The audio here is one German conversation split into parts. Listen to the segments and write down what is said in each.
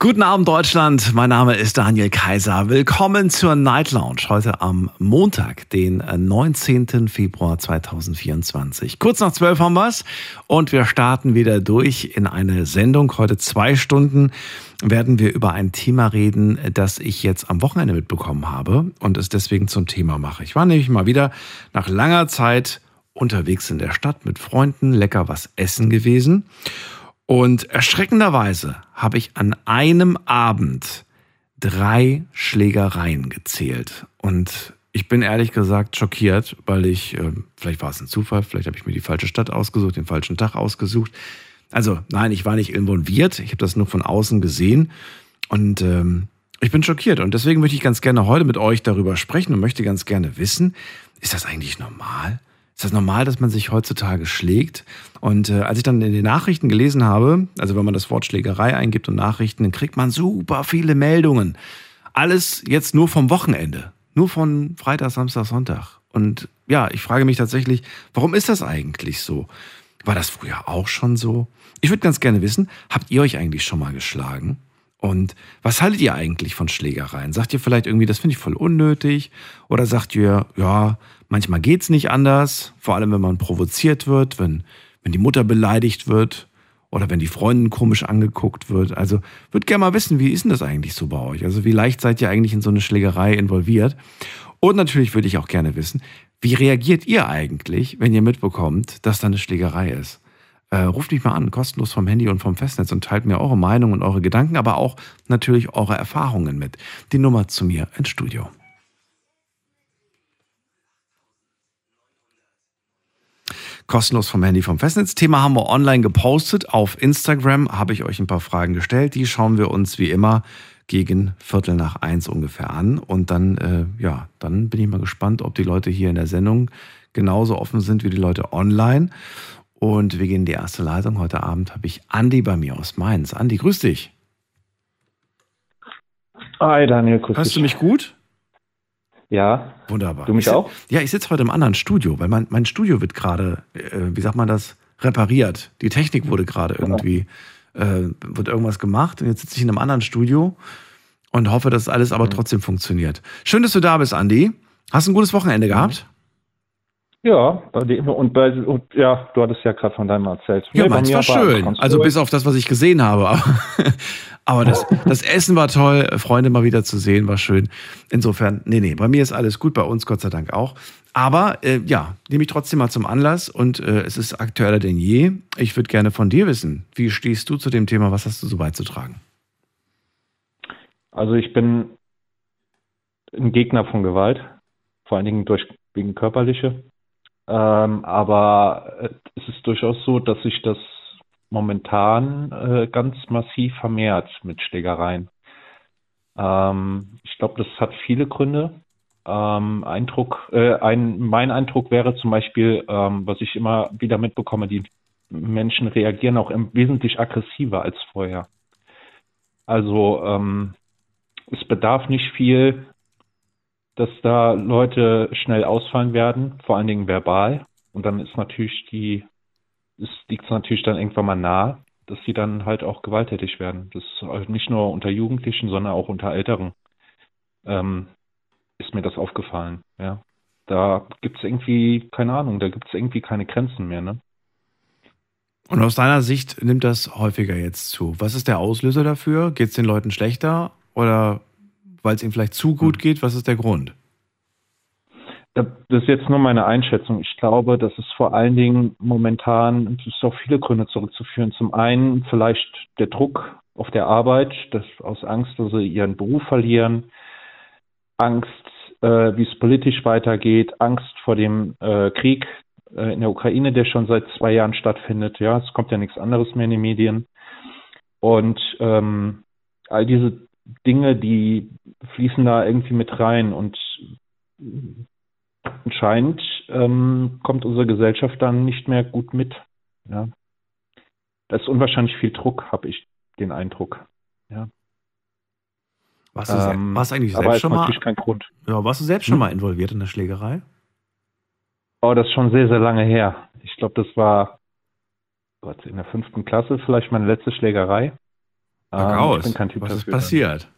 Guten Abend Deutschland, mein Name ist Daniel Kaiser. Willkommen zur Night Lounge heute am Montag, den 19. Februar 2024. Kurz nach zwölf haben wir's und wir starten wieder durch in eine Sendung. Heute zwei Stunden werden wir über ein Thema reden, das ich jetzt am Wochenende mitbekommen habe und es deswegen zum Thema mache. Ich war nämlich mal wieder nach langer Zeit unterwegs in der Stadt mit Freunden, lecker was essen gewesen. Und erschreckenderweise habe ich an einem Abend drei Schlägereien gezählt. Und ich bin ehrlich gesagt schockiert, weil ich, äh, vielleicht war es ein Zufall, vielleicht habe ich mir die falsche Stadt ausgesucht, den falschen Tag ausgesucht. Also nein, ich war nicht involviert, ich habe das nur von außen gesehen. Und ähm, ich bin schockiert. Und deswegen möchte ich ganz gerne heute mit euch darüber sprechen und möchte ganz gerne wissen, ist das eigentlich normal? Ist das normal, dass man sich heutzutage schlägt? Und äh, als ich dann in den Nachrichten gelesen habe, also wenn man das Wort Schlägerei eingibt und Nachrichten, dann kriegt man super viele Meldungen. Alles jetzt nur vom Wochenende. Nur von Freitag, Samstag, Sonntag. Und ja, ich frage mich tatsächlich, warum ist das eigentlich so? War das früher auch schon so? Ich würde ganz gerne wissen, habt ihr euch eigentlich schon mal geschlagen? Und was haltet ihr eigentlich von Schlägereien? Sagt ihr vielleicht irgendwie, das finde ich voll unnötig? Oder sagt ihr, ja, manchmal geht's nicht anders, vor allem wenn man provoziert wird, wenn, wenn die Mutter beleidigt wird oder wenn die Freundin komisch angeguckt wird. Also würde gerne mal wissen, wie ist denn das eigentlich so bei euch? Also wie leicht seid ihr eigentlich in so eine Schlägerei involviert? Und natürlich würde ich auch gerne wissen, wie reagiert ihr eigentlich, wenn ihr mitbekommt, dass da eine Schlägerei ist? Äh, ruft mich mal an, kostenlos vom Handy und vom Festnetz und teilt mir eure Meinung und eure Gedanken, aber auch natürlich eure Erfahrungen mit. Die Nummer zu mir ins Studio. Kostenlos vom Handy vom Festnetz. Thema haben wir online gepostet. Auf Instagram habe ich euch ein paar Fragen gestellt. Die schauen wir uns wie immer gegen Viertel nach eins ungefähr an. Und dann, äh, ja, dann bin ich mal gespannt, ob die Leute hier in der Sendung genauso offen sind wie die Leute online. Und wir gehen in die erste Leitung. Heute Abend habe ich Andi bei mir aus Mainz. Andi, grüß dich. Hi Daniel, grüß Hörst dich. du mich gut? Ja. Wunderbar. Du mich ich, auch? Ja, ich sitze heute im anderen Studio, weil mein, mein Studio wird gerade, äh, wie sagt man das, repariert. Die Technik wurde gerade irgendwie, äh, wird irgendwas gemacht. Und jetzt sitze ich in einem anderen Studio und hoffe, dass alles aber trotzdem funktioniert. Schön, dass du da bist, Andi. Hast ein gutes Wochenende gehabt? Ja, und, bei, und ja, du hattest ja gerade von deinem erzählt. Ja, Nee, meins war schön. ganz Also bis auf das, was ich gesehen habe. Aber, aber das, das Essen war toll, Freunde mal wieder zu sehen, war schön. Insofern, nee, nee, bei mir ist alles gut, bei uns Gott sei Dank auch. Aber äh, ja, nehme ich trotzdem mal zum Anlass und äh, es ist aktueller denn je. Ich würde gerne von dir wissen, wie stehst du zu dem Thema, was hast du so beizutragen? Also ich bin ein Gegner von Gewalt, vor allen Dingen durch wegen körperliche. Ähm, aber es ist durchaus so, dass sich das momentan äh, ganz massiv vermehrt mit Schlägereien. Ähm, ich glaube, das hat viele Gründe. Ähm, Eindruck, äh, ein, mein Eindruck wäre zum Beispiel, ähm, was ich immer wieder mitbekomme, die Menschen reagieren auch wesentlich aggressiver als vorher. Also ähm, es bedarf nicht viel, dass da Leute schnell ausfallen werden, vor allen Dingen verbal. Und dann ist natürlich die, es liegt natürlich dann irgendwann mal nahe, dass sie dann halt auch gewalttätig werden. Das ist nicht nur unter Jugendlichen, sondern auch unter Älteren. Ähm, ist mir das aufgefallen, ja. Da gibt's irgendwie, keine Ahnung, da gibt's irgendwie keine Grenzen mehr, ne? Und aus deiner Sicht nimmt das häufiger jetzt zu. Was ist der Auslöser dafür? Geht es den Leuten schlechter oder weil es ihnen vielleicht zu gut geht? Was ist der Grund? Da- Das ist jetzt nur meine Einschätzung. Ich glaube, das ist vor allen Dingen momentan, es ist auf viele Gründe zurückzuführen. Zum einen vielleicht der Druck auf der Arbeit, das aus Angst, dass sie ihren Beruf verlieren, Angst, äh, wie es politisch weitergeht, Angst vor dem äh, Krieg äh, in der Ukraine, der schon seit zwei Jahren stattfindet. Ja, es kommt ja nichts anderes mehr in die Medien. Und ähm, all diese Dinge, die fließen da irgendwie mit rein und anscheinend ähm, kommt unsere Gesellschaft dann nicht mehr gut mit. Ja. Da ist unwahrscheinlich viel Druck, habe ich den Eindruck. Ja. Warst du, Ähm, warst eigentlich selbst schon mal, natürlich kein Grund. ja, warst du selbst schon Hm? mal involviert in der Schlägerei? Oh, das ist schon sehr, sehr lange her. Ich glaube, das war Gott, in der fünften Klasse vielleicht meine letzte Schlägerei. Sag Ähm, aus. ich bin kein Typ Was ist dafür. passiert?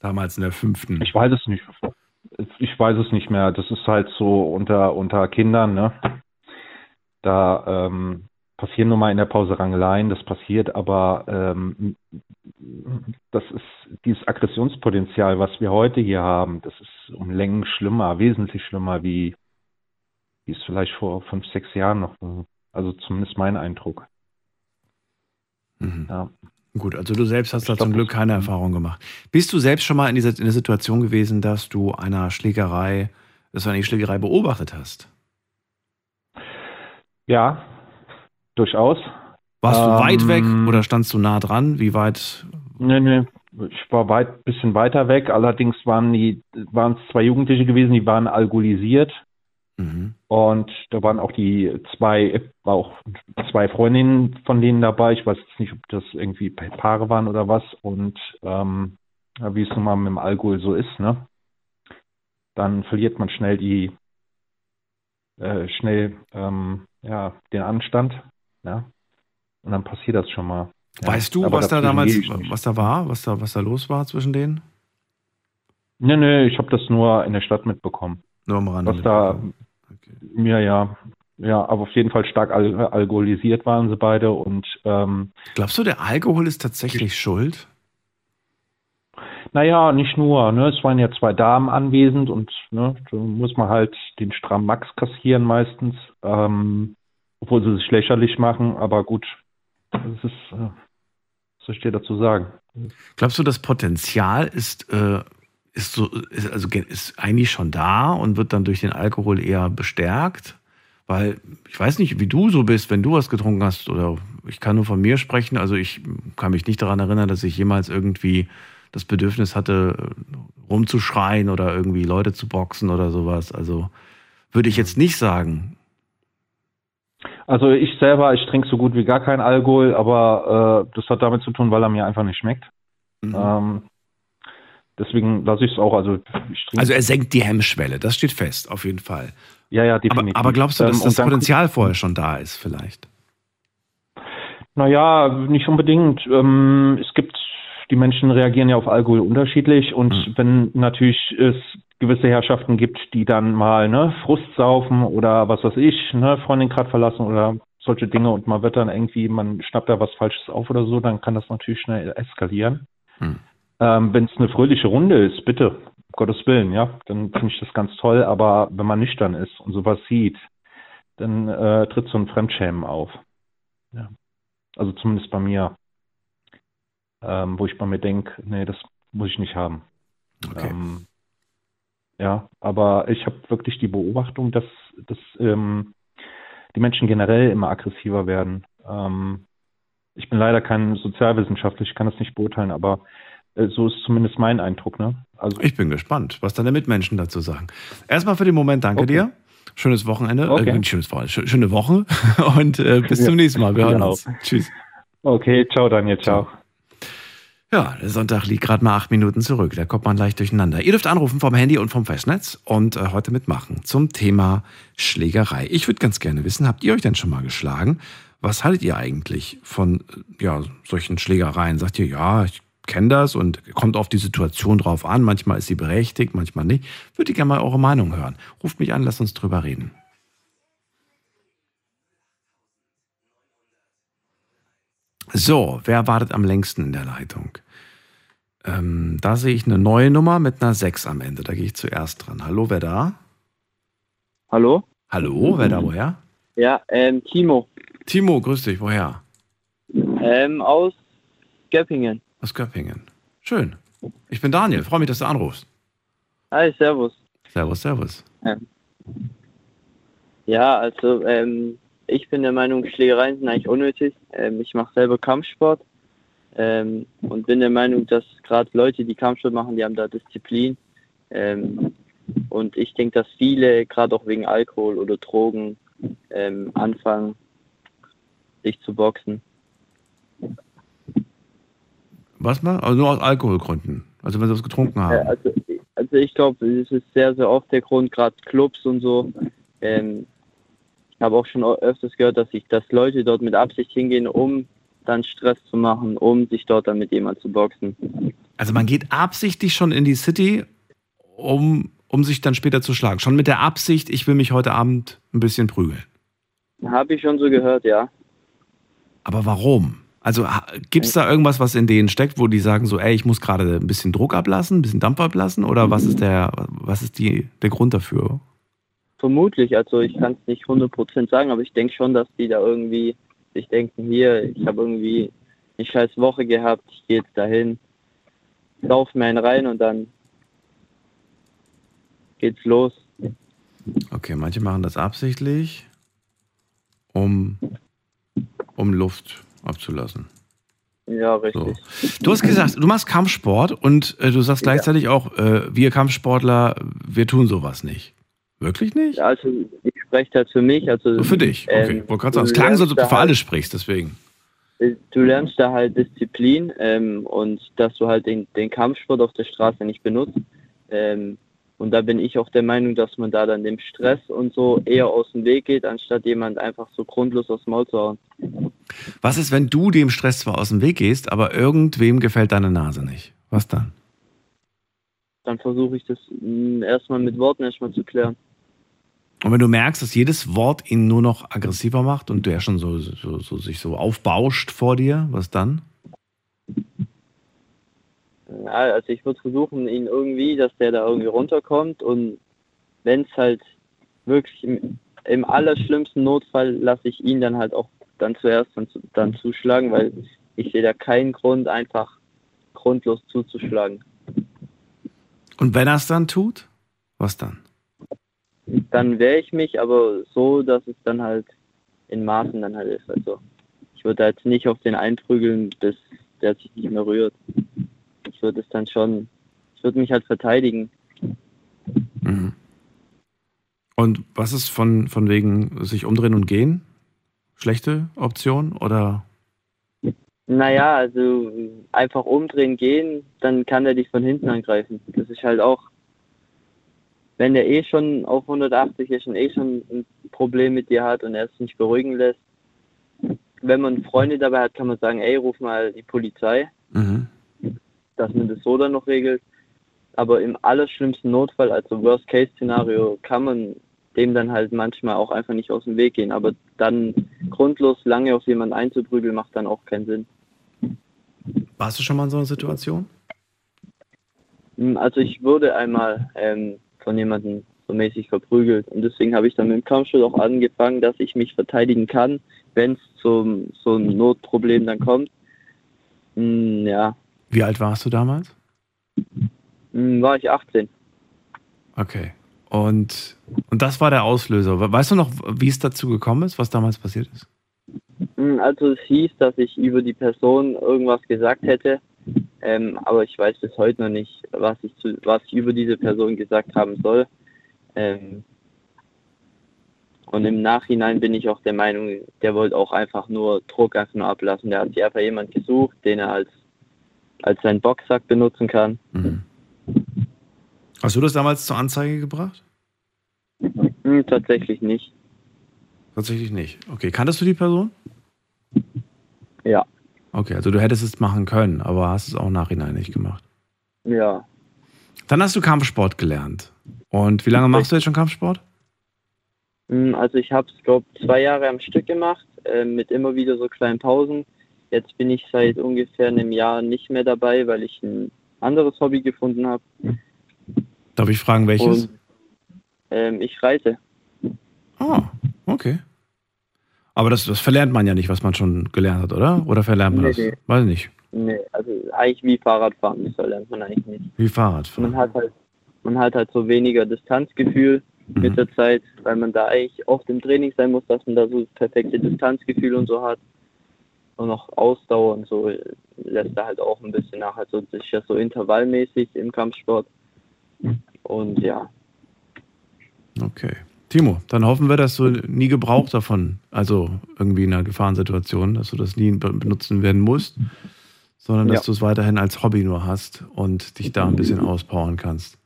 Damals in der fünften. Ich weiß es nicht. Ich weiß es nicht mehr. Das ist halt so unter, unter Kindern, ne? Da ähm, passieren nun mal in der Pause Rangeleien, das passiert, aber ähm, das ist dieses Aggressionspotenzial, was wir heute hier haben, das ist um Längen schlimmer, wesentlich schlimmer, wie, wie es vielleicht vor fünf, sechs Jahren noch war. Also zumindest mein Eindruck. Mhm. Ja. Gut, also du selbst hast da zum Glück keine Erfahrung gemacht. Bist du selbst schon mal in, dieser, in der Situation gewesen, dass du einer Schlägerei, dass du eine Schlägerei beobachtet hast? ja, durchaus. Warst du Ähm, weit weg oder standst du nah dran? Wie weit? Nee, nee. Ich war weit, bisschen weiter weg. Allerdings waren die, waren es zwei Jugendliche gewesen, die waren alkoholisiert. Mhm. Und da waren auch die zwei, war auch zwei Freundinnen von denen dabei. Ich weiß jetzt nicht, ob das irgendwie Paare waren oder was. Und ähm, wie es nun mal mit dem Alkohol so ist, ne? Dann verliert man schnell die, äh, schnell, ähm, ja, den Anstand, ja. Und dann passiert das schon mal. Ja. Weißt du, Aber was da damals, was da war, was da, was da los war zwischen denen? Nee, nee, ich habe das nur in der Stadt mitbekommen. Nur am Rande. Was da. Okay. ja, ja, ja, aber auf jeden Fall stark al alkoholisiert waren sie beide und ähm, Glaubst du, der Alkohol ist tatsächlich schuld? naja, nicht nur, ne, es waren ja zwei Damen anwesend und ne, da muss man halt den Stramm Max kassieren meistens, ähm, obwohl sie sich lächerlich machen, aber gut, das ist, äh, was soll ich dir dazu sagen? Glaubst du, das Potenzial ist, äh, ist, so, ist, also, ist eigentlich schon da und wird dann durch den Alkohol eher bestärkt? Weil ich weiß nicht, wie du so bist, wenn du was getrunken hast, oder ich kann nur von mir sprechen. Also ich kann mich nicht daran erinnern, dass ich jemals irgendwie das Bedürfnis hatte, rumzuschreien oder irgendwie Leute zu boxen oder sowas. Also würde ich jetzt nicht sagen. Also ich selber, ich trinke so gut wie gar keinen Alkohol, aber äh, das hat damit zu tun, weil er mir einfach nicht schmeckt. Mhm. Ähm, deswegen lasse ich es auch. Also Also er senkt die Hemmschwelle, das steht fest, auf jeden Fall. Ja, ja, Aber, definitiv. aber glaubst du, dass Ähm, das Potenzial vorher schon da ist, vielleicht? Naja, nicht unbedingt. Ähm, es gibt, die Menschen reagieren ja auf Alkohol unterschiedlich und Mhm. wenn natürlich es gewisse Herrschaften gibt, die dann mal ne, Frust saufen oder was weiß ich, ne, Freundin gerade verlassen oder solche Dinge und man wird dann irgendwie, man schnappt da was Falsches auf oder so, dann kann das natürlich schnell eskalieren. Hm. Ähm, wenn es eine fröhliche Runde ist, bitte, um Gottes Willen, ja, dann finde ich das ganz toll, aber wenn man nüchtern ist und sowas sieht, dann äh, tritt so ein Fremdschämen auf. Ja. Also zumindest bei mir, ähm, wo ich bei mir denke, nee, das muss ich nicht haben. Okay. Ähm, ja, aber ich habe wirklich die Beobachtung, dass, dass ähm, die Menschen generell immer aggressiver werden. Ähm, ich bin leider kein Sozialwissenschaftler, ich kann das nicht beurteilen, aber so ist zumindest mein Eindruck. Ne? Also Ich bin gespannt, was deine Mitmenschen dazu sagen. Erstmal für den Moment danke Okay. dir. Schönes Wochenende. Okay. Äh, schönes Wochenende. schö- Schöne Woche. Und äh, bis Ja. zum nächsten Mal. Wir hören Ja. uns. Tschüss. okay, ciao Daniel, ciao. Ja, der Sonntag liegt gerade mal acht Minuten zurück. Da kommt man leicht durcheinander. Ihr dürft anrufen vom Handy und vom Festnetz und äh, heute mitmachen zum Thema Schlägerei. Ich würde ganz gerne wissen, habt ihr euch denn schon mal geschlagen? Was haltet ihr eigentlich von äh, ja, solchen Schlägereien? Sagt ihr, ja, ich kenne das und kommt auf die Situation drauf an. Manchmal ist sie berechtigt, manchmal nicht. Würde ich gerne mal eure Meinung hören. Ruft mich an, lasst uns drüber reden. So, wer wartet am längsten in der Leitung? Ähm, da sehe ich eine neue Nummer mit einer 6 am Ende. Da gehe ich zuerst dran. Hallo, wer da? Hallo? Hallo, wer da woher? Ja, ähm, Timo. Timo, grüß dich, woher? Ähm, aus Göppingen. Aus Göppingen. Schön. Ich bin Daniel, freue mich, dass du anrufst. Hi, servus. Servus, servus. Ja, also, ähm, ich bin der Meinung, Schlägereien sind eigentlich unnötig. Ähm, ich mache selber Kampfsport ähm, und bin der Meinung, dass gerade Leute, die Kampfsport machen, die haben da Disziplin. Ähm, und ich denke, dass viele, gerade auch wegen Alkohol oder Drogen, ähm, anfangen, sich zu boxen. Was mal? Also nur aus Alkoholgründen. Also wenn sie was getrunken haben. Also, also ich glaube, es ist sehr, sehr oft der Grund, gerade Clubs und so. Ähm, ich habe auch schon öfters gehört, dass ich, dass Leute dort mit Absicht hingehen, um dann Stress zu machen, um sich dort dann mit jemandem zu boxen. Also man geht absichtlich schon in die City, um, um sich dann später zu schlagen. Schon mit der Absicht, ich will mich heute Abend ein bisschen prügeln. Habe ich schon so gehört, ja. Aber warum? Also gibt es da irgendwas, was in denen steckt, wo die sagen so, ey, ich muss gerade ein bisschen Druck ablassen, ein bisschen Dampf ablassen? Oder was ist der, was ist die, der Grund dafür? Vermutlich, also ich kann es nicht 100% sagen, aber ich denke schon, dass die da irgendwie sich denken, hier, ich habe irgendwie eine scheiß Woche gehabt, ich gehe jetzt dahin, laufe mir einen rein und dann geht's los. Okay, manche machen das absichtlich, um, um Luft abzulassen. Ja, richtig. So. Du hast gesagt, du machst Kampfsport und äh, du sagst gleichzeitig auch, äh, wir Kampfsportler, wir tun sowas nicht. Wirklich nicht? Ja, also ich spreche das für mich. Also, für dich, okay. Ähm, Wollte gerade sagen, es klang so, als ob du für alle sprichst, deswegen. Äh, du lernst da halt Disziplin ähm, und dass du halt den, den Kampfsport auf der Straße nicht benutzt. Ähm, und da bin ich auch der Meinung, dass man da dann dem Stress und so eher aus dem Weg geht, anstatt jemand einfach so grundlos aufs Maul zu hauen. Was ist, wenn du dem Stress zwar aus dem Weg gehst, aber irgendwem gefällt deine Nase nicht? Was dann? Dann versuche ich das mm, erstmal mit Worten erstmal zu klären. Und wenn du merkst, dass jedes Wort ihn nur noch aggressiver macht und der schon so, so, so sich so aufbauscht vor dir, was dann? Ja, also ich würde versuchen, ihn irgendwie, dass der da irgendwie runterkommt und wenn es halt wirklich im, im allerschlimmsten Notfall lasse ich ihn dann halt auch dann zuerst dann, dann zuschlagen, weil ich sehe da keinen Grund, einfach grundlos zuzuschlagen. Und wenn er es dann tut, was dann? dann wehre ich mich, aber so, dass es dann halt in Maßen dann halt ist. Also ich würde halt nicht auf den einprügeln, bis der sich nicht mehr rührt. Ich würde es dann schon, ich würde mich halt verteidigen. Mhm. Und was ist von, von wegen sich umdrehen und gehen? Schlechte Option oder? Naja, also einfach umdrehen, gehen, dann kann er dich von hinten angreifen. Das ist halt auch wenn der eh schon auf 180 ist und eh schon ein Problem mit dir hat und er es nicht beruhigen lässt, wenn man Freunde dabei hat, kann man sagen, ey, ruf mal die Polizei, mhm. Dass man das so dann noch regelt. Aber im allerschlimmsten Notfall, also Worst-Case-Szenario, kann man dem dann halt manchmal auch einfach nicht aus dem Weg gehen. Aber dann grundlos lange auf jemanden einzuprügeln, macht dann auch keinen Sinn. Warst du schon mal in so einer Situation? Hm, also ich wurde einmal ähm, von jemandem so mäßig verprügelt. Und deswegen habe ich dann mit dem Kampfsport auch angefangen, dass ich mich verteidigen kann, wenn es zum so ein Notproblem dann kommt. Hm, ja. Wie alt warst du damals? Hm, war ich 18. Okay. Und, und das war der Auslöser. Weißt du noch, wie es dazu gekommen ist, was damals passiert ist? Hm, also es hieß, dass ich über die Person irgendwas gesagt hätte ähm, aber ich weiß bis heute noch nicht, was ich, zu, was ich über diese Person gesagt haben soll. Ähm, und im Nachhinein bin ich auch der Meinung, der wollte auch einfach nur Druck einfach nur ablassen. Der hat sich einfach jemand gesucht, den er als, als seinen Boxsack benutzen kann. Mhm. Hast du das damals zur Anzeige gebracht? Hm, tatsächlich nicht. Tatsächlich nicht. Okay, kanntest du die Person? Ja. Okay, also du hättest es machen können, aber hast es auch Nachhinein nicht gemacht. Ja. Dann hast du Kampfsport gelernt. Und wie lange machst du jetzt schon Kampfsport? Hm, also ich habe es, glaube ich, zwei Jahre am Stück gemacht, äh, mit immer wieder so kleinen Pausen. Jetzt bin ich seit ungefähr einem Jahr nicht mehr dabei, weil ich ein anderes Hobby gefunden habe. Darf ich fragen, welches? Und, ähm, ich reise. Ah, okay. Aber das, das verlernt man ja nicht, was man schon gelernt hat, oder? Oder verlernt man nee, das? Nee. Weiß nicht. Nee, also eigentlich wie Fahrradfahren, das verlernt man eigentlich nicht. Wie Fahrradfahren? Man hat halt, man hat halt so weniger Distanzgefühl mhm. mit der Zeit, weil man da eigentlich oft im Training sein muss, dass man da so das perfekte Distanzgefühl und so hat. Und noch Ausdauer und so lässt da halt auch ein bisschen nach. Also das ist ja so intervallmäßig im Kampfsport. Und ja. Okay. Timo, dann hoffen wir, dass du nie Gebrauch davon, also irgendwie in einer Gefahrensituation, dass du das nie benutzen werden musst, sondern dass Ja. du es weiterhin als Hobby nur hast und dich da ein bisschen auspowern kannst.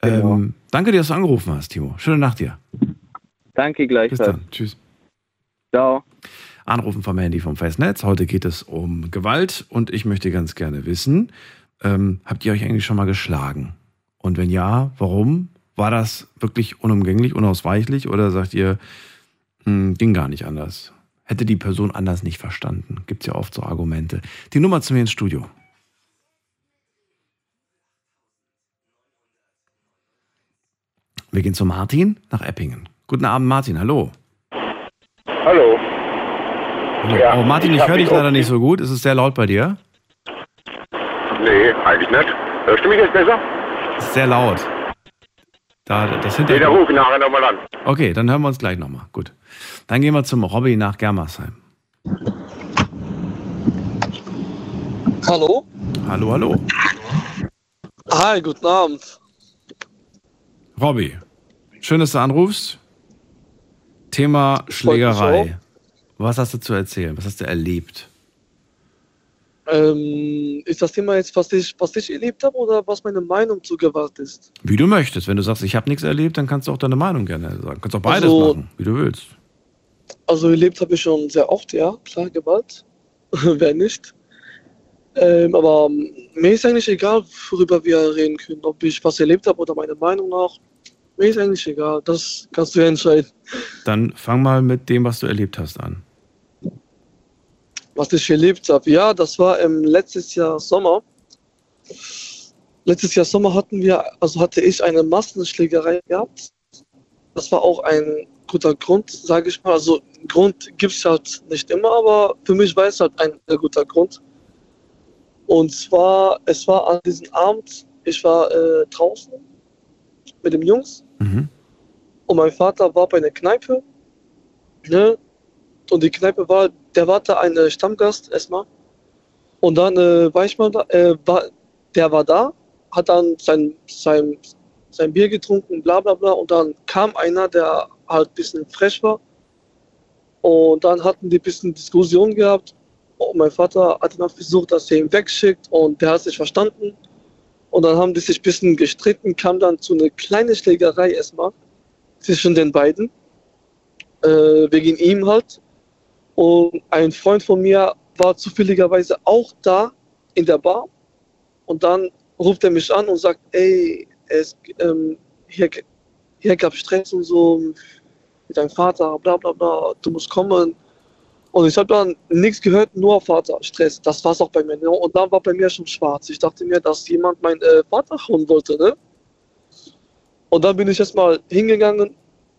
Genau. Ähm, danke dir, dass du angerufen hast, Timo. Schöne Nacht dir. Danke Bis gleichfalls. dann. Tschüss. Ciao. Anrufen vom Handy vom Festnetz. Heute geht es um Gewalt und ich möchte ganz gerne wissen, ähm, habt ihr euch eigentlich schon mal geschlagen? Und wenn ja, warum? War das wirklich unumgänglich, unausweichlich oder sagt ihr, hm, ging gar nicht anders? Hätte die Person anders nicht verstanden? Gibt es ja oft so Argumente. Die Nummer zu mir ins Studio. Wir gehen zu Martin nach Eppingen. Guten Abend, Martin. Hallo. Hallo. Ja, oh, Martin, ich ich höre dich leider nicht so gut. Ist es sehr laut bei dir? Nee, eigentlich nicht. Hörst du mich jetzt besser? Es ist sehr laut. Da, das Nee, da Hintergrund. ruf ich nachher nochmal an. Okay, dann hören wir uns gleich nochmal. Gut. Dann gehen wir zum Robby nach Germersheim. Hallo? Hallo, hallo. Hi, guten Abend. Robby, schön, dass du anrufst. Thema Schlägerei. Was hast du zu erzählen? Was hast du erlebt? Ähm, ist das Thema jetzt, was ich, was ich erlebt habe oder was meine Meinung zu Gewalt ist? Wie du möchtest. Wenn du sagst, ich habe nichts erlebt, dann kannst du auch deine Meinung gerne sagen. Kannst auch beides Also- machen, wie du willst. Also erlebt habe ich schon sehr oft, ja, klar, Gewalt. Wer nicht? Ähm, aber mir ist eigentlich egal, worüber wir reden können. Ob ich was erlebt habe oder meine Meinung nach. Mir ist eigentlich egal. Das kannst du ja entscheiden. Dann fang mal mit dem, was du erlebt hast, an. Was ich erlebt habe. Ja, das war im letztes Jahr Sommer. Letztes Jahr Sommer hatten wir, also hatte ich eine Massenschlägerei gehabt. Das war auch ein guter Grund, sage ich mal. Also Grund gibt es halt nicht immer, aber für mich war es halt ein guter Grund. Und zwar, es war an diesem Abend, ich war äh, draußen mit den Jungs Mhm. und mein Vater war bei einer Kneipe. Ne? Und die Kneipe war, der war da ein Stammgast erstmal. Und dann äh, war ich mal da, äh, war, der war da, hat dann sein, sein, sein Bier getrunken, bla bla bla. Und dann kam einer, der halt ein bisschen frech war. Und dann hatten die ein bisschen Diskussion gehabt. Und mein Vater hat dann versucht, dass er ihn wegschickt. Und der hat sich verstanden. Und dann haben die sich ein bisschen gestritten, kam dann zu einer kleinen Schlägerei erstmal zwischen den beiden. Äh, wegen ihm halt. Und ein Freund von mir war zufälligerweise auch da in der Bar. Und dann ruft er mich an und sagt, ey, es, ähm, hier, hier gab Stress und so mit deinem Vater, bla bla bla, du musst kommen. Und ich habe dann nichts gehört, nur Vater, Stress. Das war's auch bei mir. Ne? Und dann war bei mir schon schwarz. Ich dachte mir, dass jemand meinen äh, Vater hauen wollte. Ne? Und dann bin ich erstmal hingegangen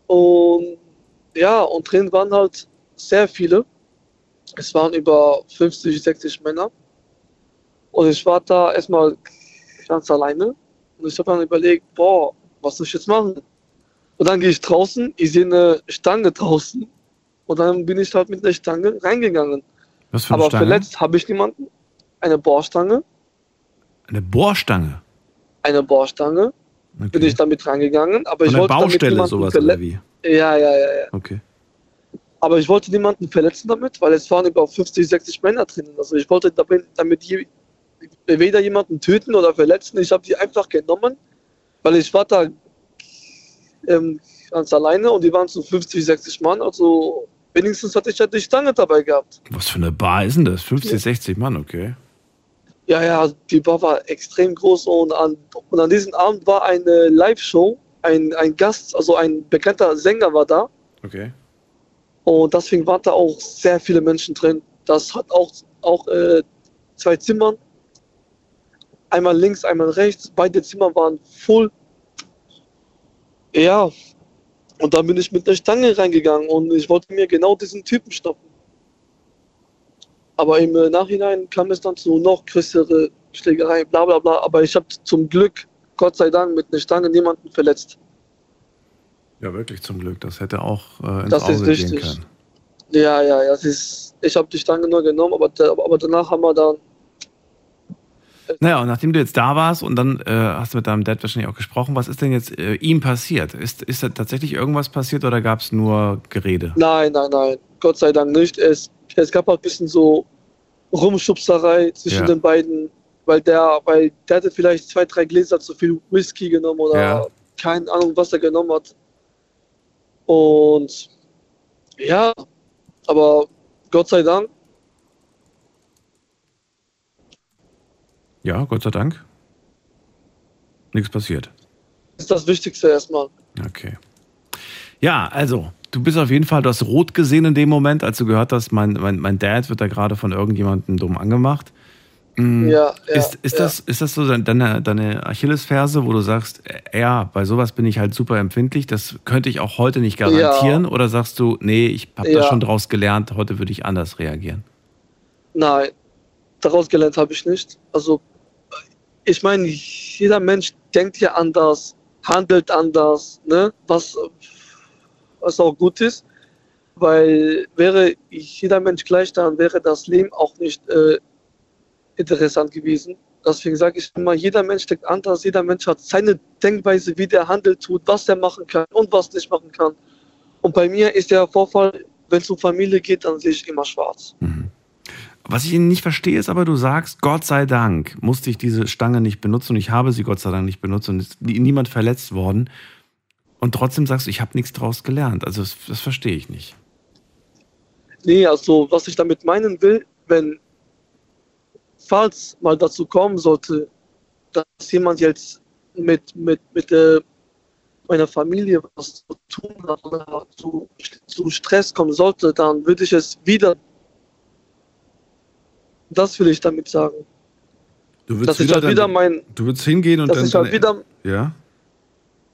und ja, und drin waren halt sehr viele. Es waren über 50, 60 Männer. Und ich war da erstmal ganz alleine. Und ich habe dann überlegt, boah, was soll ich jetzt machen? Und dann gehe ich draußen, ich sehe eine Stange draußen. Und dann bin ich halt mit einer Stange reingegangen. Was für eine Aber Stange? verletzt habe ich niemanden. Eine Bohrstange. Eine Bohrstange. Eine Bohrstange. Okay. Bin ich damit reingegangen. Aber Von ich wollte damit Baustelle niemanden sowas oder wie? Ja, ja, ja, ja. Okay. Aber ich wollte niemanden verletzen damit, weil es waren über 50, 60 Männer drinnen. Also ich wollte damit, damit je, weder jemanden töten oder verletzen. Ich habe die einfach genommen, weil ich war da ähm, ganz alleine und die waren so 50, 60 Mann. Also wenigstens hatte ich ja die Stange dabei gehabt. Was für eine Bar ist denn das? 50, 60 Mann, okay. Ja, ja, die Bar war extrem groß und an, und an diesem Abend war eine Live-Show. Ein, ein Gast, also ein bekannter Sänger war da. Okay. Und deswegen waren da auch sehr viele Menschen drin. Das hat auch, auch äh, zwei Zimmern. Einmal links, einmal rechts. Beide Zimmer waren voll. Ja. Und dann bin ich mit der Stange reingegangen und ich wollte mir genau diesen Typen stoppen. Aber im äh, Nachhinein kam es dann zu noch größere Schlägerei, bla bla bla. Aber ich habe zum Glück, Gott sei Dank, mit einer Stange niemanden verletzt. Ja, wirklich zum Glück. Das hätte auch äh, ins Das Auge ist gehen richtig. können. Ja, ja, ja. Das ist, ich habe die Stange nur genommen, aber, aber danach haben wir dann Naja, und nachdem du jetzt da warst und dann äh, hast du mit deinem Dad wahrscheinlich auch gesprochen, was ist denn jetzt äh, ihm passiert? Ist, ist da tatsächlich irgendwas passiert oder gab es nur Gerede? Nein, nein, nein. Gott sei Dank nicht. Es, es gab halt ein bisschen so Rumschubserei zwischen Ja. den beiden, weil der, weil der hatte vielleicht zwei, drei Gläser zu viel Whisky genommen oder Ja. keine Ahnung, was er genommen hat. Und ja, aber Gott sei Dank, Ja, Gott sei Dank. Nichts passiert. ist das Wichtigste erstmal. Okay. Ja, also, du bist auf jeden Fall, du hast rot gesehen in dem Moment, als du gehört hast, mein, mein, mein Dad wird da gerade von irgendjemandem dumm angemacht. Mm, Ja, ja, ist, ist, ja. das, ist das so dein- deine, deine Achillesferse, wo du sagst, ja, bei sowas bin ich halt super empfindlich, das könnte ich auch heute nicht garantieren? Oder sagst du, nee, ich habe da schon draus gelernt, heute würde ich anders reagieren? Nein, daraus gelernt habe ich nicht. Also, ich meine, jeder Mensch denkt ja anders, handelt anders, ne? was, was auch gut ist, weil wäre jeder Mensch gleich, dann wäre das Leben auch nicht äh, interessant gewesen. Deswegen sage ich immer, jeder Mensch denkt anders, jeder Mensch hat seine Denkweise, wie der handelt, tut, was er machen kann und was nicht machen kann. Und bei mir ist der Vorfall, wenn es um Familie geht, dann sehe ich immer schwarz. Was ich nicht verstehe, ist aber, du sagst, Gott sei Dank musste ich diese Stange nicht benutzen und ich habe sie Gott sei Dank nicht benutzt und ist nie- niemand verletzt worden. Und trotzdem sagst du, ich habe nichts draus gelernt. Also das, das verstehe ich nicht. Nee, also was ich damit meinen will, wenn, falls mal dazu kommen sollte, dass jemand jetzt mit, mit, mit äh, meiner Familie was zu tun hat oder zu, zu Stress kommen sollte, dann würde ich es wieder, das will ich damit sagen, Du dass ich halt dein- wieder mein, du würdest hingehen und dass dann. ich halt wieder, ja?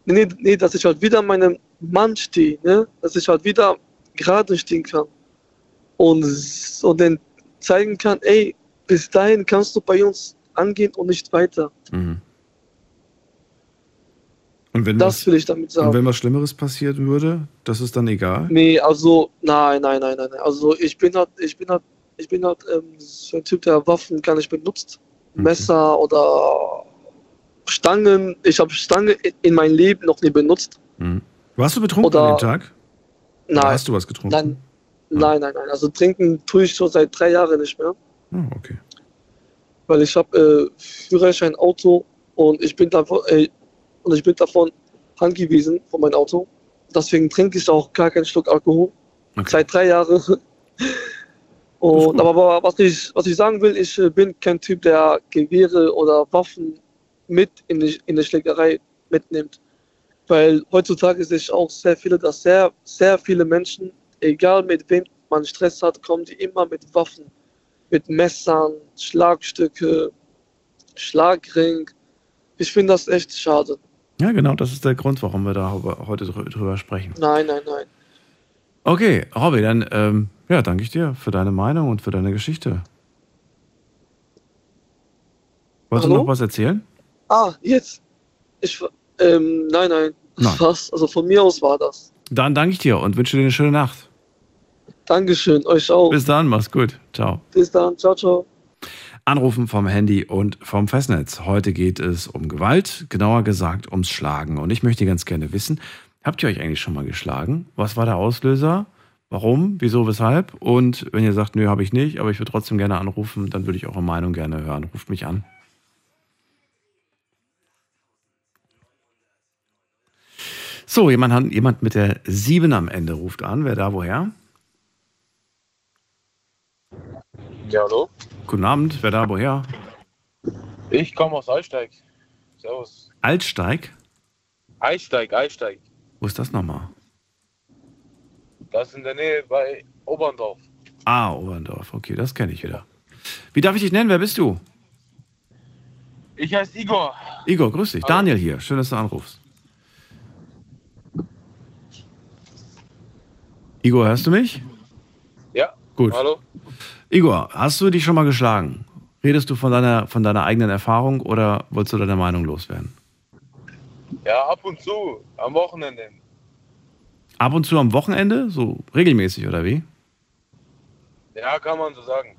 nee, nee, dass ich halt wieder meinem Mann stehe, ne? dass ich halt wieder gerade stehen kann und, und dann zeigen kann, ey, bis dahin kannst du bei uns angehen und nicht weiter. Mhm. Und wenn Das was, will ich damit und sagen. wenn was Schlimmeres passieren würde, das ist dann egal. Nee, also, nein, nein, nein, nein. Also ich bin halt, ich bin halt, ich bin halt ähm, so ein Typ, der Waffen gar nicht benutzt. Okay. Messer oder Stangen. Ich habe Stange in- in meinem Leben noch nie benutzt. Mhm. Warst du betrunken Oder- an dem Tag? Oder Nein, hast du was getrunken? nein, nein, nein, nein. Also trinken tue ich schon seit drei Jahren nicht mehr. Oh, okay. weil ich habe äh, Führerschein Auto und ich bin davon äh, und ich bin davon angewiesen von meinem Auto. Deswegen trinke ich auch gar keinen Schluck Alkohol okay. seit drei Jahren. Und aber, aber was ich was ich sagen will, ich äh, bin kein Typ, der Gewehre oder Waffen mit in die, in die Schlägerei mitnimmt, weil heutzutage sehe ich auch sehr viele, dass sehr sehr viele Menschen, egal mit wem man Stress hat, kommen die immer mit Waffen mit Messern, Schlagstücke, Schlagring. Ich finde das echt schade. Ja, genau, das ist der Grund, warum wir da heute drü- drüber sprechen. Nein, nein, nein. Okay, Robby, dann ähm, ja, danke ich dir für deine Meinung und für deine Geschichte. Wolltest du Hallo? noch was erzählen? Ah, jetzt. Ich, ähm, nein, nein. Das Nein. war's. Also von mir aus war das. Dann danke ich dir und wünsche dir eine schöne Nacht. Dankeschön, euch auch. Bis dann, mach's gut. Ciao. Bis dann. Ciao, ciao. Anrufen vom Handy und vom Festnetz. Heute geht es um Gewalt, genauer gesagt ums Schlagen. Und ich möchte ganz gerne wissen, habt ihr euch eigentlich schon mal geschlagen? Was war der Auslöser? Warum? Wieso? Weshalb? Und wenn ihr sagt, nö, habe ich nicht, aber ich würde trotzdem gerne anrufen, dann würde ich eure Meinung gerne hören. Ruft mich an. So, jemand, jemand mit der 7 am Ende ruft an. Wer da woher? Ja, hallo? Guten Abend, wer da woher? Ich komme aus Eisteig. Servus. Altsteig? Eisteig, Eisteig. Wo ist das nochmal? Das ist in der Nähe bei Oberndorf. Ah, Oberndorf. Okay, das kenne ich wieder. Wie darf ich dich nennen? Wer bist du? Ich heiße Igor. Igor, grüß dich. Hallo. Daniel hier. Schön, dass du anrufst. Igor, hörst du mich? Ja. Gut. Hallo? Igor, hast du dich schon mal geschlagen? Redest du von deiner, von deiner eigenen Erfahrung oder wolltest du deine Meinung loswerden? Ja, ab und zu. Am Wochenende. Ab und zu am Wochenende? So regelmäßig oder wie? Ja, kann man so sagen.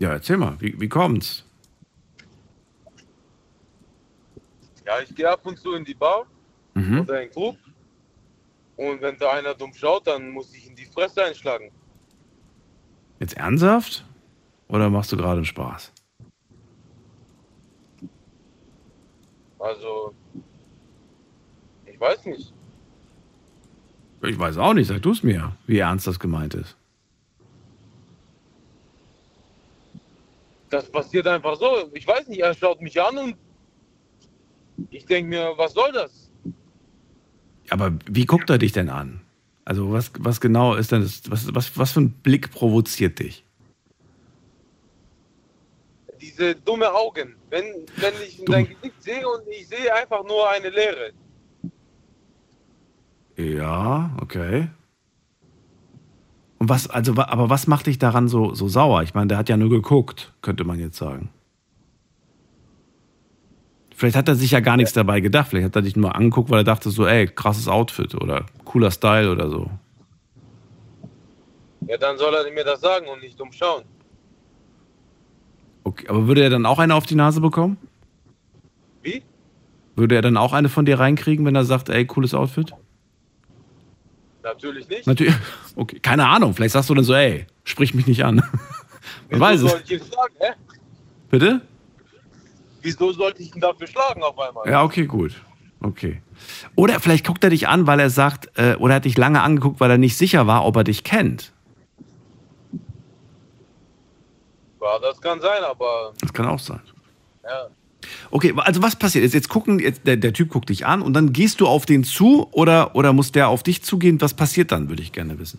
Ja, erzähl mal. Wie, wie kommt's? Ja, ich gehe ab und zu in die Bar Mhm. oder in den Club. Und wenn da einer dumm schaut, dann muss ich in die Fresse einschlagen. Jetzt ernsthaft? Oder machst du gerade einen Spaß? Also, ich weiß nicht. Ich weiß auch nicht, sag du es mir, wie ernst das gemeint ist. Das passiert einfach so. Ich weiß nicht, er schaut mich an und ich denke mir, was soll das? Aber wie guckt er dich denn an? Also was, was genau ist denn das, was, was, was für ein Blick provoziert dich? Diese dumme Augen. Wenn, wenn ich in Dumm. sein Gesicht sehe und ich sehe einfach nur eine Leere. Ja, okay. Und was, also, aber was macht dich daran so, so sauer? Ich meine, der hat ja nur geguckt, könnte man jetzt sagen. Vielleicht hat er sich ja gar nichts dabei gedacht. Vielleicht hat er dich nur angeguckt, weil er dachte so, ey, krasses Outfit oder cooler Style oder so. Ja, dann soll er mir das sagen und nicht umschauen. Okay, aber würde er dann auch eine auf die Nase bekommen? Wie? Würde er dann auch eine von dir reinkriegen, wenn er sagt, ey, cooles Outfit? Natürlich nicht. Natürlich. Okay, keine Ahnung. Vielleicht sagst du dann so, ey, sprich mich nicht an. Man Wieso weiß es. soll ich ihn schlagen, hä? Bitte? Wieso sollte ich ihn dafür schlagen auf einmal? Ja, okay, gut. Okay. Oder vielleicht guckt er dich an, weil er sagt, äh, oder hat dich lange angeguckt, weil er nicht sicher war, ob er dich kennt. Ja, das kann sein, aber Das kann auch sein. ja. Okay, also was passiert? Jetzt, jetzt gucken, jetzt, der, der Typ guckt dich an und dann gehst du auf den zu oder, oder muss der auf dich zugehen? Was passiert dann, würde ich gerne wissen.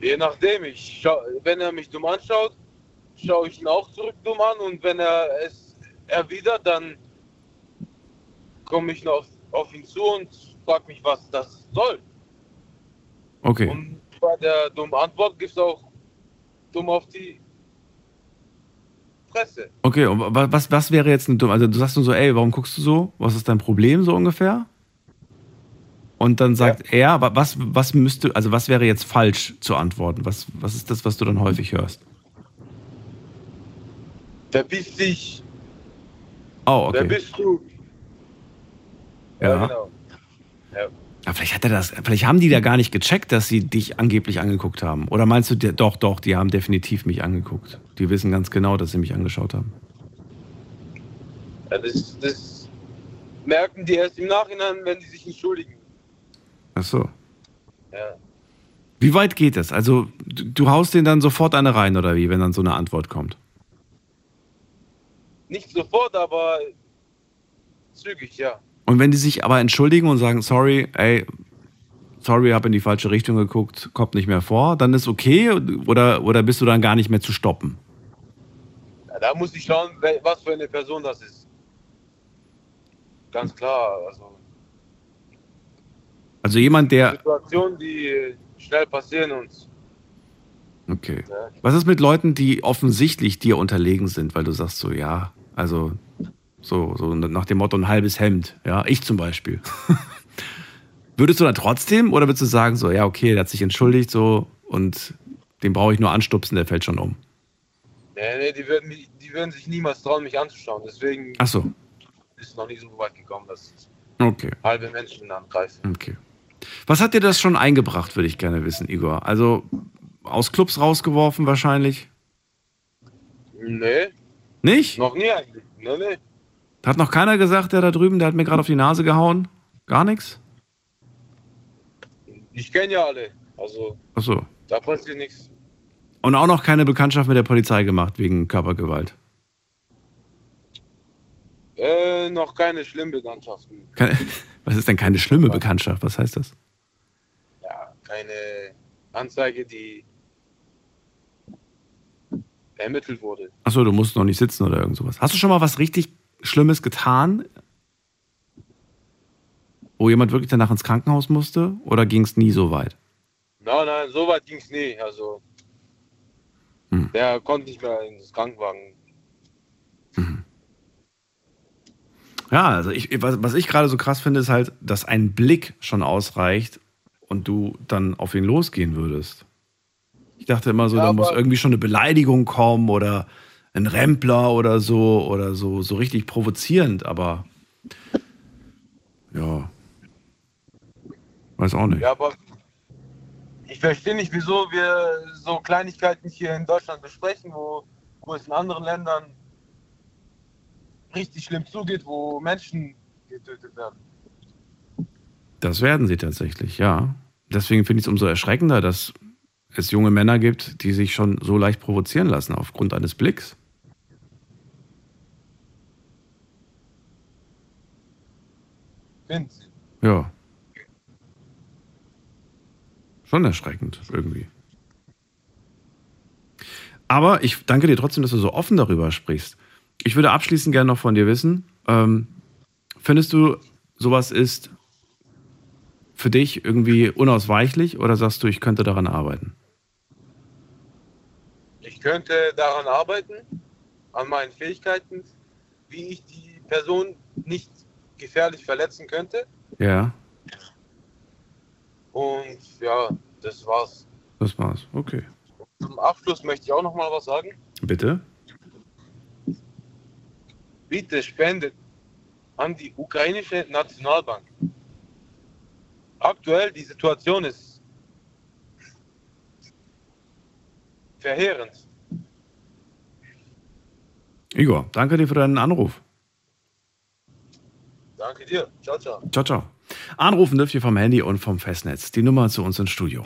Je nachdem, ich schau, wenn er mich dumm anschaut, schaue ich ihn auch zurück dumm an und wenn er es erwidert, dann komme ich noch auf ihn zu und frage mich, was das soll. Okay. Und bei der dummen Antwort gibt es auch dumm auf die Fresse. Okay, und wa- was, was wäre jetzt eine dumme, also du sagst nur so, ey, warum guckst du so? Was ist dein Problem so ungefähr? Und dann sagt er, wa- was, was müsste, also was wäre jetzt falsch zu antworten? Was, was ist das, was du dann häufig hörst? Verpiss dich, Oh, wer okay. bist du? Ja. genau. Ja, vielleicht hat er das, vielleicht haben die da gar nicht gecheckt, dass sie dich angeblich angeguckt haben. Oder meinst du, doch, doch, die haben definitiv mich angeguckt. Die wissen ganz genau, dass sie mich angeschaut haben. Ja, das, das merken die erst im Nachhinein, wenn sie sich entschuldigen. Ach so. Ja. Wie weit geht das? Also, du, du haust denen dann sofort eine rein, oder wie, wenn dann so eine Antwort kommt? Nicht sofort, aber zügig, ja. Und wenn die sich aber entschuldigen und sagen, sorry, ey, sorry, hab in die falsche Richtung geguckt, kommt nicht mehr vor, dann ist okay oder, oder bist du dann gar nicht mehr zu stoppen? ja. Da muss ich schauen, was für eine Person das ist. Ganz klar, also Also jemand, der. Situationen, die schnell passieren und Okay. ja, Was ist mit Leuten, die offensichtlich dir unterlegen sind, weil du sagst so, ja, also so, so nach dem Motto ein halbes Hemd, ja, ich zum Beispiel. Würdest du dann trotzdem oder würdest du sagen so, ja, okay, der hat sich entschuldigt so und den brauche ich nur anstupsen, der fällt schon um? nee, nee, die würden, die würden sich niemals trauen, mich anzuschauen. Deswegen Ach so, ist es noch nicht so weit gekommen, dass okay. halbe Menschen angreifen. Okay. Was hat dir das schon eingebracht, würde ich gerne wissen, Igor? Also aus Clubs rausgeworfen wahrscheinlich? Nee, Nicht? noch nie eigentlich. Nee, nee. Hat noch keiner gesagt, der da drüben, der hat mir gerade auf die Nase gehauen? Gar nichts? Ich kenne ja alle. Also Ach so. da passiert nichts. Und auch noch keine Bekanntschaft mit der Polizei gemacht wegen Körpergewalt. Äh, noch keine schlimmen Bekanntschaften. Keine, was ist denn keine schlimme Bekanntschaft? Was heißt das? Ja, keine Anzeige, die ermittelt wurde. Achso, du musst noch nicht sitzen oder irgend sowas. Hast du schon mal was richtig Schlimmes getan? Wo jemand wirklich danach ins Krankenhaus musste? Oder ging es nie so weit? Nein, nein, so weit ging es nie. Also Hm. der konnte nicht mehr ins Krankenwagen. Ja, also ich, was, was ich gerade so krass finde, ist halt, dass ein Blick schon ausreicht und du dann auf ihn losgehen würdest. Ich dachte immer so, Ja, da muss irgendwie schon eine Beleidigung kommen oder ein Rempler oder so oder so, so richtig provozierend, aber ja. Weiß auch nicht. Ja, aber ich verstehe nicht, wieso wir so Kleinigkeiten hier in Deutschland besprechen, wo, wo es in anderen Ländern richtig schlimm zugeht, wo Menschen getötet werden. Das werden sie tatsächlich, ja. Deswegen finde ich es umso erschreckender, dass es junge Männer gibt, die sich schon so leicht provozieren lassen aufgrund eines Blicks. Sie? Ja. Schon erschreckend irgendwie. Aber ich danke dir trotzdem, dass du so offen darüber sprichst. Ich würde abschließend gerne noch von dir wissen, ähm, findest du, sowas ist für dich irgendwie unausweichlich oder sagst du, ich könnte daran arbeiten? Ich könnte daran arbeiten, an meinen Fähigkeiten, wie ich die Person nicht gefährlich verletzen könnte. Ja, Und ja, das war's. das war's. Okay. Zum Abschluss möchte ich auch noch mal was sagen. Bitte? Bitte spendet an die ukrainische Nationalbank. Aktuell die Situation ist verheerend. Igor, danke dir für deinen Anruf. Danke dir. Ciao, ciao. Ciao, ciao. Anrufen dürft ihr vom Handy und vom Festnetz. Die Nummer zu uns ins Studio.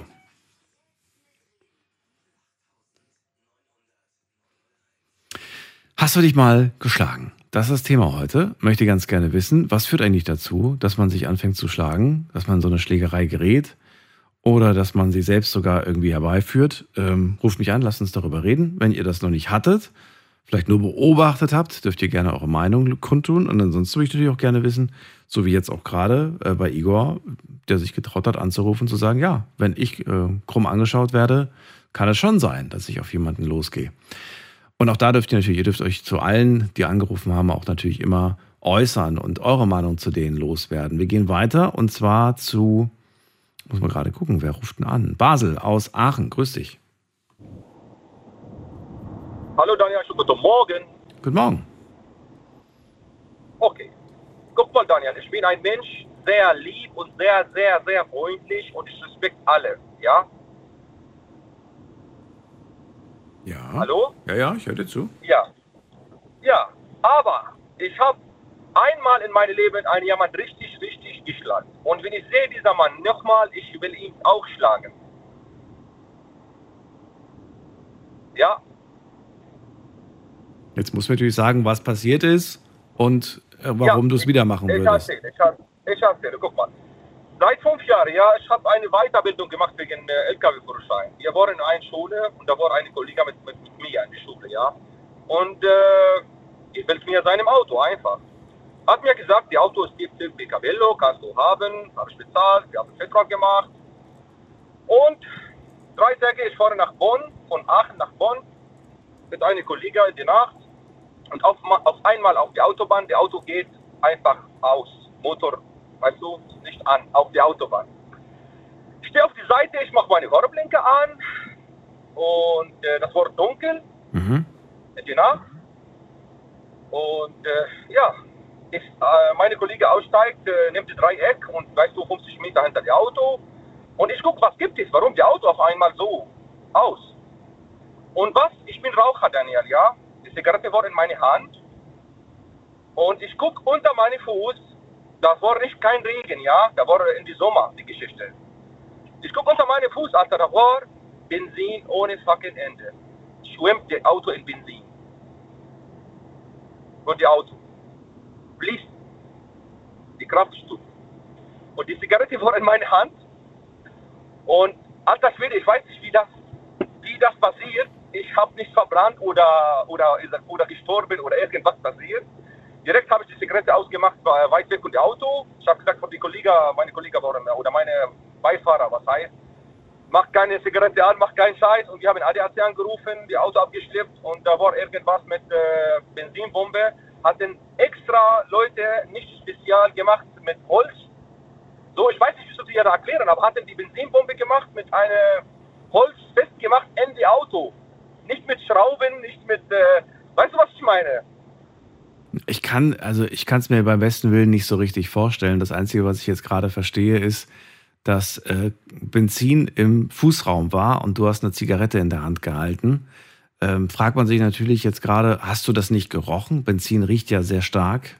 Hast du dich mal geschlagen? Das ist das Thema heute. Möchte ganz gerne wissen, was führt eigentlich dazu, dass man sich anfängt zu schlagen, dass man so eine Schlägerei gerät oder dass man sie selbst sogar irgendwie herbeiführt? Ähm, ruft mich an, lasst uns darüber reden. Wenn ihr das noch nicht hattet, vielleicht nur beobachtet habt, dürft ihr gerne eure Meinung kundtun. Und ansonsten möchte ich auch gerne wissen, so wie jetzt auch gerade äh, bei Igor, der sich getraut hat anzurufen, zu sagen, ja, wenn ich äh, krumm angeschaut werde, kann es schon sein, dass ich auf jemanden losgehe. Und auch da dürft ihr natürlich, ihr dürft euch zu allen, die angerufen haben, auch natürlich immer äußern und eure Meinung zu denen loswerden. Wir gehen weiter und zwar zu, muss man gerade gucken, wer ruft denn an? Basel aus Aachen, grüß dich. Hallo Daniel, schönen guten Morgen. Guten Morgen. Okay. Guck mal Daniel, ich bin ein Mensch, sehr lieb und sehr, sehr, sehr freundlich und ich respekte alle. Ja? Ja. Hallo? Ja, ja, ich höre dir zu. Ja. Ja, aber ich habe einmal in meinem Leben einen jemand richtig, richtig geschlagen. Und wenn ich sehe dieser Mann nochmal, ich will ihn auch schlagen. Ja, Jetzt muss man natürlich sagen, was passiert ist und äh, warum Ja, du es wieder machen ich würdest. ich, erzähle, ich erzähle, guck mal. Seit fünf Jahren, ja, ich habe eine Weiterbildung gemacht wegen äh, LKW-Führerschein. Wir waren in einer Schule und da war eine Kollegin mit, mit, mit mir in der Schule, ja. Und äh, ich will mir seinem Auto einfach. Hat mir gesagt, die Auto ist gibt Picabello, kannst du haben, habe ich bezahlt, wir haben einen Vertrag gemacht. Und drei Tage, ich fahre nach Bonn, von Aachen nach Bonn, mit einer Kollegin in die Nacht. Und auf, auf einmal auf die Autobahn, der Auto geht einfach aus. Motor, weißt du, nicht an, auf die Autobahn. Ich stehe auf die Seite, ich mache meine Fahrblinke an und äh, das war dunkel Mhm. die Nacht. Und äh, ja, ich, äh, meine Kollege aussteigt, äh, nimmt das Dreieck und weißt du, 50 Meter hinter dem Auto. Und ich gucke, was gibt es, warum die Auto auf einmal so aus. Und was? Ich bin Raucher, Daniel, ja. Die Zigarette war in meine Hand. Und ich gucke unter meinen Fuß. Das war nicht kein Regen, ja. Da war in die Sommer die Geschichte. Ich gucke unter meinen Fuß, Alter. Da war Benzin ohne fucking Ende. Schwimmt das Auto in Benzin. Und die Auto. Fließt. Die Kraft ist tut. Und die Zigarette war in meiner Hand. Und alter Schwede, ich weiß nicht, wie das, wie das passiert. Ich habe nicht verbrannt oder, oder, oder gestorben oder irgendwas passiert. Direkt habe ich die Zigarette ausgemacht, war weit weg dem Auto. Ich habe gesagt, die Kollegen, meine Kollegen waren, oder meine Beifahrer, was heißt, mach keine Zigarette an, mach keinen Scheiß. Und wir haben ADAC angerufen, die Auto abgeschleppt und da war irgendwas mit äh, Benzinbombe. Hatten extra Leute nicht spezial gemacht mit Holz. So, ich weiß nicht, wie soll ich dir erklären, aber hatten die Benzinbombe gemacht mit einem Holz festgemacht in die Auto. Nicht mit Schrauben, nicht mit, äh, weißt du, was ich meine? Ich kann, also ich kann es mir beim besten Willen nicht so richtig vorstellen. Das Einzige, was ich jetzt gerade verstehe, ist, dass äh, Benzin im Fußraum war und du hast eine Zigarette in der Hand gehalten. Ähm, fragt man sich natürlich jetzt gerade, hast du das nicht gerochen? Benzin riecht ja sehr stark.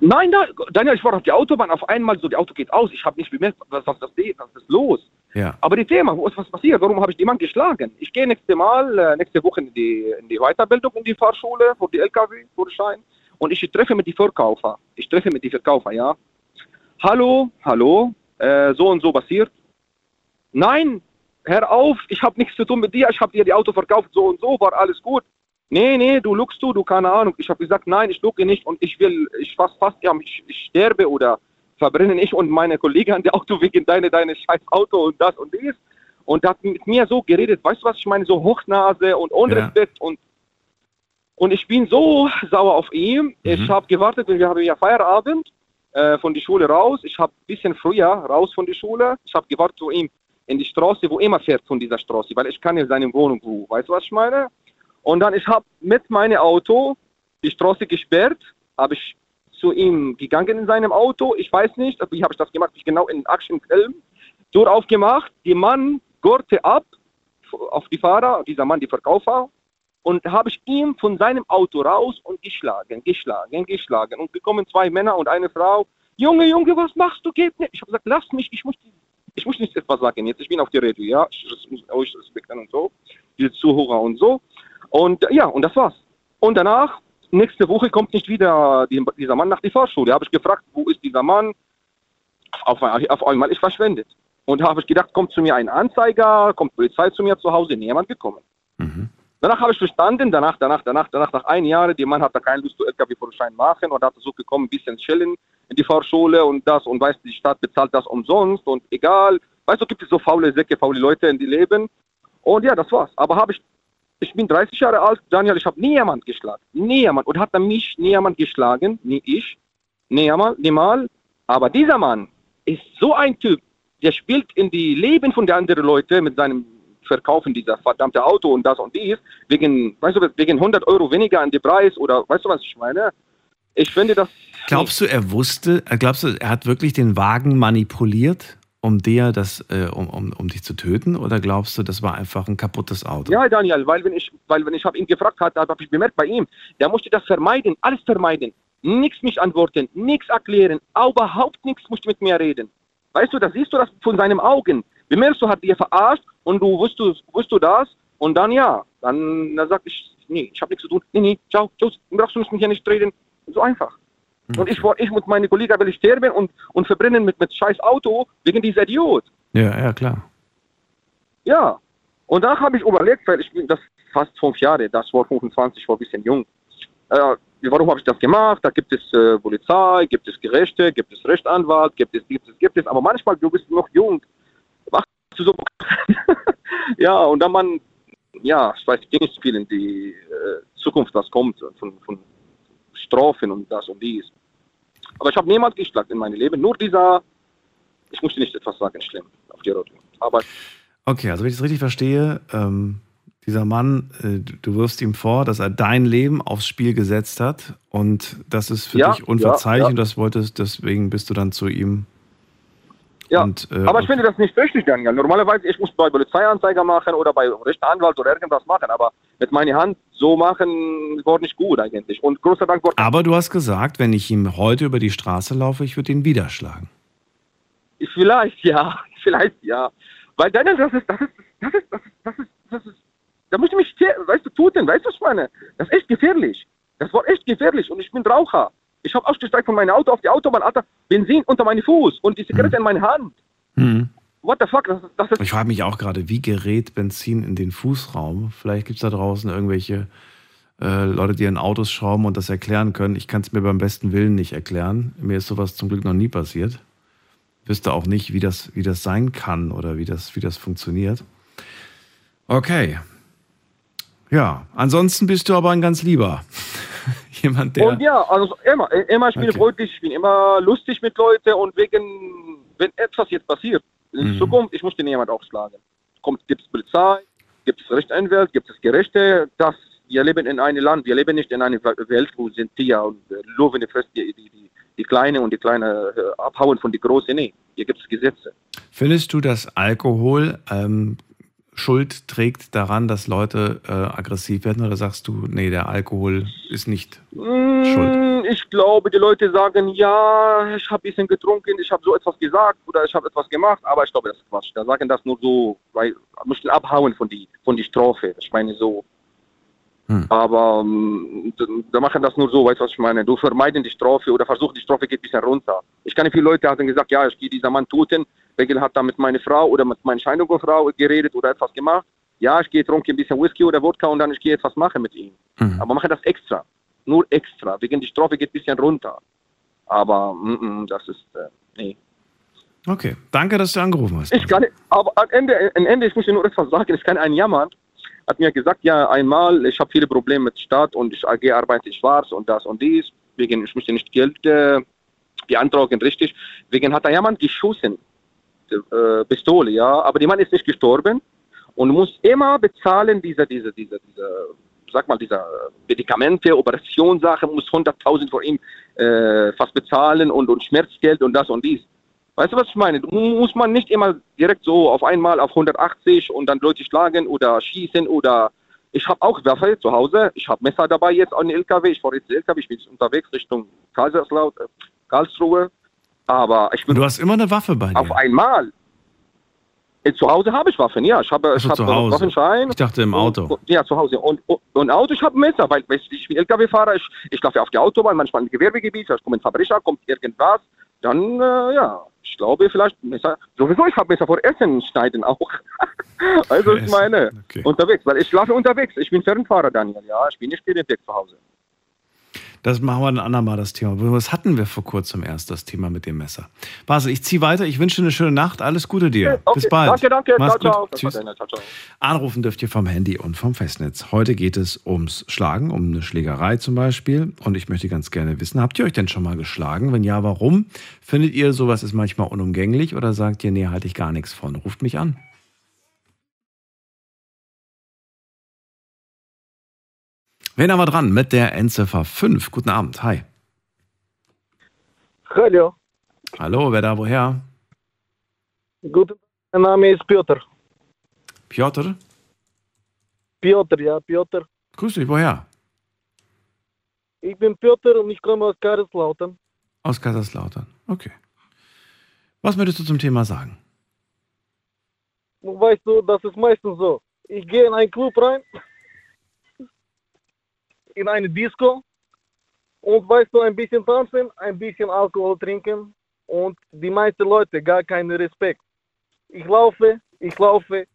Nein, nein, Daniel, ich war auf der Autobahn, auf einmal so, die Auto geht aus, ich habe nicht bemerkt, was, was, was, was ist los? Ja. Aber die Thema, wo ist was passiert? Warum habe ich jemanden geschlagen? Ich gehe nächste Mal, äh, nächste Woche in die, in die Weiterbildung in die Fahrschule für die LKW-Führerschein und ich treffe mit die Verkäufer. Ich treffe mit die Verkäufer, ja. Hallo, hallo, äh, so und so passiert. Nein, hör auf, ich habe nichts zu tun mit dir, ich habe dir die Auto verkauft, so und so, war alles gut. Nee, nee, du lugst du, du, keine Ahnung. Ich habe gesagt, nein, ich luge nicht und ich will, ich fast, fast, ja, ich, ich sterbe oder verbrenne ich und meine Kollegen an der Auto wegen deine, deine scheiß Auto und das und dies. Und hat mit mir so geredet, weißt du was ich meine, so Hochnase und ohne Ja. Und und ich bin so sauer auf ihn. Ich habe gewartet, wir haben ja Feierabend äh, von der Schule raus. Ich habe ein bisschen früher raus von der Schule. Ich habe gewartet zu ihm in die Straße, wo er immer fährt von dieser Straße, weil ich kann in seine Wohnung, wo, weißt du, was ich meine? Und dann ich habe mit meinem Auto die Straße gesperrt, habe ich zu ihm gegangen in seinem Auto. Ich weiß nicht, wie habe ich das gemacht, ich genau in Actionfilm. Tür aufgemacht, die Mann gurte ab auf die Fahrer, dieser Mann, die Verkäufer, und habe ich ihm von seinem Auto raus und geschlagen, geschlagen, geschlagen. Und gekommen zwei Männer und eine Frau. Junge, Junge, was machst du? Geht nicht. Ich habe gesagt, lass mich, ich muss, ich muss nicht etwas sagen jetzt. Ich bin auf die Radio, ja. Ich muss euch respektieren und so. Die Zuhörer und so. Und ja, und das war's. Und danach, nächste Woche kommt nicht wieder die, dieser Mann nach die Fahrschule. Habe ich gefragt, wo ist dieser Mann? Auf, auf einmal ist verschwendet. Und habe ich gedacht, kommt zu mir ein Anzeiger, kommt Polizei zu mir zu Hause, niemand gekommen. Danach habe ich verstanden, danach, danach, danach, danach, nach ein Jahr, der Mann hat da keine Lust zu LKW-Führerschein machen und hat so gekommen, ein bisschen chillen in die Fahrschule und das und weiß, die Stadt bezahlt das umsonst und egal. Weißt du, gibt es so faule Säcke, faule Leute in die Leben. Und ja, das war's. Aber habe ich, ich bin 30 Jahre alt, Daniel, ich habe nie jemand geschlagen. Nie jemand. Und hat er mich nie jemand geschlagen, nie ich, nie jemand, niemals. Aber dieser Mann ist so ein Typ, der spielt in die Leben von den anderen Leuten mit seinem Verkaufen dieser verdammte Auto und das und dies, wegen, weißt du, wegen 100 Euro weniger an den Preis oder weißt du, was ich meine? Ich finde das. Glaubst du, er wusste, glaubst du, er hat wirklich den Wagen manipuliert, um dir das, äh, um, um, um dich zu töten? Oder glaubst du, das war einfach ein kaputtes Auto? Ja, Daniel, weil wenn ich, weil wenn ich habe ihn gefragt hat, habe ich bemerkt bei ihm, der musste das vermeiden, alles vermeiden, nichts mich antworten, nichts erklären, überhaupt nichts musste mit mir reden. Weißt du, das siehst du das von seinen Augen. Bemerkst du, hat dir verarscht und du wusstest, wusstest du das und dann ja, dann, dann sag ich, nee, ich habe nichts zu tun, nee, nee, ciao, tschüss, brauchst du mich hier nicht reden, so einfach. Und ich, ich mit meinen Kollegen will ich sterben und, und verbrennen mit, mit scheiß Auto wegen dieser Idiot. Ja, ja, klar. Ja. Und danach habe ich überlegt, weil ich bin das fast fünf Jahre, das war 25, war ein bisschen jung. Äh, warum habe ich das gemacht? Da gibt es äh, Polizei, gibt es Gerichte, gibt es Rechtsanwalt, gibt es, gibt es, gibt es. Aber manchmal, du bist noch jung. Machst du so. ja, und dann man, ja, ich weiß nicht viel in die äh, Zukunft, was kommt von, von Strafen und das und dies. Aber ich habe niemand geschlagen in meinem Leben. Nur dieser, ich musste nicht etwas sagen, schlimm auf die Route. Aber Okay, also wenn ich das richtig verstehe, ähm, dieser Mann, äh, du- du wirfst ihm vor, dass er dein Leben aufs Spiel gesetzt hat und das ist für Ja, dich unverzeihlich ja, ja. und das wolltest, deswegen bist du dann zu ihm. Ja, Und, äh, aber ich finde das nicht richtig, Daniel. Normalerweise, ich muss bei Polizeianzeiger machen oder bei Rechtsanwalt oder irgendwas machen, aber mit meiner Hand so machen, war nicht gut eigentlich. Und großer Dank Aber du hast gesagt, wenn ich ihm heute über die Straße laufe, ich würde ihn wieder schlagen. Vielleicht ja, vielleicht ja. Weil Daniel, das ist, das ist, das ist, das ist, das ist, das ist, da muss ich mich, weißt du, tuten, weißt du, was ich meine? Das ist echt gefährlich. Das war echt gefährlich und ich bin Raucher. Ich habe ausgesteigt von meinem Auto auf die Autobahn, Alter, Benzin unter meinen Fuß und die Zigarette in meiner Hand. What the fuck? Das, das Ich frage mich auch gerade, wie gerät Benzin in den Fußraum? Vielleicht gibt es da draußen irgendwelche äh, Leute, die an Autos schrauben und das erklären können. Ich kann es mir beim besten Willen nicht erklären. Mir ist sowas zum Glück noch nie passiert. Wüsste auch nicht, wie das, wie das sein kann oder wie das, wie das funktioniert. Okay. Ja, ansonsten bist du aber ein ganz lieber. Jemand, der. Und ja, also immer, immer, ich bin Okay. freundlich, ich bin immer lustig mit Leuten und wegen, wenn etwas jetzt passiert, in Mhm. Zukunft, ich muss den jemand aufschlagen. Kommt, gibt es Polizei, gibt es Rechtsanwalt, gibt es Gerichte, das, wir leben in einem Land, wir leben nicht in einer Welt, wo sind Tier und äh, Löwen fest die, die, die, die Kleine und die Kleine äh, abhauen von die Große. Nee, hier gibt es Gesetze. Findest du, dass Alkohol ähm, Schuld trägt daran, dass Leute äh, aggressiv werden? Oder sagst du, nee, der Alkohol ist nicht schuld? Mm, Ich glaube, die Leute sagen, ja, ich habe ein bisschen getrunken, ich habe so etwas gesagt oder ich habe etwas gemacht, aber ich glaube, das ist Quatsch. Da sagen das nur so, weil möchten abhauen von die, von die Strophe. Ich meine so. Hm. Aber ähm, da machen das nur so, weißt du, was ich meine? Du vermeiden die Strophe oder versuchen die Strophe geht ein bisschen runter. Ich kenne viele Leute, die haben gesagt, ja, ich gehe dieser Mann töten. Regel hat da mit meiner Frau oder mit meiner Scheidungsfrau geredet oder etwas gemacht. Ja, ich gehe trinke ein bisschen Whisky oder Wodka und dann ich gehe etwas machen mit ihm. Mhm. Aber mache das extra. Nur extra. Wegen die Strophe geht ein bisschen runter. Aber mm, mm, das ist, äh, nee. Okay, danke, dass du angerufen hast. Ich kann, aber am Ende, am Ende, ich muss dir nur etwas sagen, ich kann ein jammern. Hat mir gesagt, ja, einmal, ich habe viele Probleme mit Stadt und ich AG arbeite schwarz und das und dies. Wegen, ich musste nicht Geld äh, beantragen, richtig. Wegen hat da jemand geschossen, äh, Pistole, ja. Aber der Mann ist nicht gestorben und muss immer bezahlen, diese, diese, diese, diese, sag mal, diese Medikamente, Operationssache, muss 100.000 vor ihm äh, fast bezahlen und, und Schmerzgeld und das und dies. Weißt du, was ich meine? Du muss man nicht immer direkt so auf einmal auf 180 und dann Leute schlagen oder schießen oder ich habe auch Waffe zu Hause. Ich habe Messer dabei jetzt an den LKW. Ich fahre jetzt den LKW. Ich bin jetzt unterwegs Richtung Kaiserslaut, Karlsruhe. Aber ich bin Du hast immer eine Waffe bei dir. auf einmal. Äh, Zu Hause habe ich Waffen, ja. Ich habe, ich habe. Waffenschein. Ich dachte im Auto. Und, ja, zu Hause. Und, und, und Auto, ich habe ein Messer, weil ich bin LKW-Fahrer, ich, ich laufe auf die Autobahn, manchmal im Gewerbegebiet, ich komme in Fabrischa, kommt irgendwas, dann, äh, ja, ich glaube vielleicht Messer, sowieso, ich habe Messer vor Essen schneiden auch. also, ich meine, okay. unterwegs, weil ich laufe unterwegs, ich bin Fernfahrer, Daniel, ja, ich bin nicht Tag zu Hause. Das machen wir ein andermal, das Thema. Das hatten wir vor kurzem erst, das Thema mit dem Messer. Basel, ich ziehe weiter. Ich wünsche dir eine schöne Nacht. Alles Gute dir. Okay, Bis bald. Danke, danke, Mach's ciao, gut. Tschüss. Ciao, ciao. Anrufen dürft ihr vom Handy und vom Festnetz. Heute geht es ums Schlagen, um eine Schlägerei zum Beispiel. Und ich möchte ganz gerne wissen, habt ihr euch denn schon mal geschlagen? Wenn ja, warum? Findet ihr, sowas ist manchmal unumgänglich oder sagt ihr, nee, halte ich gar nichts von? Ruft mich an. Wen haben wir dran? Mit der Endziffer 5. Guten Abend. Hi. Hallo, Hallo, wer da woher? guten mein Name ist Piotr. Piotr? Piotr, ja, Piotr. Grüß dich, woher? Ich bin Piotr und ich komme aus Kaiserslautern. Aus Kaiserslautern. Okay. Was möchtest du zum Thema sagen? Weißt du, das ist meistens so. Ich gehe in einen Club rein, in eine Disco und weißt du, ein bisschen tanzen, ein bisschen Alkohol trinken und die meisten Leute gar keinen Respekt. Ich laufe, ich laufe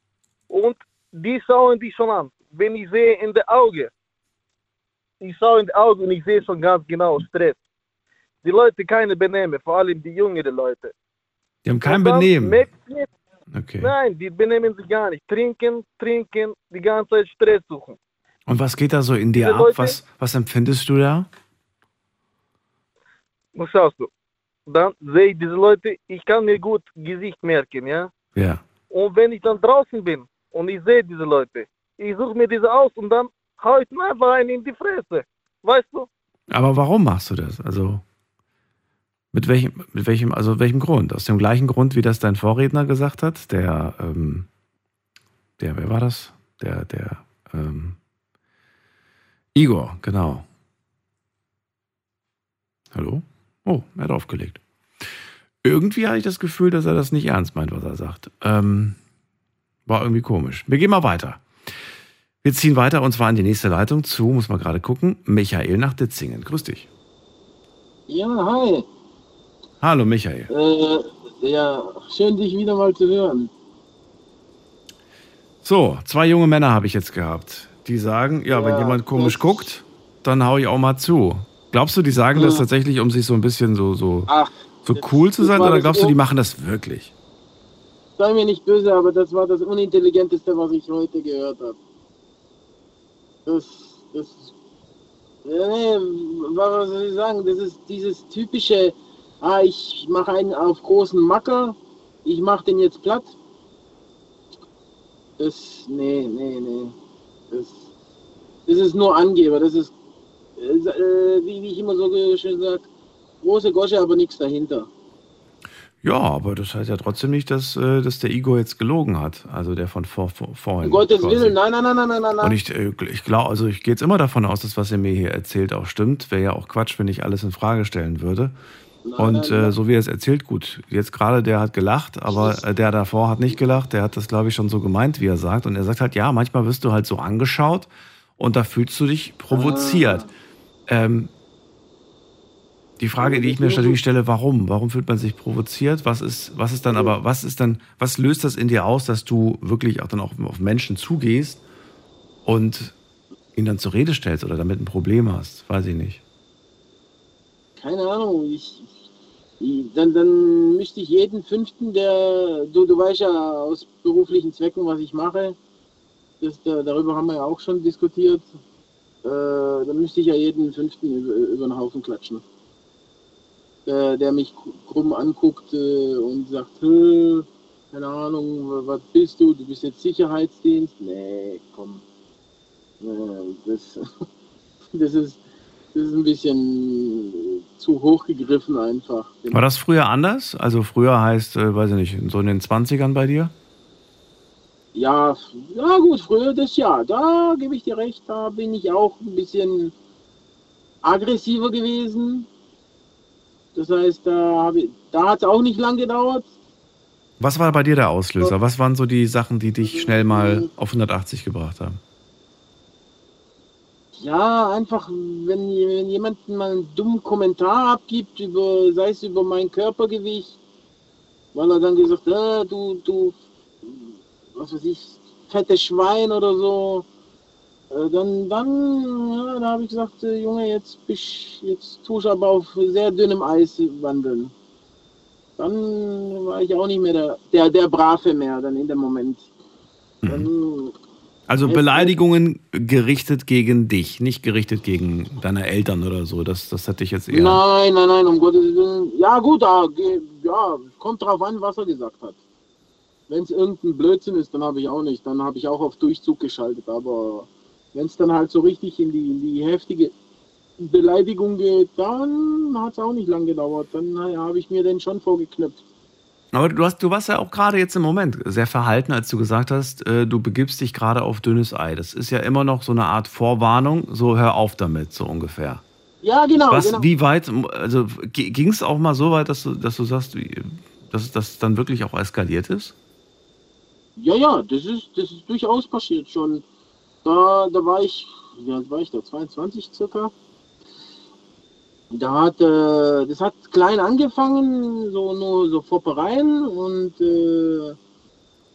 und die schauen dich schon an. Wenn ich sehe in die Augen, ich schaue in die Augen und ich sehe schon ganz genau Stress. Die Leute keine Benehmen, vor allem die jüngeren Leute. Die haben kein Benehmen. Okay. Nein, die benehmen sich gar nicht. Trinken, trinken, die ganze Zeit Stress suchen. Und was geht da so in dir ab? Was, was empfindest du da? Was schaust du? Dann sehe ich diese Leute, ich kann mir gut Gesicht merken, ja. Ja. Und wenn ich dann draußen bin und ich sehe diese Leute, ich suche mir diese aus und dann hau ich mir einfach einen in die Fresse. Weißt du? Aber warum machst du das? Also mit welchem, mit welchem, also welchem Grund? Aus dem gleichen Grund, wie das dein Vorredner gesagt hat? Der, ähm, der, wer war das? Der, der, ähm, Igor, genau. Hallo? Oh, er hat aufgelegt. Irgendwie hatte ich das Gefühl, dass er das nicht ernst meint, was er sagt. Ähm, war irgendwie komisch. Wir gehen mal weiter. Wir ziehen weiter und zwar in die nächste Leitung zu, muss man gerade gucken, Michael nach Ditzingen. Grüß dich. Ja, hi. Hallo Michael. Äh, ja, schön dich wieder mal zu hören. So, zwei junge Männer habe ich jetzt gehabt, die sagen, ja, wenn Ja, jemand komisch das- guckt, dann hau ich auch mal zu. Glaubst du, die sagen das Ja. tatsächlich, um sich so ein bisschen so, so, Ach, so cool zu das sein, oder das glaubst du, die machen das wirklich? sei mir nicht böse, aber das war das unintelligenteste, was ich heute gehört habe. Das, das, ja, nee, was soll ich sagen, das ist dieses typische, ah, ich mache einen auf großen Macker, ich mache den jetzt platt. Das, nee, nee, nee, das, das ist nur Angeber, das ist, äh, wie, wie ich immer so schön sage, große Gosche, aber nichts dahinter. Ja, aber das heißt ja trotzdem nicht, dass, äh, dass der Igor jetzt gelogen hat. Also der von vor, vor, vorhin. Um Gottes quasi. Willen, nein, nein, nein, nein, nein, nein. Und ich, äh, ich glaube, also ich gehe jetzt immer davon aus, dass was er mir hier erzählt auch stimmt. Wäre ja auch Quatsch, wenn ich alles in Frage stellen würde. Und äh, so wie er es erzählt, gut, jetzt gerade der hat gelacht, aber äh, der davor hat nicht gelacht, der hat das, glaube ich, schon so gemeint, wie er sagt. Und er sagt halt, ja, manchmal wirst du halt so angeschaut und da fühlst du dich provoziert. Ähm, die Frage, die ich mir natürlich stelle, warum? Warum fühlt man sich provoziert? Was ist, was ist dann aber, was ist dann, was löst das in dir aus, dass du wirklich auch dann auch auf Menschen zugehst und ihn dann zur Rede stellst oder damit ein Problem hast? Weiß ich nicht. Keine Ahnung, ich, dann, dann müsste ich jeden fünften, der, du, du weißt ja aus beruflichen Zwecken, was ich mache, das, da, darüber haben wir ja auch schon diskutiert, äh, dann müsste ich ja jeden fünften über, über den Haufen klatschen. Der, der mich krumm anguckt äh, und sagt, "Hö, keine Ahnung, was bist du? Du bist jetzt Sicherheitsdienst? Nee, komm. Äh, das, das, ist, das ist ein bisschen zu hoch gegriffen einfach. War das früher anders? Also früher heißt, äh, weiß ich nicht, so in den 20ern bei dir? Ja, ja gut, früher das Jahr, da gebe ich dir recht, da bin ich auch ein bisschen aggressiver gewesen. Das heißt, da, ich- da hat es auch nicht lang gedauert. Was war bei dir der Auslöser? Was waren so die Sachen, die dich schnell mal auf 180 gebracht haben? Ja, einfach, wenn, wenn jemand mal einen dummen Kommentar abgibt, über, sei es über mein Körpergewicht, weil er dann gesagt hat, äh, du, du, was weiß ich, fettes Schwein oder so, äh, dann, dann, ja, da habe ich gesagt, äh, Junge, jetzt, bist, jetzt tust du aber auf sehr dünnem Eis wandeln. Dann war ich auch nicht mehr der, der, der Brave mehr, dann in dem Moment. Dann, Also Beleidigungen gerichtet gegen dich, nicht gerichtet gegen deine Eltern oder so. Das, das hätte ich jetzt eher. Nein, nein, nein, um Gottes Willen. Ja, gut, da, ge- ja, kommt drauf an, was er gesagt hat. Wenn es irgendein Blödsinn ist, dann habe ich auch nicht. Dann habe ich auch auf Durchzug geschaltet. Aber wenn es dann halt so richtig in die, in die heftige Beleidigung geht, dann hat es auch nicht lang gedauert. Dann habe ich mir den schon vorgeknüpft. Aber du, hast, du warst ja auch gerade jetzt im Moment sehr verhalten, als du gesagt hast, äh, du begibst dich gerade auf dünnes Ei. Das ist ja immer noch so eine Art Vorwarnung, so hör auf damit, so ungefähr. Ja, genau. Was, genau. wie weit, also ging es auch mal so weit, dass du, dass du sagst, dass das dann wirklich auch eskaliert ist? Ja, ja, das ist, das ist durchaus passiert schon. Da, da war ich, wie alt war ich da? 22 circa. Da hat, äh, das hat klein angefangen, so nur so Foppereien und äh,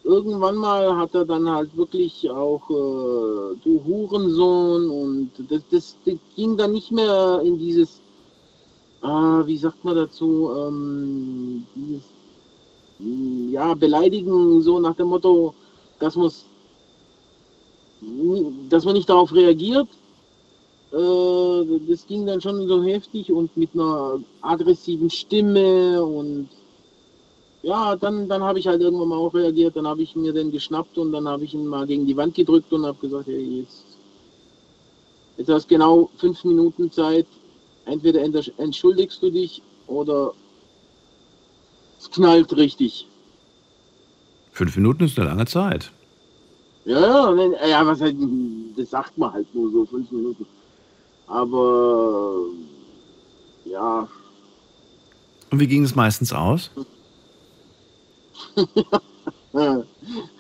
irgendwann mal hat er dann halt wirklich auch, äh, du Hurensohn und das, das, das ging dann nicht mehr in dieses, ah, wie sagt man dazu, ähm, dieses ja, beleidigen, so nach dem Motto, dass, dass man nicht darauf reagiert. Äh, das ging dann schon so heftig und mit einer aggressiven Stimme und ja, dann, dann habe ich halt irgendwann mal auch reagiert, dann habe ich mir den geschnappt und dann habe ich ihn mal gegen die Wand gedrückt und habe gesagt, hey, jetzt, jetzt hast du genau fünf Minuten Zeit, entweder ent- entschuldigst du dich oder es knallt richtig. Fünf Minuten ist eine lange Zeit. Ja, ja, ja, was halt, das sagt man halt nur so, fünf Minuten. Aber, ja, Und wie ging es meistens aus?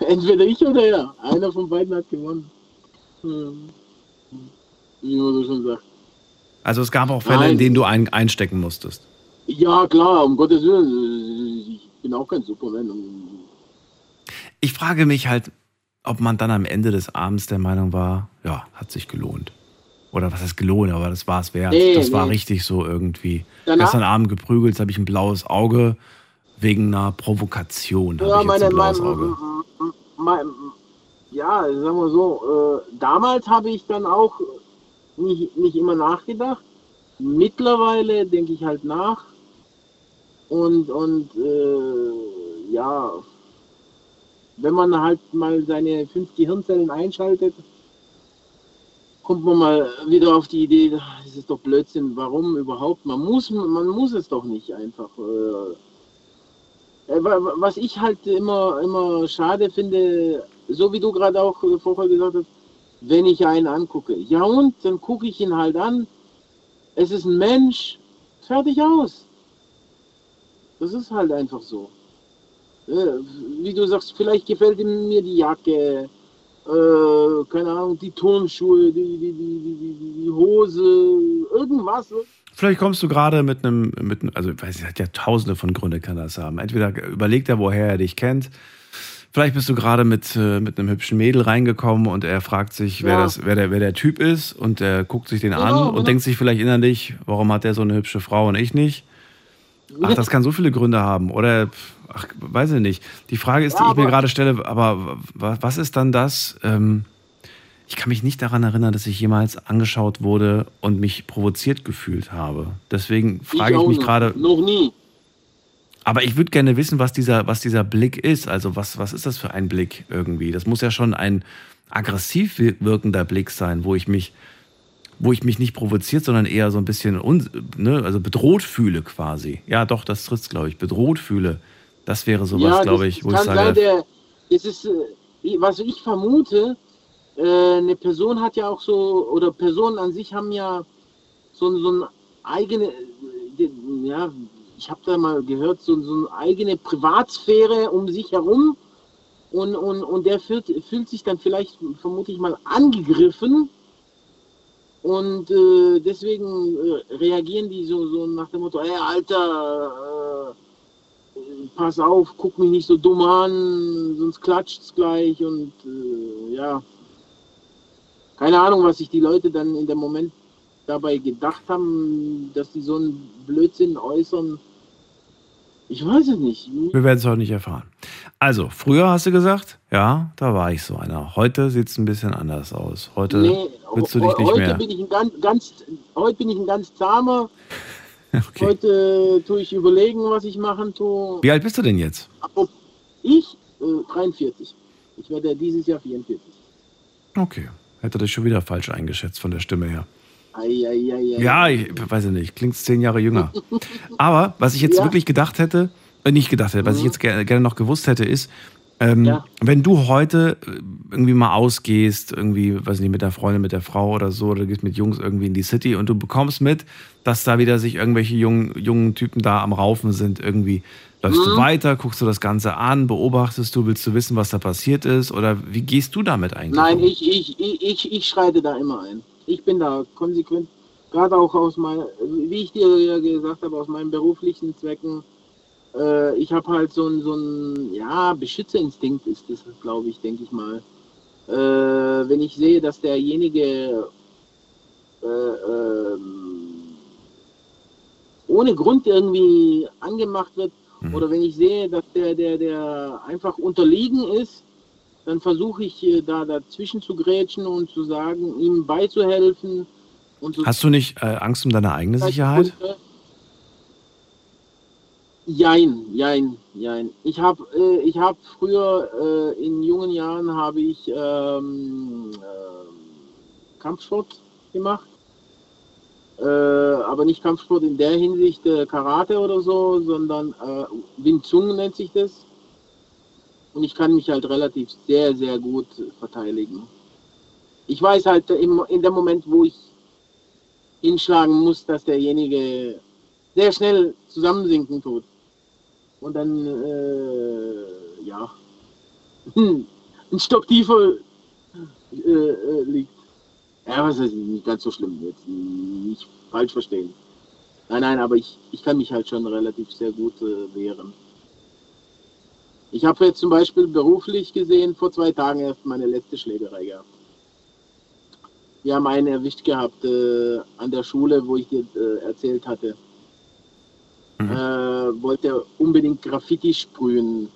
entweder ich oder er. Einer von beiden hat gewonnen. Hm. Wie man so schon sagt. Also es gab auch Fälle, Nein. in denen du ein, einstecken musstest. Ja, klar, um Gottes Willen. Ich bin auch kein Superman. Ich frage mich halt, ob man dann am Ende des Abends der Meinung war, ja, hat sich gelohnt. Oder was heißt gelohnt, aber das war es wert. Nee, das war nee. richtig so irgendwie. Danach- Gestern Abend geprügelt, jetzt habe ich ein blaues Auge wegen einer Provokation. Ja, ich jetzt meine, ein blaues mein, Auge. mein, ja, sagen wir so, äh, damals habe ich dann auch nicht, nicht immer nachgedacht. Mittlerweile denke ich halt nach. Und, und äh, ja, wenn man halt mal seine fünf Gehirnzellen einschaltet, kommt man mal wieder auf die Idee, ach, das ist doch Blödsinn, warum überhaupt? Man muss, man muss es doch nicht einfach. Äh, äh, wa- wa- was ich halt immer, immer schade finde, so wie du gerade auch vorher gesagt hast, wenn ich einen angucke. Ja und, dann gucke ich ihn halt an. Es ist ein Mensch, fertig aus. Das ist halt einfach so. Äh, wie du sagst, vielleicht gefällt ihm mir die Jacke, äh, keine Ahnung, die Turnschuhe, die, die, die, die, Hose, irgendwas. Vielleicht kommst du gerade mit einem, mit, einem- also ich weiß nicht, hat ja tausende von Gründe kann das haben. Entweder überlegt er, woher er dich kennt. Vielleicht bist du gerade mit, äh, mit einem hübschen Mädel reingekommen und er fragt sich, wer, Ja. das, wer, der, wer der Typ ist und er guckt sich den Genau, an und genau. denkt sich vielleicht innerlich, warum hat der so eine hübsche Frau und ich nicht? Ach, das kann so viele Gründe haben. Oder, ach, weiß ich nicht. Die Frage ist, die Ja, ich mir gerade stelle, aber wa- was ist dann das? Ähm, ich kann mich nicht daran erinnern, dass ich jemals angeschaut wurde und mich provoziert gefühlt habe. Deswegen frage ich, auch mich gerade, Noch nie. aber ich würde gerne wissen, was dieser, was dieser Blick ist. Also was, was ist das für ein Blick irgendwie? Das muss ja schon ein aggressiv wir- wirkender Blick sein, wo ich mich, wo ich mich nicht provoziert, sondern eher so ein bisschen ne, also bedroht fühle quasi. Ja, doch, das trifft glaube ich. Bedroht fühle. Das wäre sowas, ja, glaube ich, wo ich sein, sage. der, es ist, äh, was ich vermute, äh, eine Person hat ja auch so, oder Personen an sich haben ja so, ein- so ein eigene, äh, ja, ich habe da mal gehört, so, so eine eigene Privatsphäre um sich herum und, und, und der fühlt, fühlt sich dann vielleicht, vermute ich mal, angegriffen und äh, deswegen äh, reagieren die so, so nach dem Motto, hey Alter, äh, pass auf, guck mich nicht so dumm an, sonst klatscht's gleich und äh, ja. Keine Ahnung, was sich die Leute dann in dem Moment dabei gedacht haben, dass die so einen Blödsinn äußern. Ich weiß es nicht. Wir werden es heute nicht erfahren. Also, früher hast du gesagt, ja, da war ich so einer. Heute sieht es ein bisschen anders aus. Heute Nee, willst du dich nicht heute mehr. bin ich ein ganz, ganz, heute bin ich ein ganz zahmer. Heute tue ich überlegen, was ich machen tue. Wie alt bist du denn jetzt? Ich äh, 43. Ich werde dieses Jahr 44. Okay. Hätte dich schon wieder falsch eingeschätzt von der Stimme her. Ei, ei, ei, ei. Ja, ich weiß ich nicht. Klingt zehn Jahre jünger. Aber was ich jetzt Ja. wirklich gedacht hätte, äh, nicht gedacht hätte, was ich Mhm. jetzt gerne, gerne noch gewusst hätte, ist, ähm, Ja. wenn du heute äh, irgendwie mal ausgehst, irgendwie, weiß ich nicht, mit der Freundin, mit der Frau oder so, oder gehst mit Jungs irgendwie in die City und du bekommst mit, dass da wieder sich irgendwelche jungen, jungen Typen da am Raufen sind, irgendwie. Läufst du Mhm. weiter, guckst du das Ganze an, beobachtest du, willst du wissen, was da passiert ist? Oder wie gehst du damit eigentlich? Nein, um? ich, ich, ich, ich, ich schreite da immer ein. Ich bin da konsequent, gerade auch aus meiner, wie ich dir ja gesagt habe, aus meinen beruflichen Zwecken. Äh, ich habe halt so ein, so ein, ja, Beschützerinstinkt ist das, glaube ich, denke ich mal. Äh, wenn ich sehe, dass derjenige äh, ähm, ohne Grund irgendwie angemacht wird, oder wenn ich sehe, dass der, der, der einfach unterliegen ist, dann versuche ich äh, da dazwischen zu grätschen und zu sagen, ihm beizuhelfen. Und so Hast du nicht äh, Angst um deine eigene Sicherheit? Jein, jein, jein. Ich habe äh, ich hab früher äh, in jungen Jahren habe ich ähm, äh, Kampfsport gemacht. Äh, aber nicht Kampfsport in der Hinsicht äh, Karate oder so, sondern Wing Chun nennt sich das. Und ich kann mich halt relativ sehr, sehr gut verteidigen. Ich weiß halt im, in dem Moment, wo ich hinschlagen muss, dass derjenige sehr schnell zusammensinken tut. Und dann, äh, ja, ein Stock tiefer äh, äh, liegt. Ja, was ist nicht ganz so schlimm, jetzt nicht falsch verstehen. Nein, nein, aber ich, ich kann mich halt schon relativ sehr gut äh, wehren. Ich habe jetzt zum Beispiel beruflich gesehen vor zwei Tagen erst meine letzte Schlägerei gehabt. Wir haben einen erwischt gehabt äh, an der Schule, wo ich dir äh, erzählt hatte. Äh, wollte unbedingt Graffiti sprühen.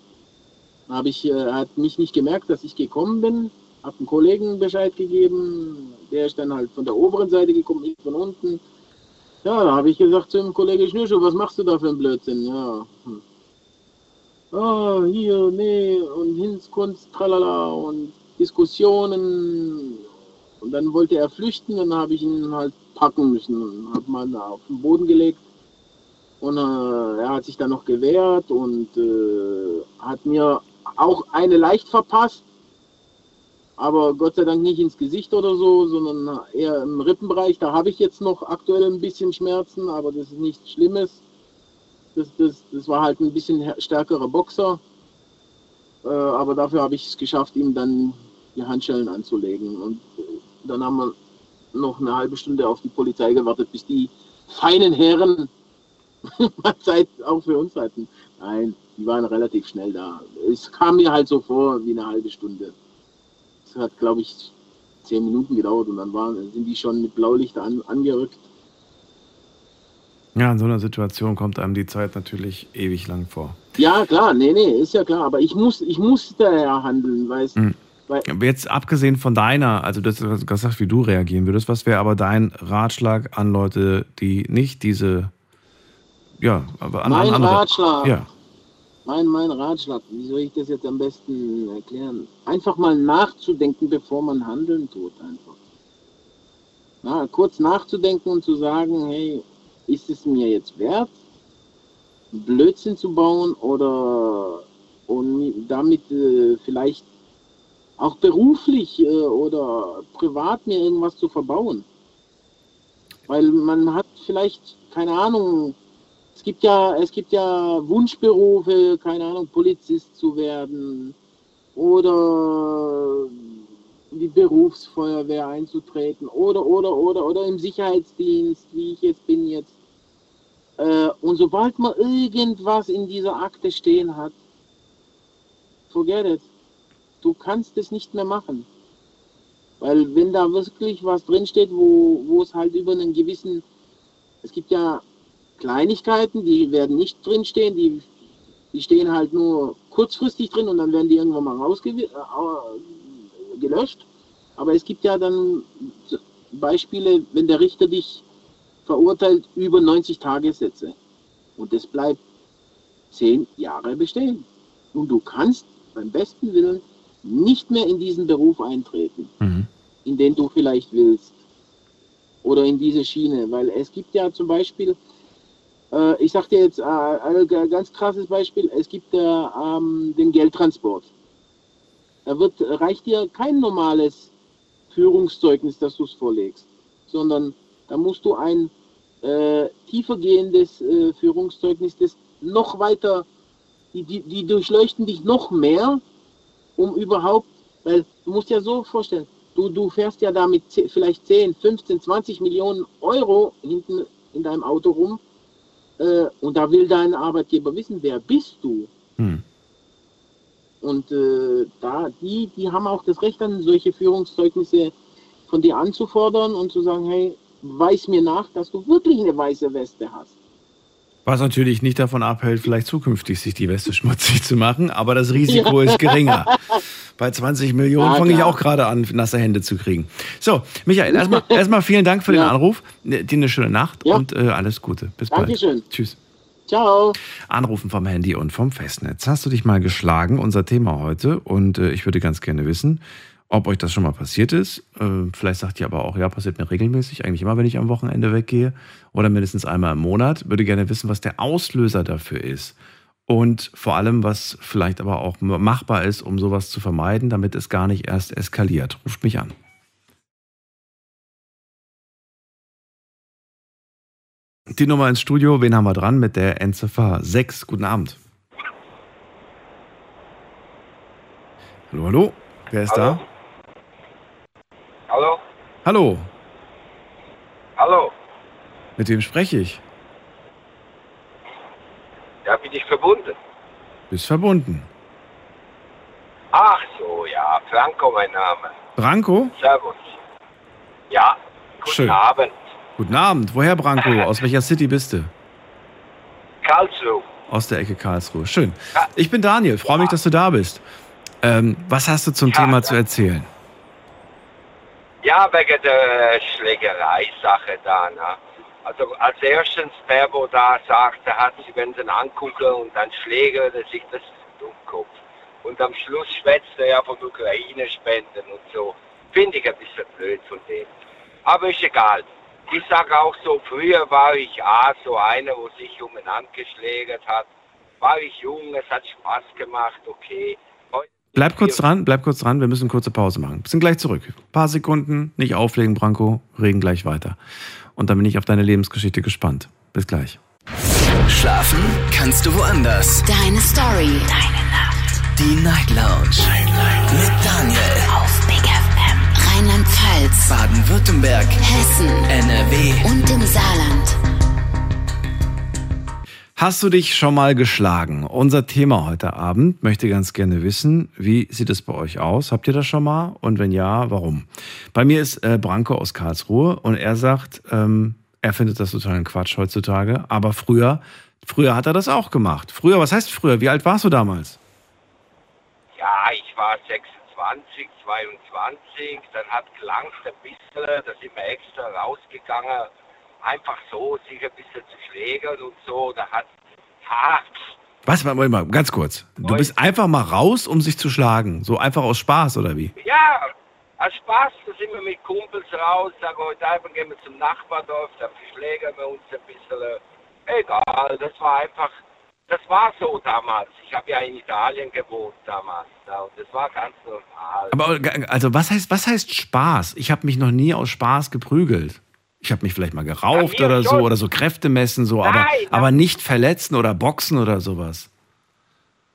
Hab ich, äh, er hat mich nicht gemerkt, dass ich gekommen bin. Hab einem Kollegen Bescheid gegeben. Der ist dann halt von der oberen Seite gekommen, ich von unten. Ja, da habe ich gesagt zu dem Kollegen Schnürschuh, was machst du da für einen Blödsinn? Ja. Hm. Ah, hier, nee, und Hinskunst, tralala, und Diskussionen. und dann wollte er flüchten, dann habe ich ihn halt packen müssen und habe mal auf den Boden gelegt. Und äh, er hat sich dann noch gewehrt und äh, hat mir auch eine leicht verpasst, aber Gott sei Dank nicht ins Gesicht oder so, sondern eher im Rippenbereich. Da habe ich jetzt noch aktuell ein bisschen Schmerzen, aber das ist nichts Schlimmes. Das, das, das war halt ein bisschen stärkerer Boxer. Äh, aber dafür habe ich es geschafft, ihm dann die Handschellen anzulegen. Und dann haben wir noch eine halbe Stunde auf die Polizei gewartet, bis die feinen Herren mal Zeit auch für uns hatten. Nein, die waren relativ schnell da. Es kam mir halt so vor wie eine halbe Stunde. Es hat, glaube ich, zehn Minuten gedauert und dann waren, sind die schon mit Blaulicht an, angerückt. Ja, in so einer Situation kommt einem die Zeit natürlich ewig lang vor. Ja, klar, nee, nee, ist ja klar. Aber ich muss, ich musste ja handeln, weißt Mhm. weil Aber Jetzt abgesehen von deiner, also das hast du gesagt, wie du reagieren würdest, was wäre aber dein Ratschlag an Leute, die nicht diese, ja, aber an, Mein an andere. Ratschlag. Ja. Mein, mein Ratschlag, wie soll ich das jetzt am besten erklären? Einfach mal nachzudenken, bevor man handeln tut, einfach. Na, kurz nachzudenken und zu sagen, hey, ist es mir jetzt wert, Blödsinn zu bauen oder und mi- damit äh, vielleicht auch beruflich äh, oder privat mir irgendwas zu verbauen? Weil man hat vielleicht, keine Ahnung, es gibt ja, es gibt ja Wunschberufe, keine Ahnung, Polizist zu werden oder die Berufsfeuerwehr einzutreten oder, oder, oder, oder im Sicherheitsdienst, wie ich jetzt bin jetzt. Äh, und sobald man irgendwas in dieser Akte stehen hat, forget it. Du kannst es nicht mehr machen. Weil wenn da wirklich was drinsteht, wo, wo es halt über einen gewissen, es gibt ja Kleinigkeiten, die werden nicht drinstehen, die, die stehen halt nur kurzfristig drin und dann werden die irgendwann mal rausgelöscht. Gelöscht. Aber es gibt ja dann Beispiele, wenn der Richter dich verurteilt über 90 Tagessätze und es bleibt 10 Jahre bestehen. Und du kannst beim besten Willen nicht mehr in diesen Beruf eintreten, Mhm. in den du vielleicht willst. Oder in diese Schiene. Weil es gibt ja zum Beispiel, äh, ich sag dir jetzt äh, ein ganz krasses Beispiel, es gibt äh, ähm, den Geldtransport. Da wird, reicht dir kein normales Führungszeugnis, dass du es vorlegst, sondern da musst du ein äh, tiefergehendes äh, Führungszeugnis, das noch weiter, die, die, die durchleuchten dich noch mehr, um überhaupt, weil du musst ja so vorstellen, du, du fährst ja da mit ze- vielleicht 10, 15, 20 Millionen Euro hinten in deinem Auto rum äh, und da will dein Arbeitgeber wissen, wer bist du? Hm. Und äh, da, die, die haben auch das Recht, dann solche Führungszeugnisse von dir anzufordern und zu sagen, hey, weiß mir nach, dass du wirklich eine weiße Weste hast. Was natürlich nicht davon abhält, vielleicht zukünftig sich die Weste schmutzig zu machen, aber das Risiko ist geringer. Bei 20 Millionen Ja, fange ich auch gerade an, nasse Hände zu kriegen. So, Michael, erstmal erstmal vielen Dank für den Ja. Anruf. Dir eine schöne Nacht Ja. und äh, alles Gute. Bis bald. Dankeschön. Tschüss. Ciao. Anrufen vom Handy und vom Festnetz. Hast du dich mal geschlagen? Unser Thema heute. Und äh, ich würde ganz gerne wissen, ob euch das schon mal passiert ist. Äh, vielleicht sagt ihr aber auch, ja, passiert mir regelmäßig, eigentlich immer, wenn ich am Wochenende weggehe. Oder mindestens einmal im Monat. Würde gerne wissen, was der Auslöser dafür ist. Und vor allem, was vielleicht aber auch machbar ist, um sowas zu vermeiden, damit es gar nicht erst eskaliert. Ruft mich an. Die Nummer ins Studio, wen haben wir dran mit der Endziffer 6? Guten Abend. Hallo, hallo. Wer ist Hallo. Hallo? da? Hallo. Hallo? Mit wem spreche ich? Ja, bin ich verbunden? Bist verbunden. Ach so, ja, Franco mein Name. Branko? Servus. Ja, guten Schön. Abend. Guten Abend. Woher, Branko? Aus welcher City bist du? Karlsruhe. Aus der Ecke Karlsruhe. Schön. Ich bin Daniel. Freue mich, dass du da bist. Ähm, was hast du zum Thema zu erzählen? Ja, wegen der Schlägerei-Sache da. Ne? Also als erstens, der, wo da sagte, hat sie, wenn sie ihn angucken und dann Schläger, dass sich das Dummkopf. Und am Schluss schwätzt er ja von Ukraine spenden und so. Finde ich ein bisschen blöd von dem. Aber ist egal. Ich sage auch so, früher war ich A, so einer, wo sich umeinander geschlägert hat. War ich jung, es hat Spaß gemacht, okay. Heute Bleib kurz dran, bleib kurz dran, wir müssen kurze Pause machen. Wir sind gleich zurück. Ein paar Sekunden, nicht auflegen, Branko, reden gleich weiter. Und dann bin ich auf deine Lebensgeschichte gespannt. Bis gleich. Schlafen kannst du woanders. Deine Story. Deine Nacht. Die Night Lounge. Mit Daniel. Rheinland-Pfalz. Baden-Württemberg. Hessen. NRW. Und im Saarland. Hast du dich schon mal geschlagen? Unser Thema heute Abend möchte ganz gerne wissen, wie sieht es bei euch aus? Habt ihr das schon mal? Und wenn ja, warum? Bei mir ist äh, Branko aus Karlsruhe und er sagt, ähm, er findet das total ein Quatsch heutzutage, aber früher, früher hat er das auch gemacht. Früher, was heißt früher? Wie alt warst du damals? Ja, ich war 26, 22, dann hat gelangt ein bisschen, da sind wir extra rausgegangen, einfach so, sich ein bisschen zu schlägern und so, da hat, ha, Was, Moment mal, ganz kurz. Du bist einfach mal raus, um sich zu schlagen. So einfach aus Spaß, oder wie? ja, als Spaß, da sind wir mit Kumpels raus, sagen heute Abend gehen wir zum Nachbardorf, da verschlägern wir uns ein bisschen, egal, das war einfach, das war so damals. Ich habe ja in Italien gewohnt damals, ja, und das war ganz normal. Aber also was heißt, was heißt Spaß? Ich habe mich noch nie aus Spaß geprügelt. Ich habe mich vielleicht mal gerauft oder so schon. oder so Kräfte messen, so, aber, Nein, aber nicht verletzen oder boxen oder sowas.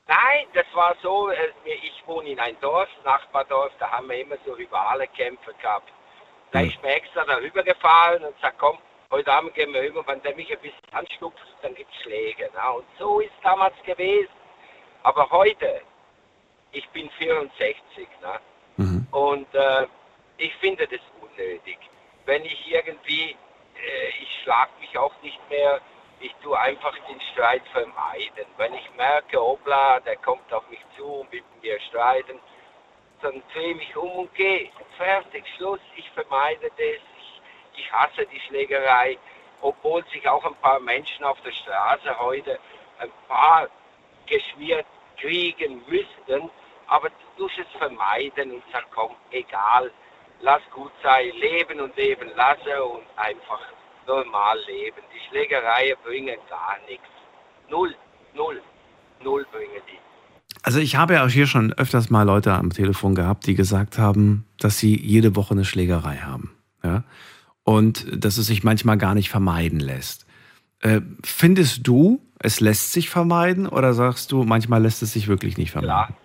Nein, das war so, äh, ich wohne in einem Dorf, Nachbardorf, da haben wir immer so rivale Kämpfe gehabt. Da ist mir extra darüber gefallen und sagt, komm, heute Abend gehen wir rüber, wenn der mich ein bisschen anstupst, dann gibt's Schläge. Na? Und so ist damals gewesen. Aber heute, ich bin 64, na? und äh, ich finde das unnötig. Wenn ich irgendwie, äh, ich schlag mich auch nicht mehr, ich tue einfach den Streit vermeiden. Wenn ich merke, hoppla, der kommt auf mich zu und will mit mir streiten, dann drehe ich mich um und gehe. Fertig, Schluss, ich vermeide das. Ich, hasse die Schlägerei, obwohl sich auch ein paar Menschen auf der Straße heute ein paar geschmiert kriegen müssten. Aber du musst es vermeiden und sag, komm, egal, lass gut sein, leben und leben lasse und einfach normal leben. Die Schlägereien bringen gar nichts. Null, null, null bringen die. Also ich habe ja auch hier schon öfters mal Leute am Telefon gehabt, die gesagt haben, dass sie jede Woche eine Schlägerei haben. Ja? Und dass es sich manchmal gar nicht vermeiden lässt. Äh, findest du, es lässt sich vermeiden oder sagst du, manchmal lässt es sich wirklich nicht vermeiden?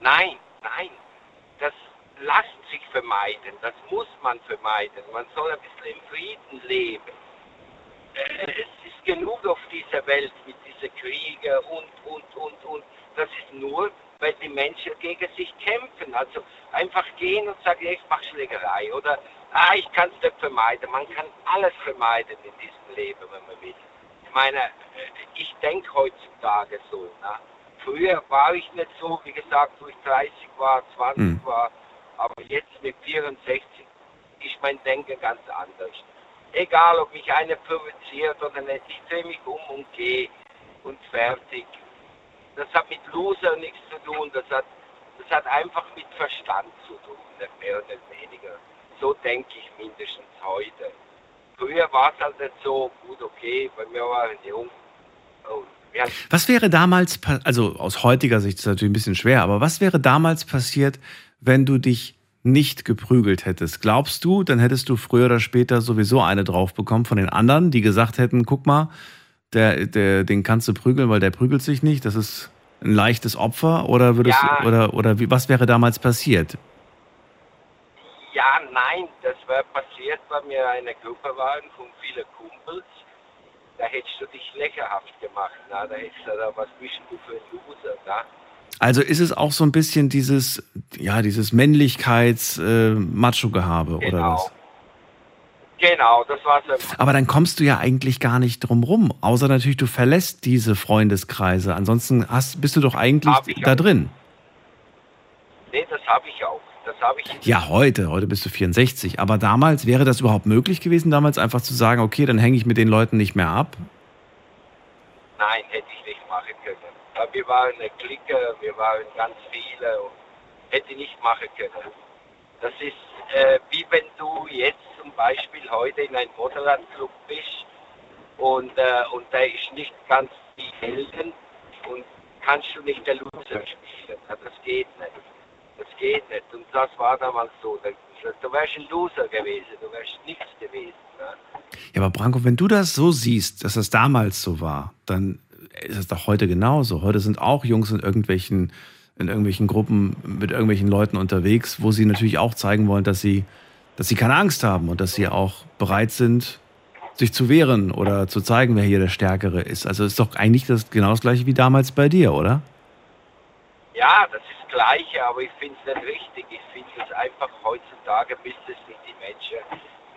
Nein, nein, das lässt sich vermeiden, das muss man vermeiden. Man soll ein bisschen im Frieden leben. Äh, Es ist genug auf dieser Welt mit diesen Kriegen und, und, und, und. Das ist nur, weil die Menschen gegen sich kämpfen. Also einfach gehen und sagen, ich mache Schlägerei oder ah, ich kann es nicht vermeiden. Man kann alles vermeiden in diesem Leben, wenn man will. Ich meine, äh, ich denke heutzutage so. Ne? Früher war ich nicht so, wie gesagt, wo ich 30 war, 20 Hm. war, aber jetzt mit 64 ist mein Denken ganz anders. Egal, ob mich einer provoziert oder nicht, ich drehe mich um und gehe und fertig. Das hat mit Loser nichts zu tun, das hat, das hat einfach mit Verstand zu tun, nicht mehr oder nicht weniger. So denke ich mindestens heute. Früher war es halt nicht so gut, okay, bei mir waren jung. Und wir hatten Was wäre damals, also aus heutiger Sicht ist es natürlich ein bisschen schwer, aber was wäre damals passiert, wenn du dich nicht geprügelt hättest? Glaubst du, dann hättest du früher oder später sowieso eine drauf bekommen von den anderen, die gesagt hätten, guck mal, der, der, den kannst du prügeln, weil der prügelt sich nicht, das ist ein leichtes Opfer oder würdest Ja. oder oder wie, was wäre damals passiert? Ja, nein, das wäre passiert, weil wir eine Gruppe waren von vielen Kumpels. Da hättest du dich lächerhaft gemacht, na? da hättest du da, was bist du für ein Loser, na? Also ist es auch so ein bisschen dieses ja, dieses Männlichkeits äh, Gehabe oder Genau. was? Genau, das war so. Aber dann kommst du ja eigentlich gar nicht drum rum, außer natürlich du verlässt diese Freundeskreise. Ansonsten hast, bist du doch eigentlich da auch. drin. Nee, das habe ich auch. Das habe ich. Ja, heute, heute bist du 64. Aber damals wäre das überhaupt möglich gewesen, damals einfach zu sagen, okay, dann hänge ich mit den Leuten nicht mehr ab. Nein, hätte ich nicht machen können. Wir waren eine Clique, wir waren ganz viele und hätte ich nicht machen können. Das ist äh, wie wenn du jetzt zum Beispiel heute in einem Motorradclub bist und, äh, und der ist nicht ganz die Helden und kannst du nicht der Loser spielen. Das geht nicht. Das geht nicht. Und das war damals so. Du wärst ein Loser gewesen, du wärst nichts gewesen. Ne? Ja, aber Branko, wenn du das so siehst, dass das damals so war, dann ist es doch heute genauso. Heute sind auch Jungs in irgendwelchen, in irgendwelchen Gruppen mit irgendwelchen Leuten unterwegs, wo sie natürlich auch zeigen wollen, dass sie, dass sie keine Angst haben und dass sie auch bereit sind, sich zu wehren oder zu zeigen, wer hier der Stärkere ist. Also ist doch eigentlich das genau das gleiche wie damals bei dir, oder? Ja, das ist das Gleiche, aber ich finde es nicht richtig. Ich finde es einfach heutzutage müsste es nicht die Menschen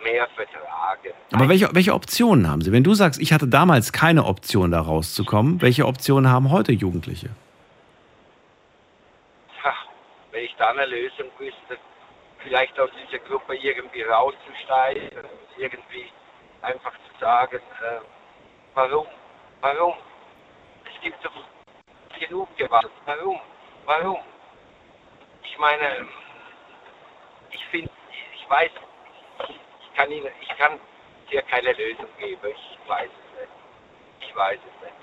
mehr vertragen. Aber welche, welche Optionen haben sie? Wenn du sagst, ich hatte damals keine Option, da rauszukommen, welche Optionen haben heute Jugendliche? Wenn ich da eine Lösung wüsste, vielleicht aus dieser Gruppe irgendwie rauszusteigen, irgendwie einfach zu sagen, äh, warum, warum? Es gibt doch genug Gewalt. Warum? Warum? Ich meine, ich finde, ich weiß, ich kann Ihnen, ich kann dir keine Lösung geben. Ich weiß es nicht. Ich weiß es nicht.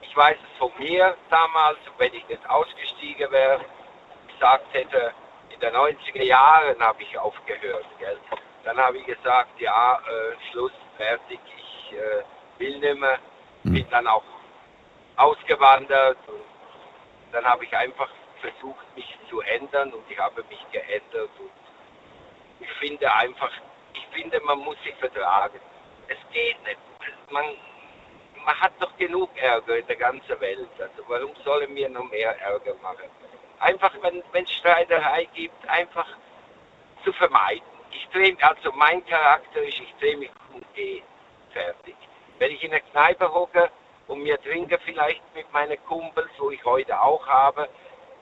Ich weiß es von mir damals, wenn ich nicht ausgestiegen wäre, gesagt hätte, in den 90er Jahren habe ich aufgehört. Gell? Dann habe ich gesagt, ja, äh, Schluss, fertig, ich äh, will nicht mehr. Bin dann auch ausgewandert und dann habe ich einfach versucht, mich zu ändern und ich habe mich geändert und ich finde einfach, ich finde, man muss sich vertragen. Es geht nicht. Man, man hat doch genug Ärger in der ganzen Welt. Also warum sollen wir noch mehr Ärger machen? Einfach, wenn es Streiterei gibt, einfach zu vermeiden. Ich drehe, also mein Charakter ist, ich drehe mich und gehe. Fertig. Wenn ich in der Kneipe hocke und mir trinke vielleicht mit meinen Kumpels, wo ich heute auch habe,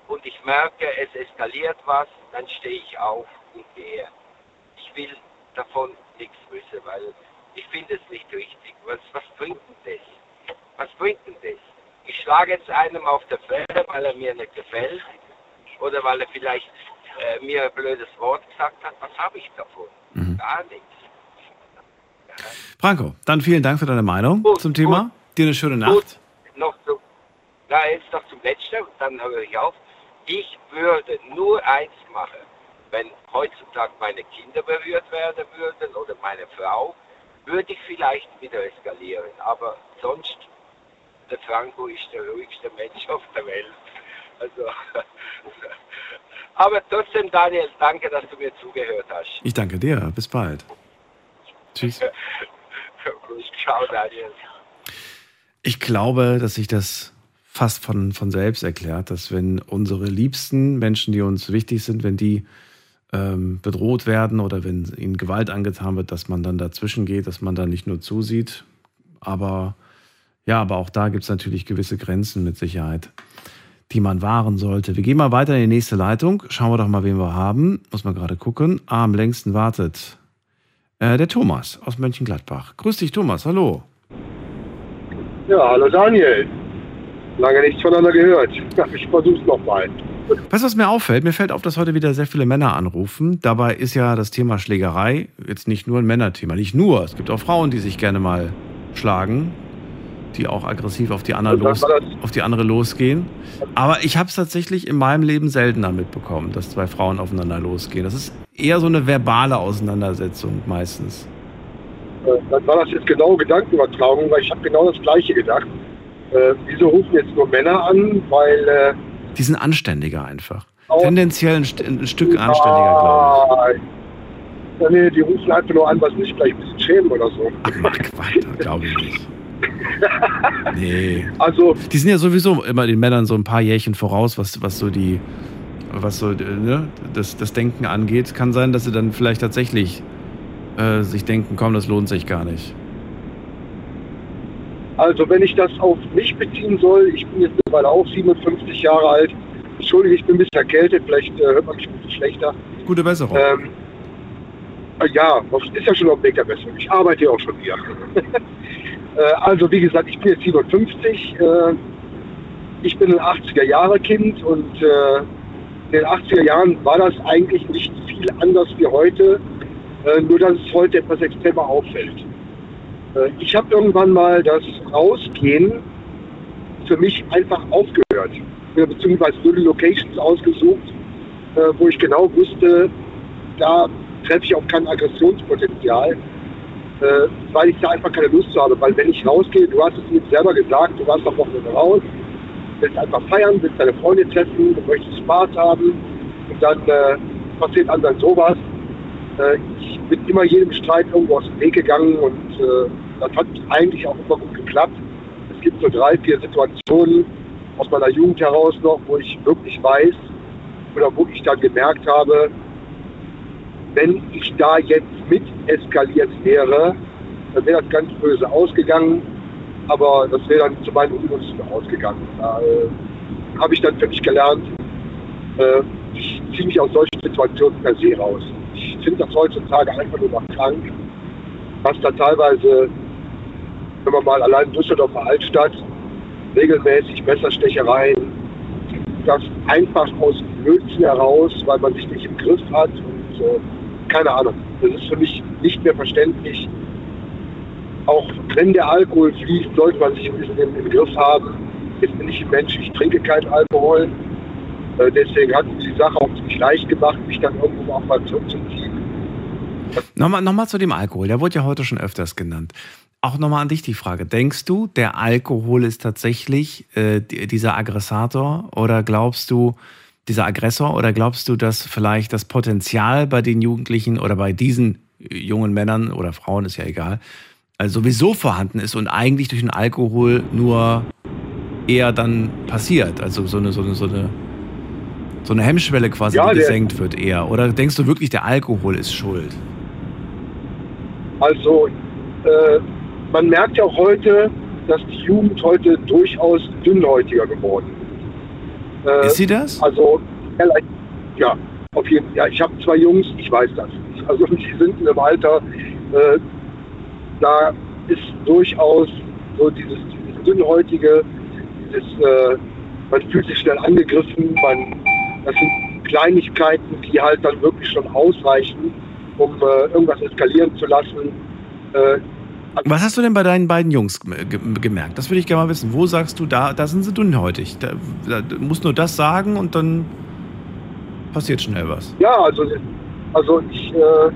und ich merke, es eskaliert was, dann stehe ich auf und gehe. Ich will davon nichts wissen, weil ich finde es nicht richtig. Was, was bringt denn das? Was bringt denn das? Ich schlage jetzt einem auf der Fresse, weil er mir nicht gefällt oder weil er vielleicht äh, mir ein blödes Wort gesagt hat. Was habe ich davon? Mhm. Gar nichts. Franco, dann vielen Dank für deine Meinung Gut, zum Thema. Dir eine schöne Nacht. Gut, noch zu, na, jetzt noch zum Letzten, und dann höre ich auf. Ich würde nur eins machen, wenn heutzutage meine Kinder berührt werden würden oder meine Frau, würde ich vielleicht wieder eskalieren. Aber sonst, der Franco ist der ruhigste Mensch auf der Welt. Also, aber trotzdem, Daniel, danke, dass du mir zugehört hast. Ich danke dir. Bis bald. Tschüss. Ciao, Daniel. Ich glaube, dass sich das fast von, von selbst erklärt, dass wenn unsere liebsten Menschen, die uns wichtig sind, wenn die ähm, bedroht werden oder wenn ihnen Gewalt angetan wird, dass man dann dazwischen geht, dass man da nicht nur zusieht. Aber ja, aber auch da gibt es natürlich gewisse Grenzen mit Sicherheit, die man wahren sollte. Wir gehen mal weiter in die nächste Leitung. Schauen wir doch mal, wen wir haben. Muss man gerade gucken. Ah, am längsten wartet äh, der Thomas aus Mönchengladbach. Grüß dich, Thomas. Hallo. Ja, hallo Daniel. Lange nichts voneinander gehört. Ich versuch's nochmal. Weißt du, was mir auffällt? Mir fällt auf, dass heute wieder sehr viele Männer anrufen. Dabei ist ja das Thema Schlägerei jetzt nicht nur ein Männerthema. Nicht nur. Es gibt auch Frauen, die sich gerne mal schlagen, die auch aggressiv auf die andere, los, auf die andere losgehen. Aber ich habe es tatsächlich in meinem Leben seltener mitbekommen, dass zwei Frauen aufeinander losgehen. Das ist eher so eine verbale Auseinandersetzung meistens. Äh, Dann war das jetzt genau Gedankenübertragung, weil ich habe genau das Gleiche gedacht. Äh, wieso rufen jetzt nur Männer an? Weil äh, Die sind anständiger einfach. Tendenziell ein, St ein Stück anständiger, glaube ich. Ja, nee, die rufen einfach nur an, was nicht vielleicht ein bisschen schämen oder so. Glaube ich nicht. Nee. Also, Die sind ja sowieso immer den Männern so ein paar Jährchen voraus, was, was so die, was so äh, ne, das, das Denken angeht. Kann sein, dass sie dann vielleicht tatsächlich äh, sich denken, komm, das lohnt sich gar nicht. also wenn ich das auf mich beziehen soll, ich bin jetzt mittlerweile auch 57 Jahre alt. Entschuldige, ich bin ein bisschen erkältet, vielleicht äh, hört man mich ein bisschen schlechter. Gute Besserung. Ähm, äh, ja, ist ja schon auf dem Weg der Besserung. Ich arbeite ja auch schon hier. äh, also wie gesagt, ich bin jetzt 57. Äh, ich bin ein 80er Jahre Kind und äh, in den 80er Jahren war das eigentlich nicht viel anders wie heute, äh, nur dass es heute etwas extremer auffällt. Äh, ich habe irgendwann mal das Rausgehen für mich einfach aufgehört, beziehungsweise die Locations ausgesucht, äh, wo ich genau wusste, da treffe ich auf kein Aggressionspotenzial, äh, weil ich da einfach keine Lust zu habe. Weil wenn ich rausgehe, du hast es mir selber gesagt, du warst am Wochenende raus, willst einfach feiern, willst deine Freunde treffen, du möchtest Spaß haben und dann äh, passiert anderen sowas. Äh, ich bin immer jedem Streit irgendwo aus dem Weg gegangen und äh, das hat eigentlich auch immer gut geklappt. Es gibt so drei, vier Situationen aus meiner Jugend heraus noch, wo ich wirklich weiß oder wo ich dann gemerkt habe, wenn ich da jetzt mit eskaliert wäre, dann wäre das ganz böse ausgegangen aber das wäre dann zu meinen Ungunsten ausgegangen. Da äh, habe ich dann für mich gelernt, äh, ich ziehe mich aus solchen Situationen per se raus. Ich finde das heutzutage einfach nur noch krank, was da teilweise, wenn man mal allein in Düsseldorfer Altstadt, regelmäßig Messerstechereien, das einfach aus Blödsinn heraus, weil man sich nicht im Griff hat und äh, keine Ahnung. Das ist für mich nicht mehr verständlich, auch wenn der Alkohol fließt, sollte man sich ein bisschen im, Griff haben. Ich bin nicht ein Mensch, ich trinke keinen Alkohol. Äh, deswegen hat es die Sache auch ziemlich leicht gemacht, mich dann irgendwo auch mal zurückzuziehen. Nochmal, nochmal zu dem Alkohol, der wurde ja heute schon öfters genannt. Auch nochmal an dich die Frage. Denkst du, der Alkohol ist tatsächlich äh, dieser Aggressator oder glaubst du, dieser Aggressor oder glaubst du, dass vielleicht das Potenzial bei den Jugendlichen oder bei diesen jungen Männern oder Frauen, ist ja egal, also sowieso vorhanden ist und eigentlich durch den Alkohol nur eher dann passiert. Also so eine, so eine, so eine, so eine Hemmschwelle quasi, ja, die gesenkt wird eher. Oder denkst du wirklich, der Alkohol ist schuld? Also äh, man merkt ja auch heute, dass die Jugend heute durchaus dünnhäutiger geworden ist. Äh, ist sie das? Also ja, auf jeden Fall. Ja, ich habe zwei Jungs, ich weiß das. Also die sind in einem Alter, äh, da ist durchaus so dieses, dieses dünnhäutige, dieses, äh, man fühlt sich schnell angegriffen, man, das sind Kleinigkeiten, die halt dann wirklich schon ausreichen, um äh, irgendwas eskalieren zu lassen. Äh, was hast du denn bei deinen beiden Jungs gemerkt? Das würde ich gerne mal wissen. Wo sagst du, da, da sind sie dünnhäutig? Da, da musst nur das sagen und dann passiert schnell was. Ja, also, also ich, äh,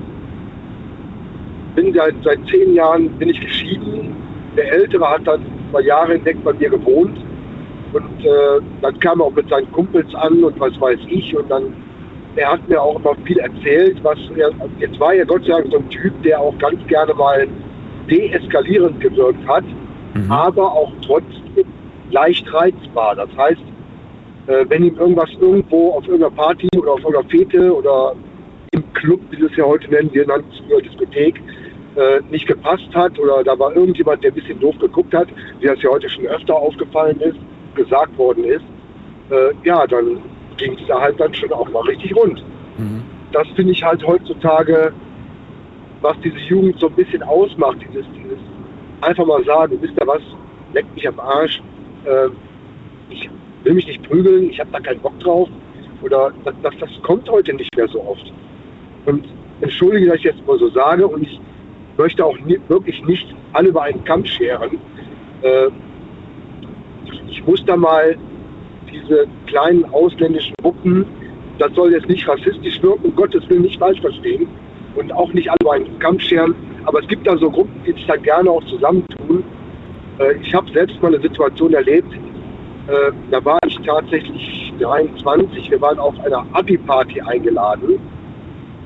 bin seit, seit zehn Jahren bin ich geschieden. Der Ältere hat dann zwei Jahre hinweg bei mir gewohnt. Und äh, dann kam er auch mit seinen Kumpels an und was weiß ich. Und dann, er hat mir auch immer viel erzählt, was er, jetzt war er Gott sei Dank so ein Typ, der auch ganz gerne mal deeskalierend gewirkt hat, mhm. aber auch trotzdem leicht reizbar. Das heißt, äh, wenn ihm irgendwas irgendwo auf irgendeiner Party oder auf irgendeiner Fete oder im Club, wie wir es ja heute nennen, wir nennen es früher Diskothek, äh, nicht gepasst hat oder da war irgendjemand, der ein bisschen doof geguckt hat, wie das ja heute schon öfter aufgefallen ist, gesagt worden ist, äh, ja, dann ging es da halt dann schon auch mal richtig rund. Mhm. Das finde ich halt heutzutage, was diese Jugend so ein bisschen ausmacht, dieses, dieses einfach mal sagen, wisst ihr was, leckt mich am Arsch, äh, ich will mich nicht prügeln, ich habe da keinen Bock drauf. Oder das, das, das kommt heute nicht mehr so oft. Und entschuldige, dass ich jetzt mal so sage und ich möchte auch nie, wirklich nicht alle über einen Kamm scheren. Äh, ich, muss da mal diese kleinen ausländischen Gruppen, das soll jetzt nicht rassistisch wirken, um Gottes Willen nicht falsch verstehen und auch nicht alle über einen Kamm scheren, aber es gibt da so Gruppen, die sich da gerne auch zusammentun. Äh, ich habe selbst mal eine Situation erlebt, äh, da war ich tatsächlich 23, wir waren auf einer Abi-Party eingeladen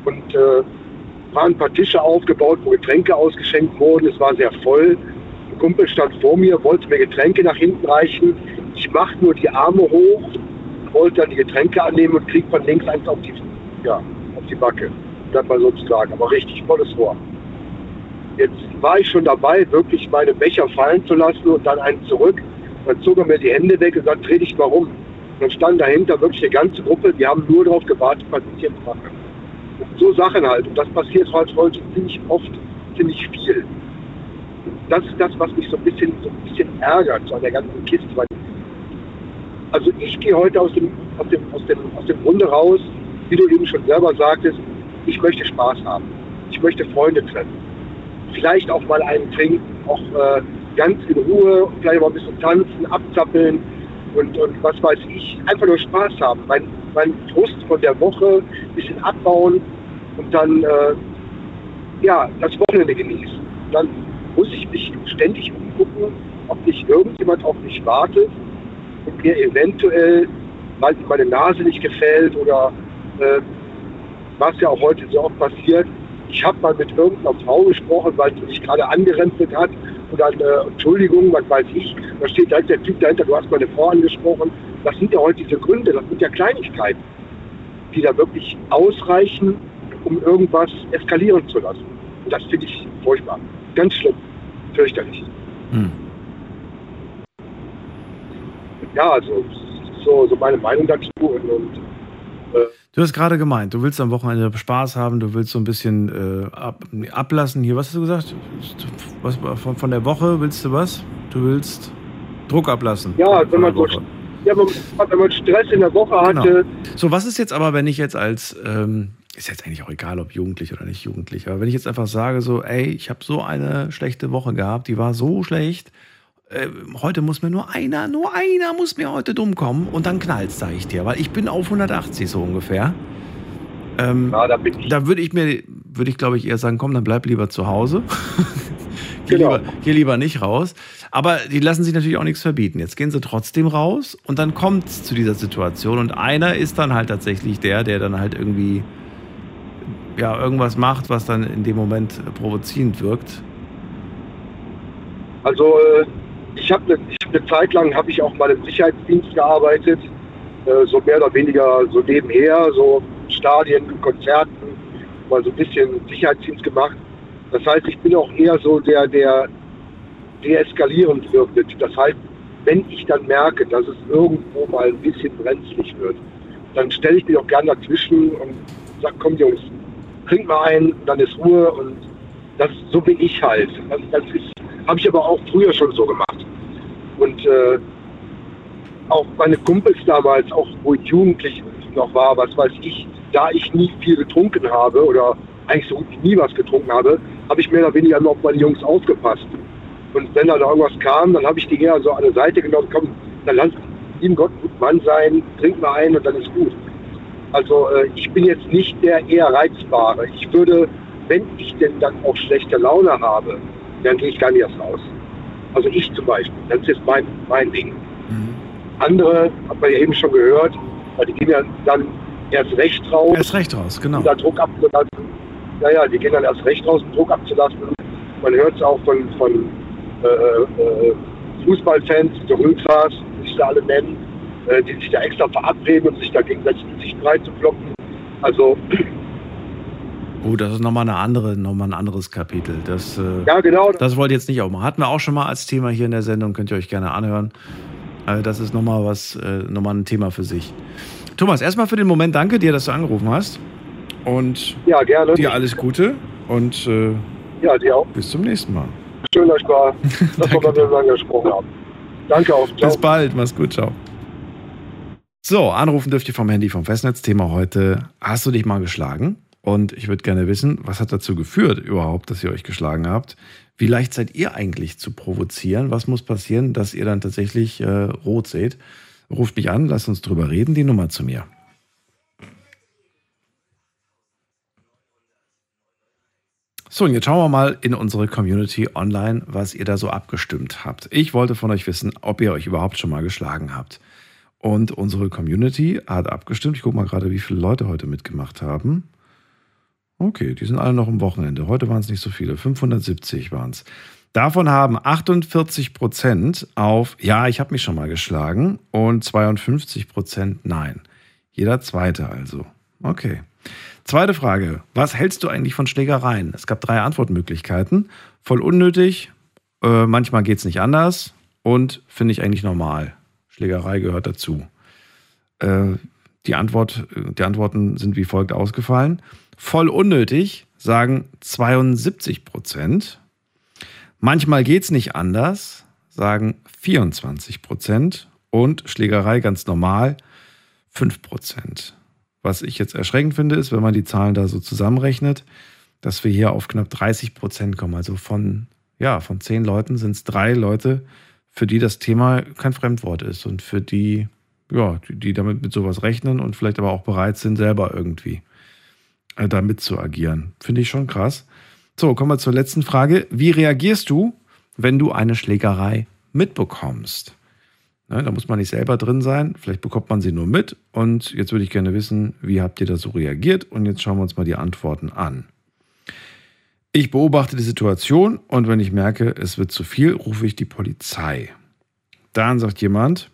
und äh, waren ein paar Tische aufgebaut, wo Getränke ausgeschenkt wurden. Es war sehr voll. Kumpel stand vor mir, wollte mir Getränke nach hinten reichen. Ich machte nur die Arme hoch, wollte dann die Getränke annehmen und krieg von links eins auf die, ja, auf die Backe. Das war sozusagen, aber richtig volles Rohr. Jetzt war ich schon dabei, wirklich meine Becher fallen zu lassen und dann einen zurück. Dann zog er mir die Hände weg und sagte, dreh dich mal. Und dann stand dahinter wirklich eine ganze Gruppe, die haben nur darauf gewartet, was ich jetzt mache so Sachen halt. Und das passiert heute ziemlich oft, ziemlich viel. Das ist das, was mich so ein bisschen, so ein bisschen ärgert an der ganzen Kiste. Weil Also ich gehe heute aus dem, aus, dem, aus, dem, aus dem Grunde raus, wie du eben schon selber sagtest, ich möchte Spaß haben. Ich möchte Freunde treffen. Vielleicht auch mal einen trinken, auch äh, ganz in Ruhe, vielleicht mal ein bisschen tanzen, abzappeln und, und was weiß ich. Einfach nur Spaß haben. Mein, mein Frust von der Woche ein bisschen abbauen und dann äh, ja, das Wochenende genießen. Dann muss ich mich ständig umgucken, ob nicht irgendjemand auf mich wartet und mir eventuell, weil meine Nase nicht gefällt oder äh, was ja auch heute so oft passiert, ich habe mal mit irgendeiner Frau gesprochen, weil sie mich gerade angerempelt hat und dann, äh, Entschuldigung, was weiß ich, da steht direkt der Typ dahinter, du hast meine Frau angesprochen. Das sind ja heute diese Gründe, das sind ja Kleinigkeiten, die da wirklich ausreichen, um irgendwas eskalieren zu lassen. Und das finde ich furchtbar. Ganz schlimm. Fürchterlich. Hm. Ja, also so, so meine Meinung dazu. Und, und äh Du hast gerade gemeint, du willst am Wochenende Spaß haben, du willst so ein bisschen äh, ab, ablassen hier. Was hast du gesagt? Was, von, von der Woche willst du was? Du willst Druck ablassen. Ja, wenn man, so, ja wenn man Stress in der Woche hatte. Genau. So, was ist jetzt aber, wenn ich jetzt als, ähm, ist jetzt eigentlich auch egal, ob jugendlich oder nicht jugendlich, aber wenn ich jetzt einfach sage, so, ey, ich habe so eine schlechte Woche gehabt, die war so schlecht, äh, heute muss mir nur einer, nur einer muss mir heute dumm kommen und dann knallt's, sage ich dir, weil ich bin auf 180 so ungefähr. Ähm, ja, da, da würde ich mir, würde ich glaube ich eher sagen, komm, dann bleib lieber zu Hause. geh, genau. lieber, geh lieber nicht raus. Aber die lassen sich natürlich auch nichts verbieten. Jetzt gehen sie trotzdem raus und dann kommt es zu dieser Situation und einer ist dann halt tatsächlich der, der dann halt irgendwie ja, irgendwas macht, was dann in dem Moment provozierend wirkt. Also äh, ich habe eine, hab eine Zeit lang habe ich auch mal im Sicherheitsdienst gearbeitet, äh, so mehr oder weniger so nebenher, so Stadien, Konzerten, mal so ein bisschen Sicherheitsdienst gemacht. Das heißt, ich bin auch eher so der, der deeskalierend wirkt. Das heißt, wenn ich dann merke, dass es irgendwo mal ein bisschen brenzlig wird, dann stelle ich mich auch gerne dazwischen und sage, komm Jungs, trink mal ein, dann ist Ruhe und das, so bin ich halt. Das, habe ich aber auch früher schon so gemacht. Und äh, auch meine Kumpels damals, auch wo ich jugendlich noch war, was weiß ich, da ich nie viel getrunken habe oder eigentlich so gut wie nie was getrunken habe, habe ich mehr oder weniger immer auf meine Jungs aufgepasst. Und wenn da irgendwas kam, dann habe ich die eher so an der Seite genommen, komm, dann lass lieben Gott gut Mann sein, trink mal ein und dann ist gut. Also äh, ich bin jetzt nicht der eher reizbare. Ich würde, wenn ich denn dann auch schlechte Laune habe, dann gehe ich gar nicht erst raus. Also ich zum Beispiel, das ist jetzt mein, mein Ding. Mhm. Andere, hat man ja eben schon gehört, weil die gehen ja dann erst recht raus. Erst recht raus, genau. Um da Druck abzulassen. Naja, die gehen dann erst recht raus, um Druck abzulassen. Man hört es auch von, von äh, äh, Fußballfans, die Ultras, die sich da alle nennen, äh, die sich da extra verabreden und sich da gegenseitig in sich breit zu kloppen. Also Oh, das ist nochmal eine andere, nochmal ein anderes Kapitel. Das, äh, ja, genau. Das wollte ich jetzt nicht aufmachen. Hatten wir auch schon mal als Thema hier in der Sendung, könnt ihr euch gerne anhören. Also das ist nochmal was, äh, nochmal ein Thema für sich. Thomas, erstmal für den Moment danke dir, dass du angerufen hast. Und ja, gerne. dir alles Gute und äh, ja, dir auch. bis zum nächsten Mal. Schön, dass wir, dass wir miteinander gesprochen haben. Danke auch. Ciao. Bis bald, mach's gut, ciao. So, anrufen dürft ihr vom Handy vom Festnetz. Thema heute: Hast du dich mal geschlagen? Und ich würde gerne wissen, was hat dazu geführt überhaupt, dass ihr euch geschlagen habt? Wie leicht seid ihr eigentlich zu provozieren? Was muss passieren, dass ihr dann tatsächlich äh, rot seht? Ruft mich an, lasst uns drüber reden. Die Nummer zu mir. So, und jetzt schauen wir mal in unsere Community online, was ihr da so abgestimmt habt. Ich wollte von euch wissen, ob ihr euch überhaupt schon mal geschlagen habt. Und unsere Community hat abgestimmt. Ich gucke mal gerade, wie viele Leute heute mitgemacht haben. Okay, die sind alle noch am Wochenende. Heute waren es nicht so viele. 570 waren es. Davon haben 48 Prozent auf Ja, ich habe mich schon mal geschlagen und 52 Prozent Nein. Jeder zweite also. Okay. Zweite Frage. Was hältst du eigentlich von Schlägereien? Es gab drei Antwortmöglichkeiten. Voll unnötig, äh, manchmal geht es nicht anders und finde ich eigentlich normal. Schlägerei gehört dazu. Äh, die, Antwort, die Antworten sind wie folgt ausgefallen. Voll unnötig, sagen 72 Prozent. Manchmal geht es nicht anders, sagen 24 Prozent. Und Schlägerei ganz normal 5%. Was ich jetzt erschreckend finde, ist, wenn man die Zahlen da so zusammenrechnet, dass wir hier auf knapp 30 Prozent kommen. Also von, ja, von zehn Leuten sind es drei Leute, für die das Thema kein Fremdwort ist und für die, ja, die, die damit mit sowas rechnen und vielleicht aber auch bereit sind, selber irgendwie äh, damit zu agieren. Finde ich schon krass. So, kommen wir zur letzten Frage. Wie reagierst du, wenn du eine Schlägerei mitbekommst? Ne, da muss man nicht selber drin sein. Vielleicht bekommt man sie nur mit. Und jetzt würde ich gerne wissen, wie habt ihr da so reagiert? Und jetzt schauen wir uns mal die Antworten an. Ich beobachte die Situation und wenn ich merke, es wird zu viel, rufe ich die Polizei. Dann sagt jemand,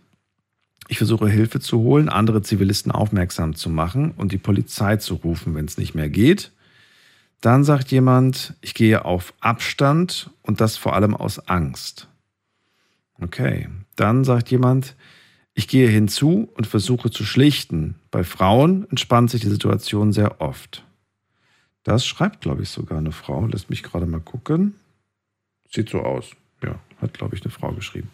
ich versuche Hilfe zu holen, andere Zivilisten aufmerksam zu machen und die Polizei zu rufen, wenn es nicht mehr geht. Dann sagt jemand, ich gehe auf Abstand und das vor allem aus Angst. Okay. Dann sagt jemand, ich gehe hinzu und versuche zu schlichten. Bei Frauen entspannt sich die Situation sehr oft. Das schreibt, glaube ich, sogar eine Frau. Lass mich gerade mal gucken. Sieht so aus. Ja, hat, glaube ich, eine Frau geschrieben.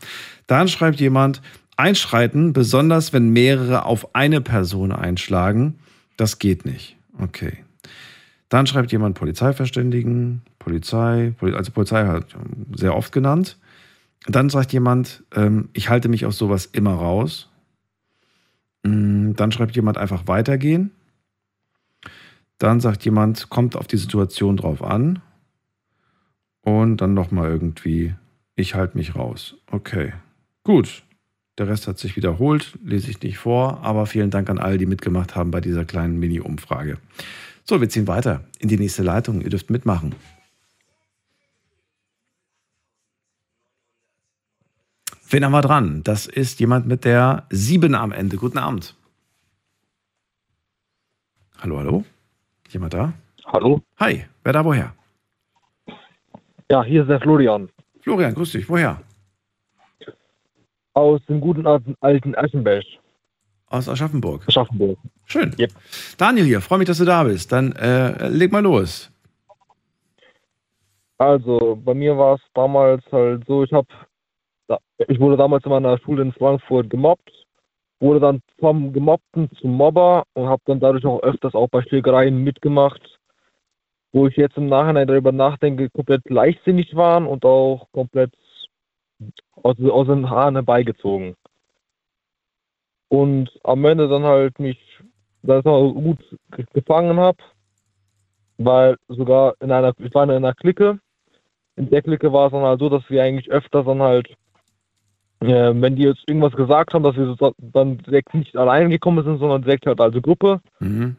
Dann schreibt jemand, einschreiten, besonders wenn mehrere auf eine Person einschlagen, das geht nicht. Okay. Dann schreibt jemand Polizei verständigen, Polizei, also Polizei hat sehr oft genannt. Dann sagt jemand, ähm, ich halte mich aus sowas immer raus. Mm, dann schreibt jemand einfach weitergehen. Dann sagt jemand, kommt auf die Situation drauf an. Und dann nochmal irgendwie, ich halte mich raus. Okay, gut. Der Rest hat sich wiederholt, lese ich nicht vor, aber vielen Dank an alle, die mitgemacht haben bei dieser kleinen Mini-Umfrage. So, wir ziehen weiter in die nächste Leitung. Ihr dürft mitmachen. Wen haben wir dran? Das ist jemand mit der 7 am Ende. Guten Abend. Hallo, hallo? Jemand da? Hallo? Hi, wer da woher? Ja, hier ist der Florian. Florian, grüß dich. Woher? Aus dem guten alten, Aschenberg. Aus Aschaffenburg. Aschaffenburg. Schön. Yep. Daniel hier, freue mich, dass du da bist. Dann äh, leg mal los. Also, bei mir war es damals halt so, ich habe ich wurde damals in meiner Schule in Frankfurt gemobbt, wurde dann vom Gemobbten zum Mobber und habe dann dadurch auch öfters auch bei Schlägereien mitgemacht, wo ich jetzt im Nachhinein darüber nachdenke, komplett leichtsinnig waren und auch komplett aus, aus den Haaren herbeigezogen. Und am Ende dann halt mich das gut gefangen habe, weil sogar in einer, ich war in einer Clique, in der Clique war es dann halt so, dass wir eigentlich öfter dann halt äh, wenn die jetzt irgendwas gesagt haben, dass wir dann direkt nicht alleine gekommen sind, sondern direkt halt als Gruppe. Mhm.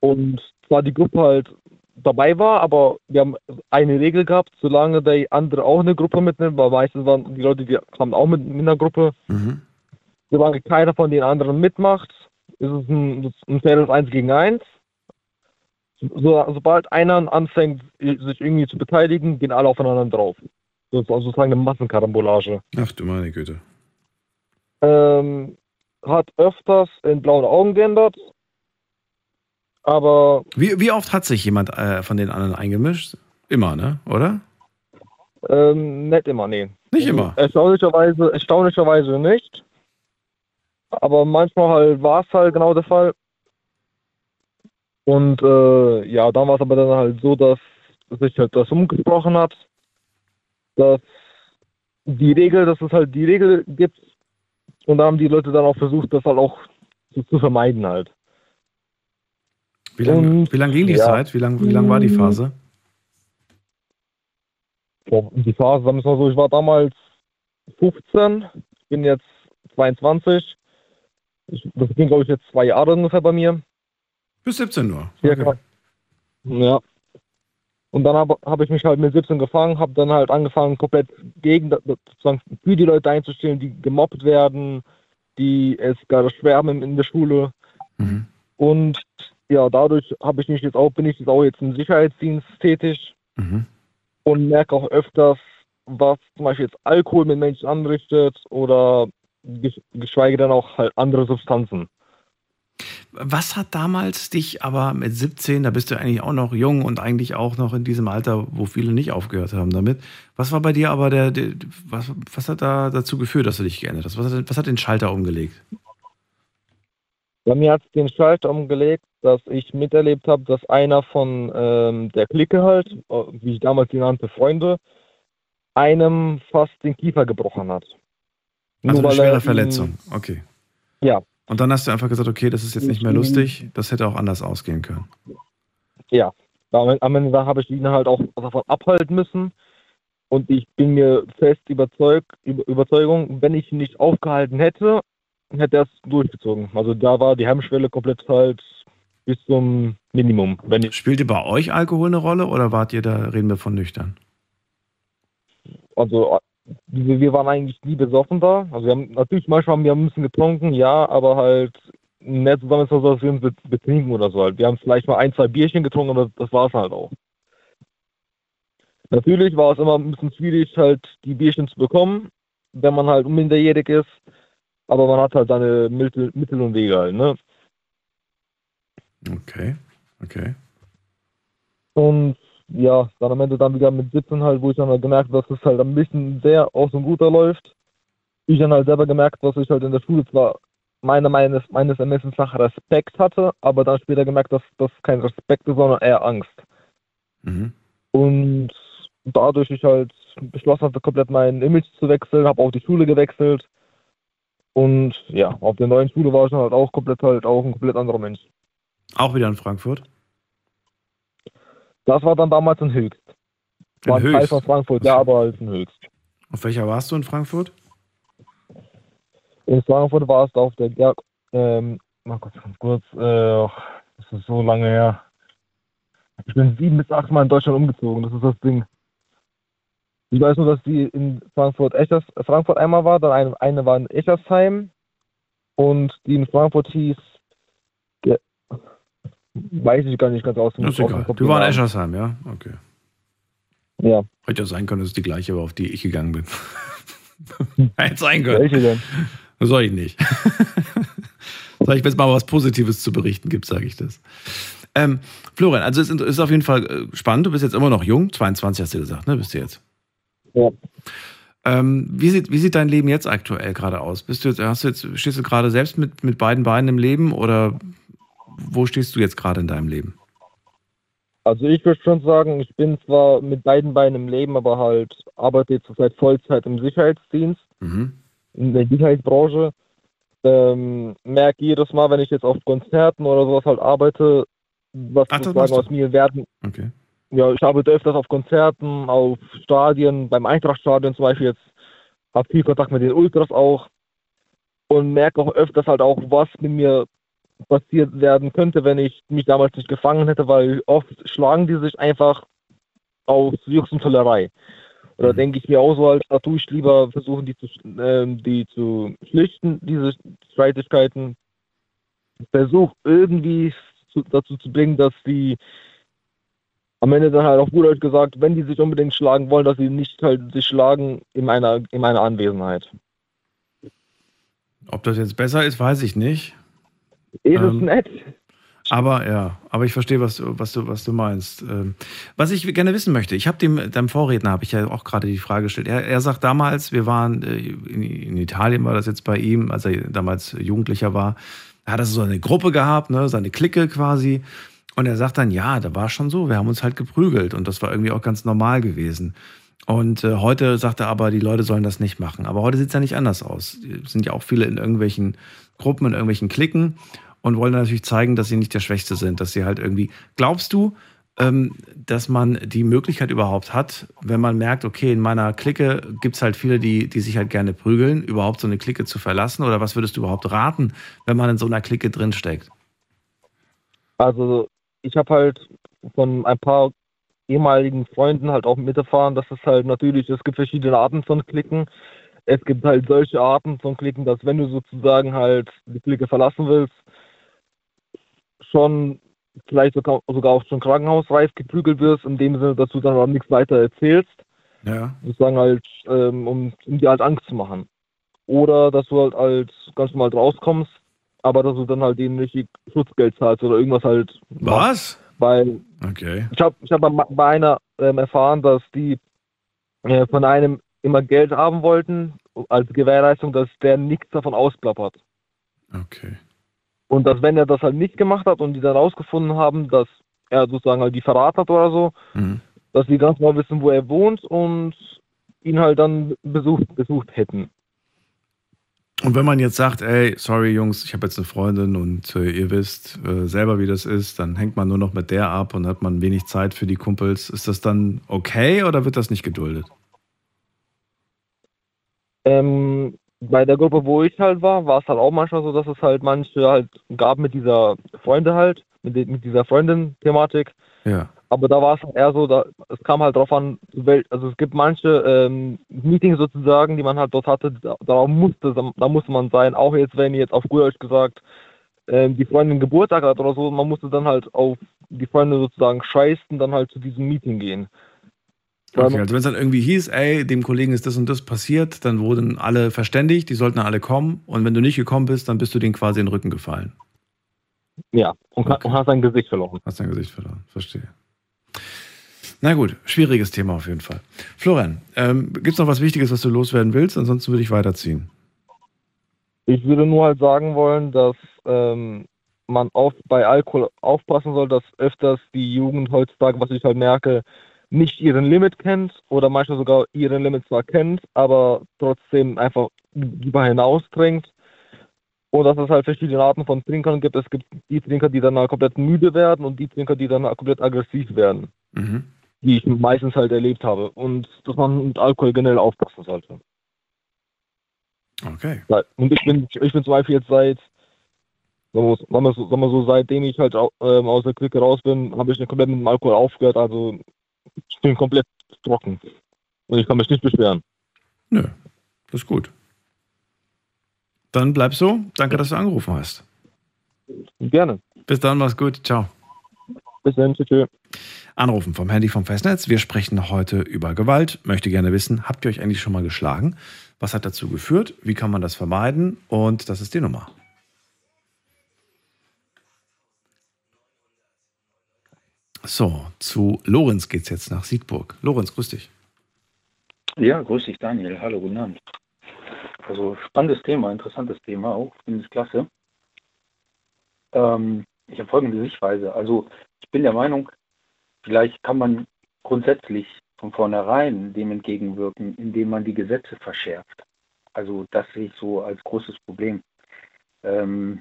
Und zwar die Gruppe halt dabei war, aber wir haben eine Regel gehabt, solange der andere auch eine Gruppe mitnimmt, weil meistens waren die Leute, die kamen auch mit in der Gruppe. Mhm. Solange keiner von den anderen mitmacht, ist es ein, ein faires 1 gegen 1. So, sobald einer anfängt, sich irgendwie zu beteiligen, gehen alle aufeinander drauf. Das ist sozusagen eine Massenkarambolage. Ach du meine Güte. Ähm, hat öfters in blauen Augen geändert. Aber. Wie, wie oft hat sich jemand äh, von den anderen eingemischt? Immer, ne? Oder? Ähm, nicht immer, nee. Nicht immer. Erstaunlicherweise, erstaunlicherweise nicht. Aber manchmal halt war es halt genau der Fall. Und äh, ja, dann war es aber dann halt so, dass sich halt das umgesprochen hat dass die Regel, dass es halt die Regel gibt und da haben die Leute dann auch versucht, das halt auch zu, zu vermeiden halt. Wie lange lang ging die ja. Zeit? Wie lange lang war die Phase? Die Phase, sagen wir mal so, ich war damals 15, bin jetzt 22. Ich, das ging, glaube ich, jetzt zwei Jahre ungefähr bei mir. Bis 17 nur. Okay. Ja. Und dann habe hab ich mich halt mit 17 gefangen, habe dann halt angefangen, komplett gegen sozusagen für die Leute einzustellen, die gemobbt werden, die es gerade schwer haben in der Schule. Mhm. Und ja, dadurch habe ich mich jetzt auch, bin ich jetzt auch jetzt im Sicherheitsdienst tätig mhm. und merke auch öfters, was zum Beispiel jetzt Alkohol mit Menschen anrichtet oder geschweige denn auch halt andere Substanzen. Was hat damals dich aber mit 17, da bist du eigentlich auch noch jung und eigentlich auch noch in diesem Alter, wo viele nicht aufgehört haben damit. Was war bei dir aber der, der was, was hat da dazu geführt, dass du dich geändert hast? Was hat, was hat den Schalter umgelegt? Bei mir hat es den Schalter umgelegt, dass ich miterlebt habe, dass einer von ähm, der Clique halt, äh, wie ich damals die nannte, Freunde, einem fast den Kiefer gebrochen hat. Also Nur eine er schwere ihn- Verletzung. Okay. Ja, Und dann hast du einfach gesagt, okay, das ist jetzt nicht mehr lustig, das hätte auch anders ausgehen können. ja. Am Ende habe ich ihn halt auch davon abhalten müssen. Und ich bin mir fest überzeugt, über, Überzeugung, wenn ich ihn nicht aufgehalten hätte, hätte er es durchgezogen. Also da war die Hemmschwelle komplett halt bis zum Minimum. Spielte bei euch Alkohol eine Rolle oder wart ihr da, reden wir von nüchtern? also wir, waren eigentlich nie besoffen da. Also wir haben natürlich manchmal haben wir ein bisschen getrunken, ja, aber halt nicht zusammen so, dass wir uns bet- betrinken oder so halt. Wir haben vielleicht mal ein, zwei Bierchen getrunken, aber das war es halt auch. Natürlich war es immer ein bisschen schwierig, halt die Bierchen zu bekommen, wenn man halt minderjährig ist. Aber man hat halt seine Mittel, Mittel und Wege halt, ne? Okay, okay. Und ja, dann am Ende dann wieder mit 17 halt, wo ich dann halt gemerkt habe, dass es halt ein bisschen sehr aus und guter läuft. Ich dann halt selber gemerkt, dass ich halt in der Schule zwar meiner meines, meines Ermessens nach Respekt hatte, aber dann später gemerkt, dass das kein Respekt ist, sondern eher Angst. Mhm. Und dadurch ich halt beschlossen hatte, komplett mein Image zu wechseln, habe auch die Schule gewechselt. Und ja, auf der neuen Schule war ich dann halt auch komplett halt auch ein komplett anderer Mensch. Auch wieder in Frankfurt? Das war dann damals in Höchst. In War ein Höchst? von Frankfurt, ja, aber halt in Höchst. Auf welcher warst du in Frankfurt? In Frankfurt war es auf der, ja, ähm, mal kurz, ganz kurz, äh, das ist so lange her. Ich bin sieben bis acht Mal in Deutschland umgezogen, das ist das Ding. Ich weiß nur, dass die in Frankfurt, Echers, Frankfurt einmal war, dann eine, eine war in Echersheim und die in Frankfurt hieß, weiß ich gar nicht ganz aus. dem- Das ist egal. Du warst in Eschersheim, ja? Okay. Ja. Hätte ja sein können, dass es die gleiche war, auf die ich gegangen bin. Hätte sein können. Welche denn? Soll ich nicht. Sag ich, wenn es mal was Positives zu berichten gibt, sage ich das. Ähm, Florian, also es ist auf jeden Fall äh, spannend. Du bist jetzt immer noch jung, 22 hast du gesagt, ne? Bist du jetzt? Ja. Ähm, wie, sieht, wie sieht dein Leben jetzt aktuell gerade aus? Bist du jetzt, hast du jetzt, stehst du gerade selbst mit, mit beiden Beinen im Leben oder wo stehst du jetzt gerade in deinem Leben? Also ich würde schon sagen, ich bin zwar mit beiden Beinen im Leben, aber halt arbeite jetzt zurzeit Vollzeit im Sicherheitsdienst, Mhm. in der Sicherheitsbranche. Ähm, merke jedes Mal, wenn ich jetzt auf Konzerten oder sowas halt arbeite, was Ach, sozusagen aus mir werden. Okay. Ja, ich arbeite öfters auf Konzerten, auf Stadien, beim Eintrachtstadion zum Beispiel jetzt, habe viel Kontakt mit den Ultras auch und merke auch öfters halt auch, was mit mir passiert werden könnte, wenn ich mich damals nicht gefangen hätte, weil oft schlagen die sich einfach aus Jux und Tollerei. Oder denke ich mir auch so, als da tue ich lieber versuchen, die zu, ähm, die zu schlichten, diese Streitigkeiten. Versuch irgendwie zu, dazu zu bringen, dass sie am Ende dann halt auch gut halt gesagt, wenn die sich unbedingt schlagen wollen, dass sie nicht halt sich schlagen in meiner, in meiner Anwesenheit. Ob das jetzt besser ist, weiß ich nicht. Ist es Ähm, nett? Aber ja, aber ich verstehe, was, du- was, du, was du meinst. Ähm, was ich gerne wissen möchte, ich habe dem, deinem Vorredner habe ich ja auch gerade die Frage gestellt. Er, er sagt damals, wir waren äh, in, in Italien, war das jetzt bei ihm, als er damals Jugendlicher war, da hat er so eine Gruppe gehabt, ne, seine Clique quasi. Und er sagt dann, ja, da war schon so, wir haben uns halt geprügelt und das war irgendwie auch ganz normal gewesen. Und äh, heute sagt er aber, die Leute sollen das nicht machen. Aber heute sieht es ja nicht anders aus. Es sind ja auch viele in irgendwelchen Gruppen, in irgendwelchen Cliquen und wollen natürlich zeigen, dass sie nicht der Schwächste sind, dass sie halt irgendwie. Glaubst du, ähm, dass man die Möglichkeit überhaupt hat, wenn man merkt, okay, in meiner Clique gibt es halt viele, die, die sich halt gerne prügeln, überhaupt so eine Clique zu verlassen? Oder was würdest du überhaupt raten, wenn man in so einer Clique drinsteckt? Also ich habe halt von ein paar ehemaligen Freunden halt auch miterfahren, dass es halt natürlich, es gibt verschiedene Arten von Klicken. Es gibt halt solche Arten von Klicken, dass wenn du sozusagen halt die Clique verlassen willst, schon vielleicht sogar, sogar auch schon krankenhausreif geprügelt wirst, in dem Sinne, dass du dann auch nichts weiter erzählst, Ja. sozusagen halt, ähm, um, um dir halt Angst zu machen. Oder dass du halt als ganz normal rauskommst, aber dass du dann halt denen richtig Schutzgeld zahlst oder irgendwas halt. Was? Weil Okay. ich habe ich hab bei bei einer ähm, erfahren, dass die äh, von einem immer Geld haben wollten, als Gewährleistung, dass der nichts davon ausplappert. Okay. Und dass, wenn er das halt nicht gemacht hat und die dann rausgefunden haben, dass er sozusagen halt die verraten hat oder so, Mhm. dass die ganz genau wissen, wo er wohnt und ihn halt dann besucht, besucht hätten. Und wenn man jetzt sagt, ey, sorry Jungs, ich habe jetzt eine Freundin und äh, ihr wisst äh, selber, wie das ist, dann hängt man nur noch mit der ab und hat man wenig Zeit für die Kumpels. Ist das dann okay oder wird das nicht geduldet? Ähm, bei der Gruppe, wo ich halt war, war es halt auch manchmal so, dass es halt manche halt gab mit dieser Freunde halt, mit, mit dieser Freundin-Thematik. Ja. Aber da war es eher so, da, es kam halt drauf an, also es gibt manche ähm, Meetings sozusagen, die man halt dort hatte, da, darauf musste, da musste man sein, auch jetzt, wenn jetzt auf gut Deutsch gesagt, ähm, die Freundin Geburtstag hat oder so, man musste dann halt auf die Freunde sozusagen scheißen, dann halt zu diesem Meeting gehen. Okay, also wenn es dann irgendwie hieß, ey, dem Kollegen ist das und das passiert, dann wurden alle verständigt, die sollten alle kommen und wenn du nicht gekommen bist, dann bist du denen quasi in den Rücken gefallen. Ja, und, ka- und hast dein Gesicht verloren. Hast dein Gesicht verloren, verstehe. Na gut, schwieriges Thema auf jeden Fall. Florian, ähm, gibt es noch was Wichtiges, was du loswerden willst? Ansonsten würde ich weiterziehen. Ich würde nur halt sagen wollen, dass ähm, man auf, bei Alkohol aufpassen soll, dass öfters die Jugend heutzutage, was ich halt merke, nicht ihren Limit kennt oder manchmal sogar ihren Limit zwar kennt, aber trotzdem einfach darüber hinaus trinkt. Und dass es halt verschiedene Arten von Trinkern gibt. Es gibt die Trinker, die dann halt komplett müde werden und die Trinker, die dann halt komplett aggressiv werden, Mhm. die ich meistens halt erlebt habe. Und dass man mit Alkohol generell aufpassen sollte. Okay. Und ich bin, ich bin zum Beispiel jetzt seit, sagen wir, so, sagen wir so, seitdem ich halt ähm, aus der Clique raus bin, habe ich komplett mit dem Alkohol aufgehört. Also ich bin komplett trocken. Und ich kann mich nicht beschweren. Nö, das ist gut. Dann bleib so. Danke, dass du angerufen hast. Gerne. Bis dann, mach's gut. Ciao. Bis dann, tschüss. Anrufen vom Handy vom Festnetz. Wir sprechen heute über Gewalt. Möchte gerne wissen, habt ihr euch eigentlich schon mal geschlagen? Was hat dazu geführt? Wie kann man das vermeiden? Und das ist die Nummer. So, zu Lorenz geht's jetzt nach Siegburg. Lorenz, grüß dich. Ja, grüß dich, Daniel. Hallo, guten Abend. Also spannendes Thema, interessantes Thema auch, finde ich klasse. Ähm, ich habe folgende Sichtweise. Also ich bin der Meinung, vielleicht kann man grundsätzlich von vornherein dem entgegenwirken, indem man die Gesetze verschärft. Also das sehe ich so als großes Problem. Ähm,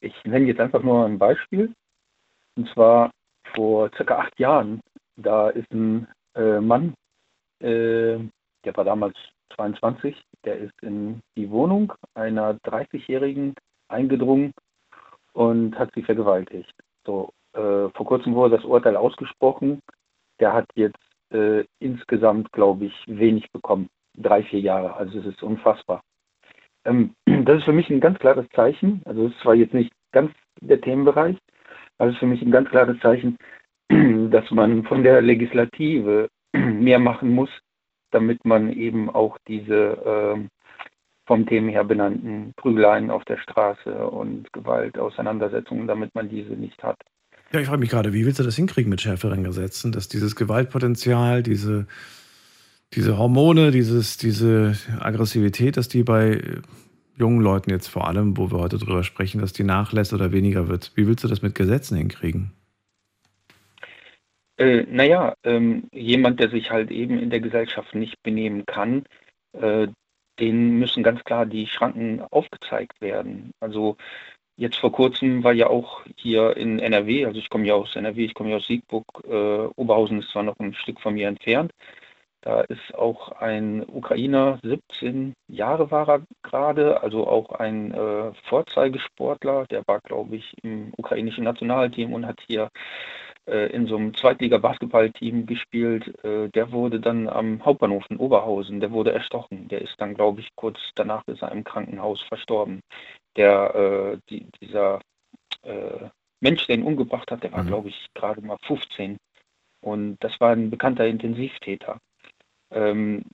ich nenne jetzt einfach nur ein Beispiel. Und zwar vor circa acht Jahren, da ist ein äh, Mann, äh, der war damals 22, der ist in die Wohnung einer 30-Jährigen eingedrungen und hat sie vergewaltigt. So, äh, vor kurzem wurde das Urteil ausgesprochen. Der hat jetzt äh, insgesamt, glaube ich, wenig bekommen. Drei, vier Jahre. Also es ist unfassbar. Ähm, das ist für mich ein ganz klares Zeichen. Also es zwar jetzt nicht ganz der Themenbereich, aber es ist für mich ein ganz klares Zeichen, dass man von der Legislative mehr machen muss, damit man eben auch diese ähm, vom Thema her benannten Prügeleien auf der Straße und Gewalt, Auseinandersetzungen, damit man diese nicht hat. Ja, ich frage mich gerade, wie willst du das hinkriegen mit schärferen Gesetzen, dass dieses Gewaltpotenzial, diese, diese Hormone, dieses, diese Aggressivität, dass die bei äh, jungen Leuten jetzt vor allem, wo wir heute drüber sprechen, dass die nachlässt oder weniger wird. Wie willst du das mit Gesetzen hinkriegen? Äh, naja, ähm, jemand, der sich halt eben in der Gesellschaft nicht benehmen kann, äh, denen müssen ganz klar die Schranken aufgezeigt werden. Also jetzt vor kurzem war ja auch hier in NRW, also ich komme ja aus NRW, ich komme ja aus Siegburg, äh, Oberhausen ist zwar noch ein Stück von mir entfernt, da ist auch ein Ukrainer, 17 Jahre war er gerade, also auch ein äh, Vorzeigesportler, der war, glaube ich, im ukrainischen Nationalteam und hat hier äh, in so einem Zweitliga-Basketballteam gespielt. Äh, der wurde dann am Hauptbahnhof in Oberhausen, der wurde erstochen. Der ist dann, glaube ich, kurz danach ist er im Krankenhaus verstorben. Der, äh, die, dieser äh, Mensch, der ihn umgebracht hat, der war, glaube ich, gerade mal 15. Und das war ein bekannter Intensivtäter. Ähm,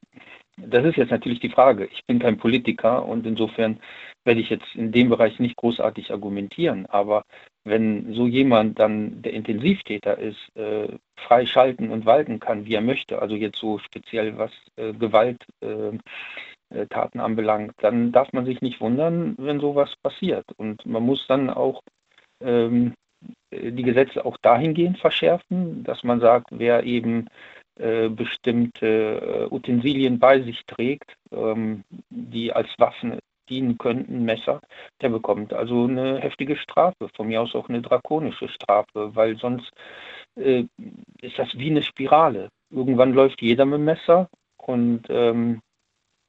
das ist jetzt natürlich die Frage. Ich bin kein Politiker und insofern werde ich jetzt in dem Bereich nicht großartig argumentieren. Aber wenn so jemand dann der Intensivtäter ist, äh, frei schalten und walten kann, wie er möchte, also jetzt so speziell was äh, Gewalttaten äh, anbelangt, dann darf man sich nicht wundern, wenn sowas passiert. Und man muss dann auch ähm, die Gesetze auch dahingehend verschärfen, dass man sagt, wer eben äh, bestimmte äh, Utensilien bei sich trägt, ähm, die als Waffen dienen könnten, Messer, der bekommt also eine heftige Strafe, von mir aus auch eine drakonische Strafe, weil sonst äh, ist das wie eine Spirale. Irgendwann läuft jeder mit Messer und ähm,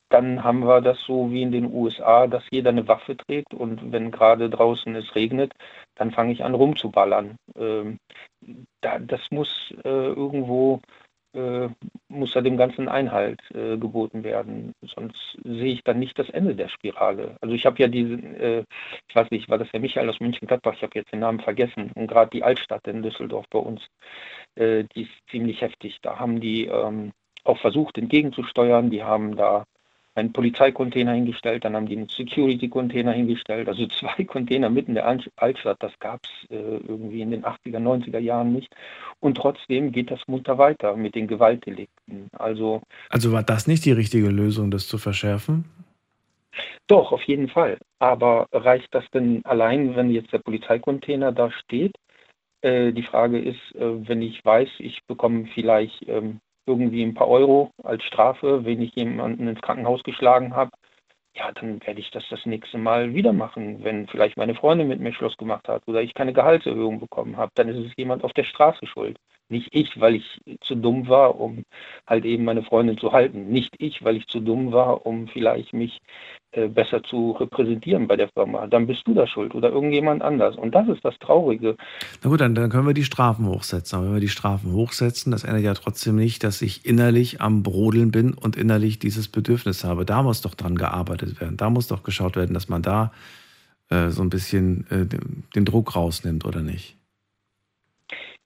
dann haben wir das so wie in den USA, dass jeder eine Waffe trägt und wenn gerade draußen es regnet, dann fange ich an rumzuballern. Ähm, da, das muss äh, irgendwo äh, muss da dem Ganzen Einhalt äh, geboten werden. Sonst sehe ich dann nicht das Ende der Spirale. Also ich habe ja diese, äh, ich weiß nicht, war das der Michael aus München-Gladbach, ich habe jetzt den Namen vergessen. Und gerade die Altstadt in Düsseldorf bei uns, äh, die ist ziemlich heftig. Da haben die ähm, auch versucht entgegenzusteuern. Die haben da einen Polizeicontainer hingestellt, dann haben die einen Security-Container hingestellt, also zwei Container mitten in der Altstadt, das gab es äh, irgendwie in den 80er, 90er Jahren nicht. Und trotzdem geht das munter weiter mit den Gewaltdelikten. Also, also war das nicht die richtige Lösung, das zu verschärfen? Doch, auf jeden Fall. Aber reicht das denn allein, wenn jetzt der Polizeicontainer da steht? Äh, die Frage ist, äh, wenn ich weiß, ich bekomme vielleicht ähm, irgendwie ein paar Euro als Strafe, wenn ich jemanden ins Krankenhaus geschlagen habe, ja, dann werde ich das das nächste Mal wieder machen. Wenn vielleicht meine Freundin mit mir Schluss gemacht hat oder ich keine Gehaltserhöhung bekommen habe, dann ist es jemand auf der Straße schuld. Nicht ich, weil ich zu dumm war, um halt eben meine Freundin zu halten. Nicht ich, weil ich zu dumm war, um vielleicht mich äh, besser zu repräsentieren bei der Firma. Dann bist du da schuld oder irgendjemand anders. Und das ist das Traurige. Na gut, dann, dann können wir die Strafen hochsetzen. Aber wenn wir die Strafen hochsetzen, das ändert ja trotzdem nicht, dass ich innerlich am Brodeln bin und innerlich dieses Bedürfnis habe. Da muss doch dran gearbeitet werden. Da muss doch geschaut werden, dass man da äh, so ein bisschen äh, den Druck rausnimmt, oder nicht?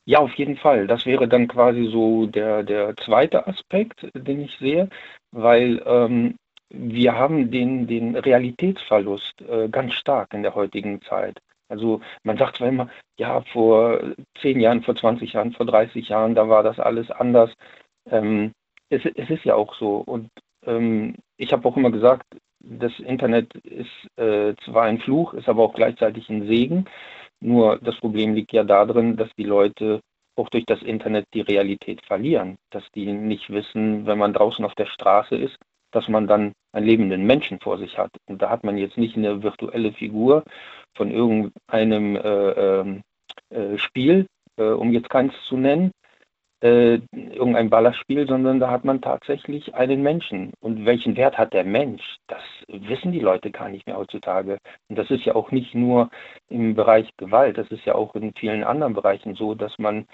Ja, auf jeden Fall. Das wäre dann quasi so der, der zweite Aspekt, den ich sehe, weil ähm, wir haben den, den Realitätsverlust äh, ganz stark in der heutigen Zeit. Also man sagt zwar immer, ja, vor zehn Jahren, vor 20 Jahren, vor 30 Jahren, da war das alles anders. Ähm, es, es, ist ja auch so. Und ähm, ich habe auch immer gesagt, das Internet ist äh, zwar ein Fluch, ist aber auch gleichzeitig ein Segen. Nur das Problem liegt ja darin, dass die Leute auch durch das Internet die Realität verlieren, dass die nicht wissen, wenn man draußen auf der Straße ist, dass man dann einen lebenden Menschen vor sich hat. Und da hat man jetzt nicht eine virtuelle Figur von irgendeinem äh, ähm, äh, Spiel, äh, um jetzt keins zu nennen, äh, irgendein Ballerspiel, sondern da hat man tatsächlich einen Menschen. Und welchen Wert hat der Mensch? Das wissen die Leute gar nicht mehr heutzutage. Und das ist ja auch nicht nur im Bereich Gewalt, das ist ja auch in vielen anderen Bereichen so, dass man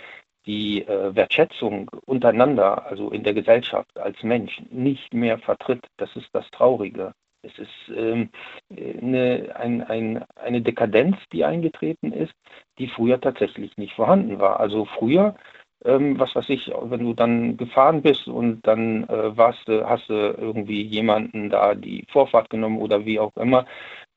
die äh, Wertschätzung untereinander, also in der Gesellschaft als Mensch, nicht mehr vertritt. Das ist das Traurige. Es ist ähm, eine, ein, ein, eine Dekadenz, die eingetreten ist, die früher tatsächlich nicht vorhanden war. Also früher ähm, was weiß ich, wenn du dann gefahren bist und dann äh, warst, hast du irgendwie jemanden da die Vorfahrt genommen oder wie auch immer,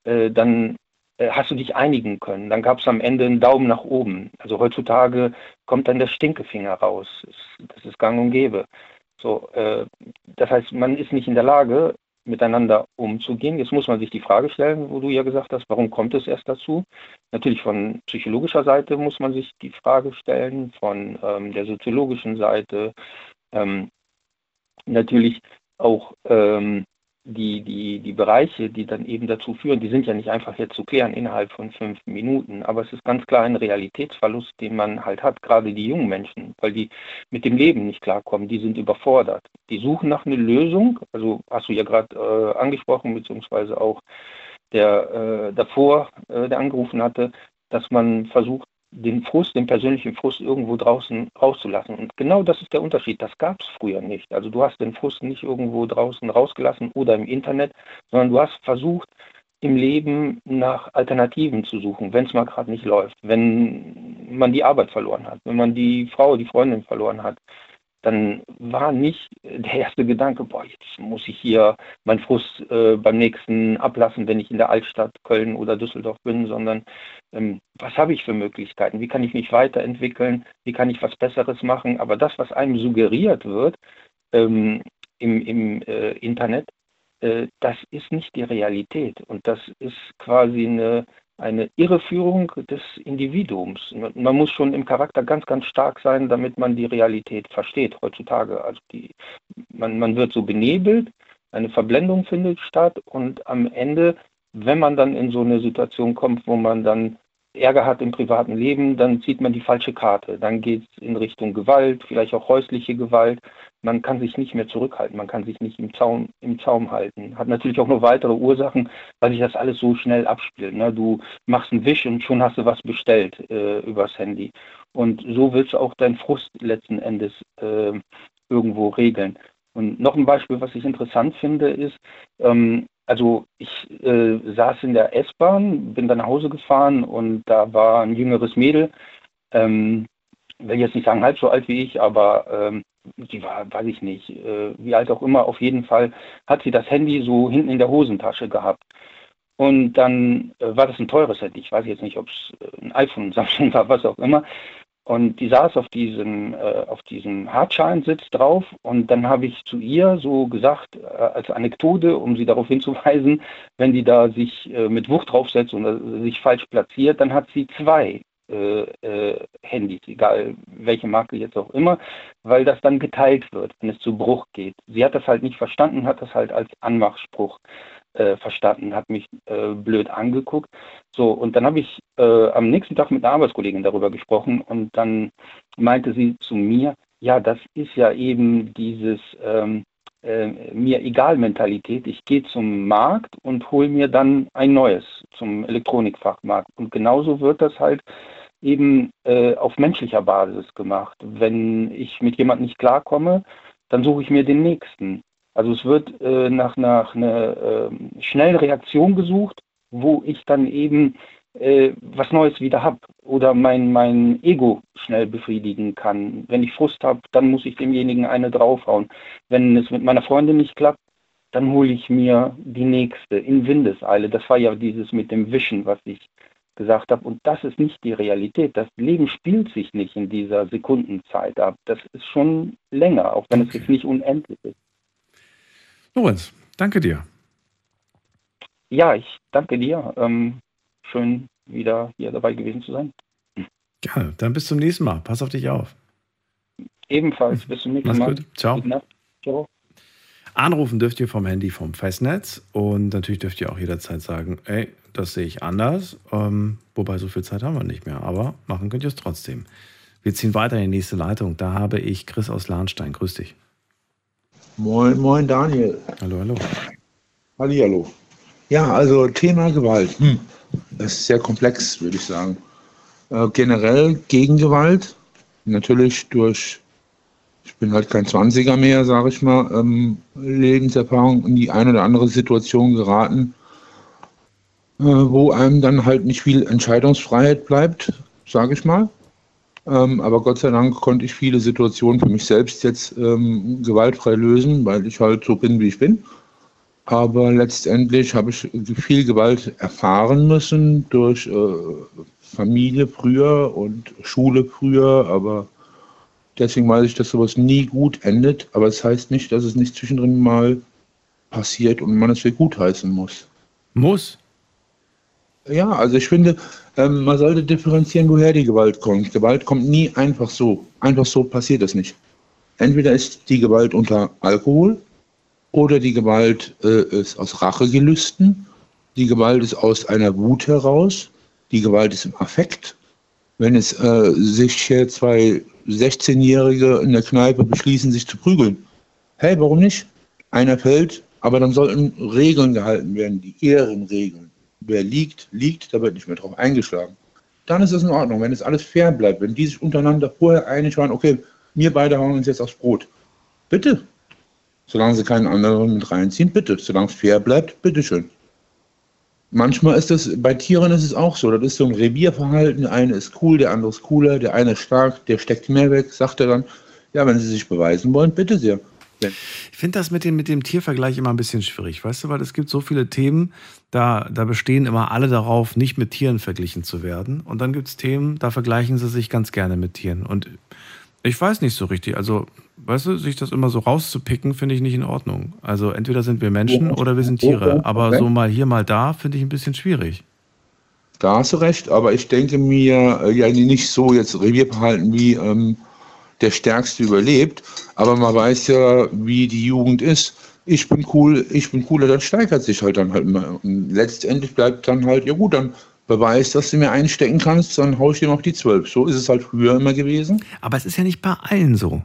äh, dann äh, hast du dich einigen können. Dann gab es am Ende einen Daumen nach oben. Also heutzutage kommt dann der Stinkefinger raus. Das ist gang und gäbe. So, äh, das heißt, man ist nicht in der Lage, miteinander umzugehen. Jetzt muss man sich die Frage stellen, wo du ja gesagt hast, warum kommt es erst dazu? Natürlich von psychologischer Seite muss man sich die Frage stellen, von ähm, der soziologischen Seite, ähm, natürlich auch ähm, die, die, die Bereiche, die dann eben dazu führen, die sind ja nicht einfach jetzt zu klären innerhalb von fünf Minuten, aber es ist ganz klar ein Realitätsverlust, den man halt hat, gerade die jungen Menschen, weil die mit dem Leben nicht klarkommen, die sind überfordert. Die suchen nach einer Lösung, also hast du ja gerade äh, angesprochen, beziehungsweise auch der äh, davor, äh, der angerufen hatte, dass man versucht, den Frust, den persönlichen Frust irgendwo draußen rauszulassen. Und genau das ist der Unterschied. Das gab es früher nicht. Also du hast den Frust nicht irgendwo draußen rausgelassen oder im Internet, sondern du hast versucht, im Leben nach Alternativen zu suchen, wenn es mal gerade nicht läuft, wenn man die Arbeit verloren hat, wenn man die Frau, die Freundin verloren hat, dann war nicht der erste Gedanke, boah, jetzt muss ich hier meinen Frust äh, beim nächsten ablassen, wenn ich in der Altstadt Köln oder Düsseldorf bin, sondern ähm, was habe ich für Möglichkeiten? Wie kann ich mich weiterentwickeln? Wie kann ich was Besseres machen? Aber das, was einem suggeriert wird ähm, im, im äh, Internet, äh, das ist nicht die Realität. Und das ist quasi eine eine Irreführung des Individuums. Man muss schon im Charakter ganz, ganz stark sein, damit man die Realität versteht heutzutage. Also die, man, man wird so benebelt, eine Verblendung findet statt und am Ende, wenn man dann in so eine Situation kommt, wo man dann Ärger hat im privaten Leben, dann zieht man die falsche Karte. Dann geht es in Richtung Gewalt, vielleicht auch häusliche Gewalt. Man kann sich nicht mehr zurückhalten, man kann sich nicht im Zaum, im Zaum halten. Hat natürlich auch noch weitere Ursachen, weil sich das alles so schnell abspielt. Ne? Du machst einen Wisch und schon hast du was bestellt äh, übers Handy. Und so willst du auch deinen Frust letzten Endes äh, irgendwo regeln. Und noch ein Beispiel, was ich interessant finde, ist, ähm, also ich äh, saß in der S-Bahn, bin dann nach Hause gefahren und da war ein jüngeres Mädel, ähm, will jetzt nicht sagen halb so alt wie ich, aber ähm, die war, weiß ich nicht, äh, wie alt auch immer, auf jeden Fall hat sie das Handy so hinten in der Hosentasche gehabt. Und dann äh, war das ein teures Handy. Ich weiß jetzt nicht, ob es äh, ein iPhone, Samsung war, was auch immer. Und die saß auf diesem, äh, auf diesem Hartschalensitz drauf und dann habe ich zu ihr so gesagt, äh, als Anekdote, um sie darauf hinzuweisen, wenn die da sich äh, mit Wucht draufsetzt und sich falsch platziert, dann hat sie zwei äh, äh, Handys, egal welche Marke jetzt auch immer, weil das dann geteilt wird, wenn es zu Bruch geht. Sie hat das halt nicht verstanden, hat das halt als Anmachspruch äh, verstanden, hat mich äh, blöd angeguckt. So, und dann habe ich äh, am nächsten Tag mit einer Arbeitskollegin darüber gesprochen und dann meinte sie zu mir, ja, das ist ja eben dieses ähm, äh, mir egal Mentalität. Ich gehe zum Markt und hole mir dann ein neues zum Elektronikfachmarkt. Und genauso wird das halt eben äh, auf menschlicher Basis gemacht. Wenn ich mit jemandem nicht klarkomme, dann suche ich mir den nächsten. Also es wird äh, nach, nach einer äh, schnellen Reaktion gesucht, wo ich dann eben äh, was Neues wieder habe oder mein, mein Ego schnell befriedigen kann. Wenn ich Frust habe, dann muss ich demjenigen eine draufhauen. Wenn es mit meiner Freundin nicht klappt, dann hole ich mir die nächste in Windeseile. Das war ja dieses mit dem Wischen, was ich gesagt habe. Und das ist nicht die Realität. Das Leben spielt sich nicht in dieser Sekundenzeit ab. Das ist schon länger, auch wenn okay. es jetzt nicht unendlich ist. Lorenz, danke dir. Ja, ich danke dir. Ähm, schön, wieder hier dabei gewesen zu sein. Gerne, dann bis zum nächsten Mal. Pass auf dich auf. Ebenfalls, bis zum nächsten Mal. Gut. Ciao. Ciao. Anrufen dürft ihr vom Handy vom Festnetz und natürlich dürft ihr auch jederzeit sagen, ey, das sehe ich anders. Ähm, wobei so viel Zeit haben wir nicht mehr, aber machen könnt ihr es trotzdem. Wir ziehen weiter in die nächste Leitung. Da habe ich Chris aus Lahnstein. Grüß dich. Moin, moin Daniel. Hallo, hallo. Hallihallo. Ja, also Thema Gewalt. Hm. Das ist sehr komplex, würde ich sagen. Äh, generell gegen Gewalt. Natürlich durch, ich bin halt kein 20er mehr, sage ich mal, ähm, Lebenserfahrung in die eine oder andere Situation geraten, äh, wo einem dann halt nicht viel Entscheidungsfreiheit bleibt, sage ich mal. Ähm, aber Gott sei Dank konnte ich viele Situationen für mich selbst jetzt ähm, gewaltfrei lösen, weil ich halt so bin, wie ich bin. Aber letztendlich habe ich viel Gewalt erfahren müssen durch äh, Familie früher und Schule früher. Aber deswegen weiß ich, dass sowas nie gut endet. Aber es das heißt nicht, dass es nicht zwischendrin mal passiert und man es für gut heißen muss. Muss? Ja, also ich finde, ähm, man sollte differenzieren, woher die Gewalt kommt. Gewalt kommt nie einfach so. Einfach so passiert das nicht. Entweder ist die Gewalt unter Alkohol oder die Gewalt äh, ist aus Rachegelüsten. Die Gewalt ist aus einer Wut heraus. Die Gewalt ist im Affekt. Wenn es äh, sich hier zwei 16-Jährige in der Kneipe beschließen, sich zu prügeln. Hey, warum nicht? Einer fällt, aber dann sollten Regeln gehalten werden, die Ehrenregeln wer liegt, liegt, da wird nicht mehr drauf eingeschlagen. Dann ist es in Ordnung, wenn es alles fair bleibt, wenn die sich untereinander vorher einig waren, okay, wir beide hauen uns jetzt aufs Brot. Bitte. Solange sie keinen anderen mit reinziehen, bitte. Solange es fair bleibt, bitteschön. Manchmal ist es, bei Tieren ist es auch so, das ist so ein Revierverhalten, der eine ist cool, der andere ist cooler, der eine ist stark, der steckt mehr weg, sagt er dann, Ja, wenn sie sich beweisen wollen, bitte sehr. Ich finde das mit dem, mit dem Tiervergleich immer ein bisschen schwierig, weißt du, weil es gibt so viele Themen, da, da bestehen immer alle darauf, nicht mit Tieren verglichen zu werden. Und dann gibt es Themen, da vergleichen sie sich ganz gerne mit Tieren. Und ich weiß nicht so richtig. Also, weißt du, sich das immer so rauszupicken, finde ich nicht in Ordnung. Also entweder sind wir Menschen oder wir sind Tiere. Aber so mal hier, mal da, finde ich ein bisschen schwierig. Da hast du recht, aber ich denke mir, äh, ja nicht so jetzt Revierverhalten wie ähm, der Stärkste überlebt, aber man weiß ja, wie die Jugend ist. Ich bin cool, ich bin cooler, das steigert sich halt dann halt immer. Und letztendlich bleibt dann halt, ja gut, dann beweis, dass du mir einstecken kannst, dann hau ich dir noch die zwölf. So ist es halt früher immer gewesen. Aber es ist ja nicht bei allen so.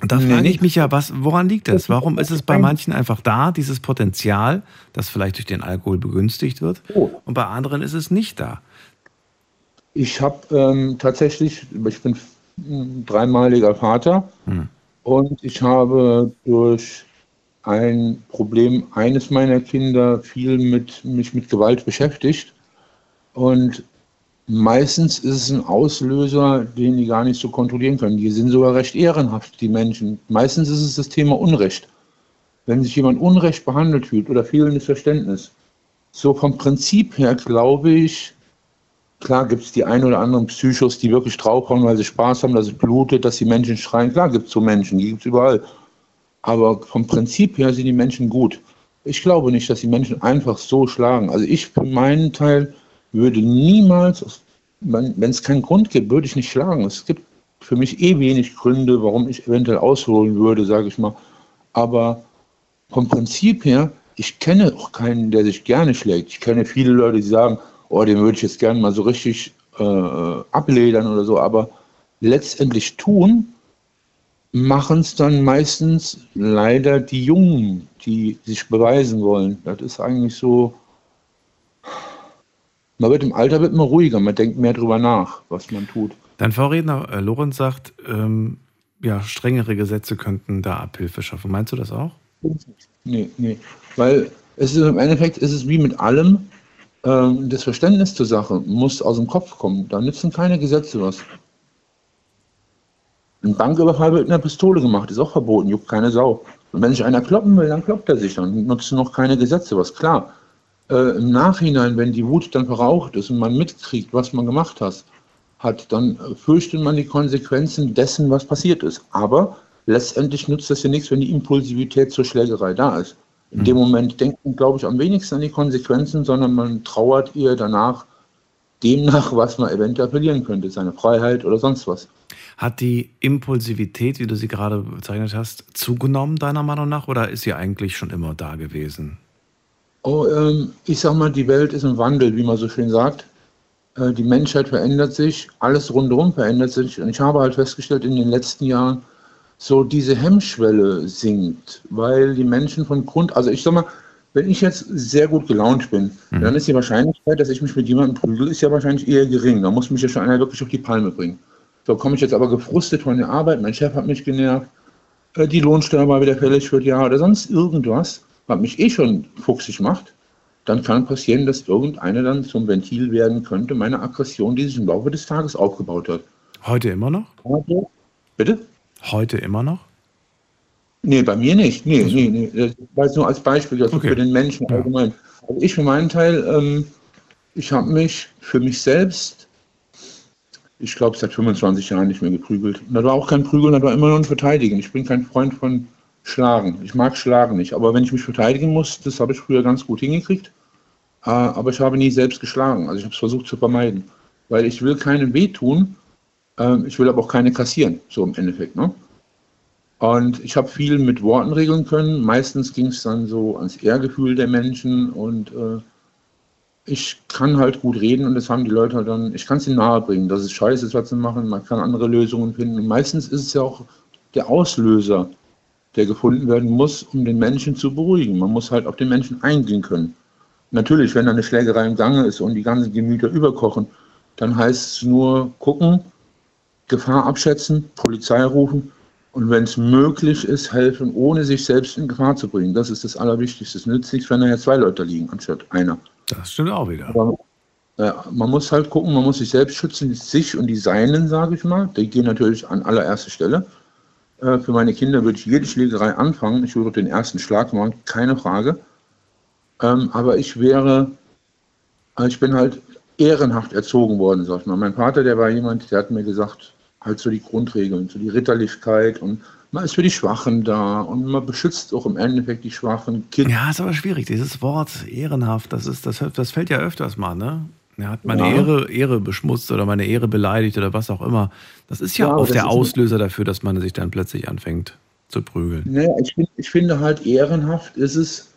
Und da Nee, frage ich mich ja, was, woran liegt das? Warum ist es bei manchen einfach da, dieses Potenzial, das vielleicht durch den Alkohol begünstigt wird, und bei anderen ist es nicht da? Ich habe ähm, tatsächlich, ich bin ein dreimaliger Vater und ich habe durch ein Problem eines meiner Kinder viel mit mich mit Gewalt beschäftigt und meistens ist es ein Auslöser, den die gar nicht so kontrollieren können. Die sind sogar recht ehrenhaft, die Menschen. Meistens ist es das Thema Unrecht. Wenn sich jemand unrecht behandelt fühlt oder fehlendes Verständnis. So vom Prinzip her glaube ich, Klar gibt es die ein oder anderen Psychos, die wirklich draufhauen, weil sie Spaß haben, dass es blutet, dass die Menschen schreien. Klar gibt es so Menschen, die gibt es überall. Aber vom Prinzip her sind die Menschen gut. Ich glaube nicht, dass die Menschen einfach so schlagen. Also ich für meinen Teil würde niemals, wenn es keinen Grund gibt, würde ich nicht schlagen. Es gibt für mich eh wenig Gründe, warum ich eventuell ausholen würde, sage ich mal. Aber vom Prinzip her, ich kenne auch keinen, der sich gerne schlägt. Ich kenne viele Leute, die sagen, oh, den würde ich jetzt gerne mal so richtig äh, abledern oder so, aber letztendlich tun, machen es dann meistens leider die Jungen, die sich beweisen wollen. Das ist eigentlich so, man wird im Alter wird man ruhiger, man denkt mehr drüber nach, was man tut. Dein Vorredner äh, Lorenz sagt, ähm, ja, strengere Gesetze könnten da Abhilfe schaffen. Meinst du das auch? Nee, nee. Weil es ist im Endeffekt ist es wie mit allem, ähm, das Verständnis zur Sache muss aus dem Kopf kommen. Da nützen keine Gesetze was. Ein Banküberfall wird mit einer Pistole gemacht, ist auch verboten, juckt keine Sau. Und wenn sich einer kloppen will, dann kloppt er sich, dann nutzen noch keine Gesetze was. Klar, äh, im Nachhinein, wenn die Wut dann verraucht ist und man mitkriegt, was man gemacht hat, hat, dann äh, fürchtet man die Konsequenzen dessen, was passiert ist. Aber letztendlich nützt das ja nichts, wenn die Impulsivität zur Schlägerei da ist. In dem Moment denkt man, glaube ich, am wenigsten an die Konsequenzen, sondern man trauert ihr danach dem nach, was man eventuell verlieren könnte, seine Freiheit oder sonst was. Hat die Impulsivität, wie du sie gerade bezeichnet hast, zugenommen, deiner Meinung nach, oder ist sie eigentlich schon immer da gewesen? Oh, ähm, ich sag mal, die Welt ist im Wandel, wie man so schön sagt. Äh, die Menschheit verändert sich, alles rundherum verändert sich. Und ich habe halt festgestellt in den letzten Jahren, so diese Hemmschwelle sinkt, weil die Menschen von Grund, also ich sag mal, wenn ich jetzt sehr gut gelaunt bin, dann ist die Wahrscheinlichkeit, dass ich mich mit jemandem prügel, ist ja wahrscheinlich eher gering. Da muss mich ja schon einer wirklich auf die Palme bringen. So komme ich jetzt aber gefrustet von der Arbeit, mein Chef hat mich genervt, äh, die Lohnsteuer war wieder fällig für das Jahr oder sonst irgendwas, was mich eh schon fuchsig macht, dann kann passieren, dass irgendeiner dann zum Ventil werden könnte, meine Aggression, die sich im Laufe des Tages aufgebaut hat. Heute immer noch? Bitte? Heute immer noch? Nee, bei mir nicht. Nee, nee, nee. Das war jetzt nur als Beispiel, also Okay. für den Menschen allgemein. Also ich für meinen Teil, ähm, ich habe mich für mich selbst, ich glaube, seit 25 Jahren nicht mehr geprügelt. Und das war auch kein Prügeln, das war immer nur ein Verteidigen. Ich bin kein Freund von Schlagen. Ich mag Schlagen nicht. Aber wenn ich mich verteidigen muss, das habe ich früher ganz gut hingekriegt. Äh, aber ich habe nie selbst geschlagen. Also ich habe es versucht zu vermeiden. Weil ich will keinem wehtun, ähm, ich will aber auch keine kassieren, so im Endeffekt. Ne? Und ich habe viel mit Worten regeln können. Meistens ging es dann so ans Ehrgefühl der Menschen und äh, ich kann halt gut reden und das haben die Leute halt dann, ich kann es ihnen nahebringen, dass es scheiße ist, was sie machen, man kann andere Lösungen finden. Und meistens ist es ja auch der Auslöser, der gefunden werden muss, um den Menschen zu beruhigen. Man muss halt auf den Menschen eingehen können. Natürlich, wenn da eine Schlägerei im Gange ist und die ganzen Gemüter überkochen, dann heißt es nur gucken, Gefahr abschätzen, Polizei rufen und wenn es möglich ist, helfen, ohne sich selbst in Gefahr zu bringen. Das ist das Allerwichtigste. Es nützt nichts, wenn da ja zwei Leute liegen, anstatt einer. Das stimmt auch wieder. Aber, ja, man muss halt gucken, man muss sich selbst schützen, sich und die Seinen, sage ich mal. Die gehen natürlich an allererster Stelle. Äh, für meine Kinder würde ich jede Schlägerei anfangen. Ich würde den ersten Schlag machen, keine Frage. Ähm, aber ich wäre, äh, ich bin halt ehrenhaft erzogen worden, sag ich mal. Mein Vater, der war jemand, der hat mir gesagt, halt so die Grundregeln, so die Ritterlichkeit und man ist für die Schwachen da und man beschützt auch im Endeffekt die schwachen Kinder. Ja, ist aber schwierig. Dieses Wort ehrenhaft, das, ist, das, das fällt ja öfters mal, ne? Er hat meine Ja. Ehre, Ehre beschmutzt oder meine Ehre beleidigt oder was auch immer. Das ist ja, Ja, oft der Auslöser dafür, dass man sich dann plötzlich anfängt zu prügeln. Naja, ich, find- ich finde halt ehrenhaft ist es,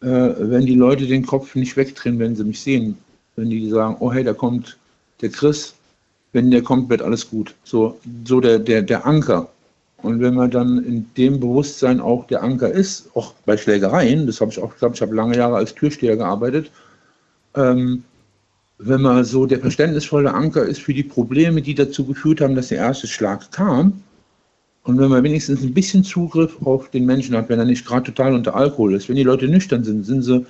äh, wenn die Leute den Kopf nicht wegdrehen, wenn sie mich sehen. Wenn die sagen, oh hey, da kommt der Chris, wenn der kommt, wird alles gut. So, so der, der, der Anker. Und wenn man dann in dem Bewusstsein auch der Anker ist, auch bei Schlägereien, das habe ich auch gesagt, ich habe lange Jahre als Türsteher gearbeitet, ähm, wenn man so der verständnisvolle Anker ist für die Probleme, die dazu geführt haben, dass der erste Schlag kam, und wenn man wenigstens ein bisschen Zugriff auf den Menschen hat, wenn er nicht gerade total unter Alkohol ist, wenn die Leute nüchtern sind, sind sie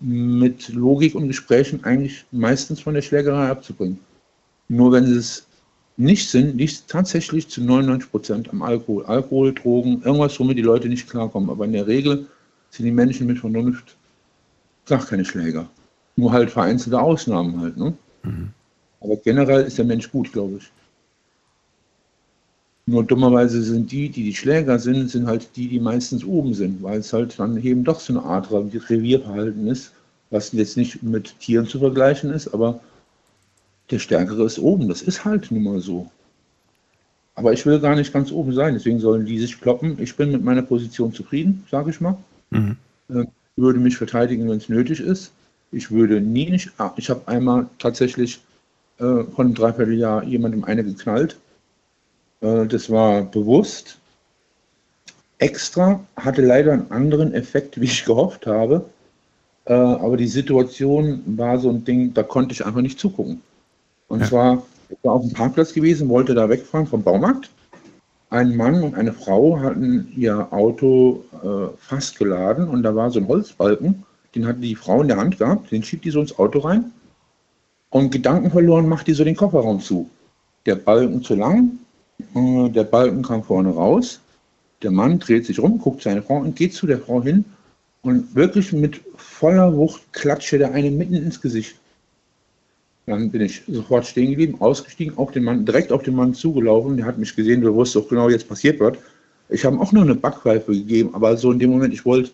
mit Logik und Gesprächen eigentlich meistens von der Schlägerei abzubringen. Nur wenn sie es nicht sind, liegt tatsächlich zu 99 Prozent am Alkohol. Alkohol, Drogen, irgendwas, womit die Leute nicht klarkommen. Aber in der Regel sind die Menschen mit Vernunft gar keine Schläger. Nur halt vereinzelte Ausnahmen halt. Ne? Aber generell ist der Mensch gut, glaube ich. Nur dummerweise sind die, die die Schläger sind, sind halt die, die meistens oben sind, weil es halt dann eben doch so eine Art Revierverhalten ist, was jetzt nicht mit Tieren zu vergleichen ist, aber der Stärkere ist oben. Das ist halt nun mal so. Aber ich will gar nicht ganz oben sein, deswegen sollen die sich kloppen. Ich bin mit meiner Position zufrieden, sage ich mal. Mhm. Äh, würde mich verteidigen, wenn es nötig ist. Ich würde nie nicht. Ah, ich habe einmal tatsächlich äh, von einem Dreivierteljahr jemandem eine geknallt. Äh, das war bewusst. Extra hatte leider einen anderen Effekt, wie ich gehofft habe. Äh, aber die Situation war so ein Ding, da konnte ich einfach nicht zugucken. Und Ja. zwar, ich war auf dem Parkplatz gewesen, wollte da wegfahren vom Baumarkt. Ein Mann und eine Frau hatten ihr Auto äh, fast geladen und da war so ein Holzbalken, den hatte die Frau in der Hand gehabt, den schiebt die so ins Auto rein und Gedanken verloren macht die so den Kofferraum zu. Der Balken zu lang, äh, der Balken kam vorne raus, der Mann dreht sich rum, guckt seine Frau und geht zu der Frau hin und wirklich mit voller Wucht klatschte der eine mitten ins Gesicht. Dann bin ich sofort stehen geblieben, ausgestiegen, auf den Mann, direkt auf den Mann zugelaufen. Der hat mich gesehen, der wusste auch genau, jetzt passiert wird. Ich habe ihm auch noch eine Backpfeife gegeben, aber so in dem Moment, ich wollte,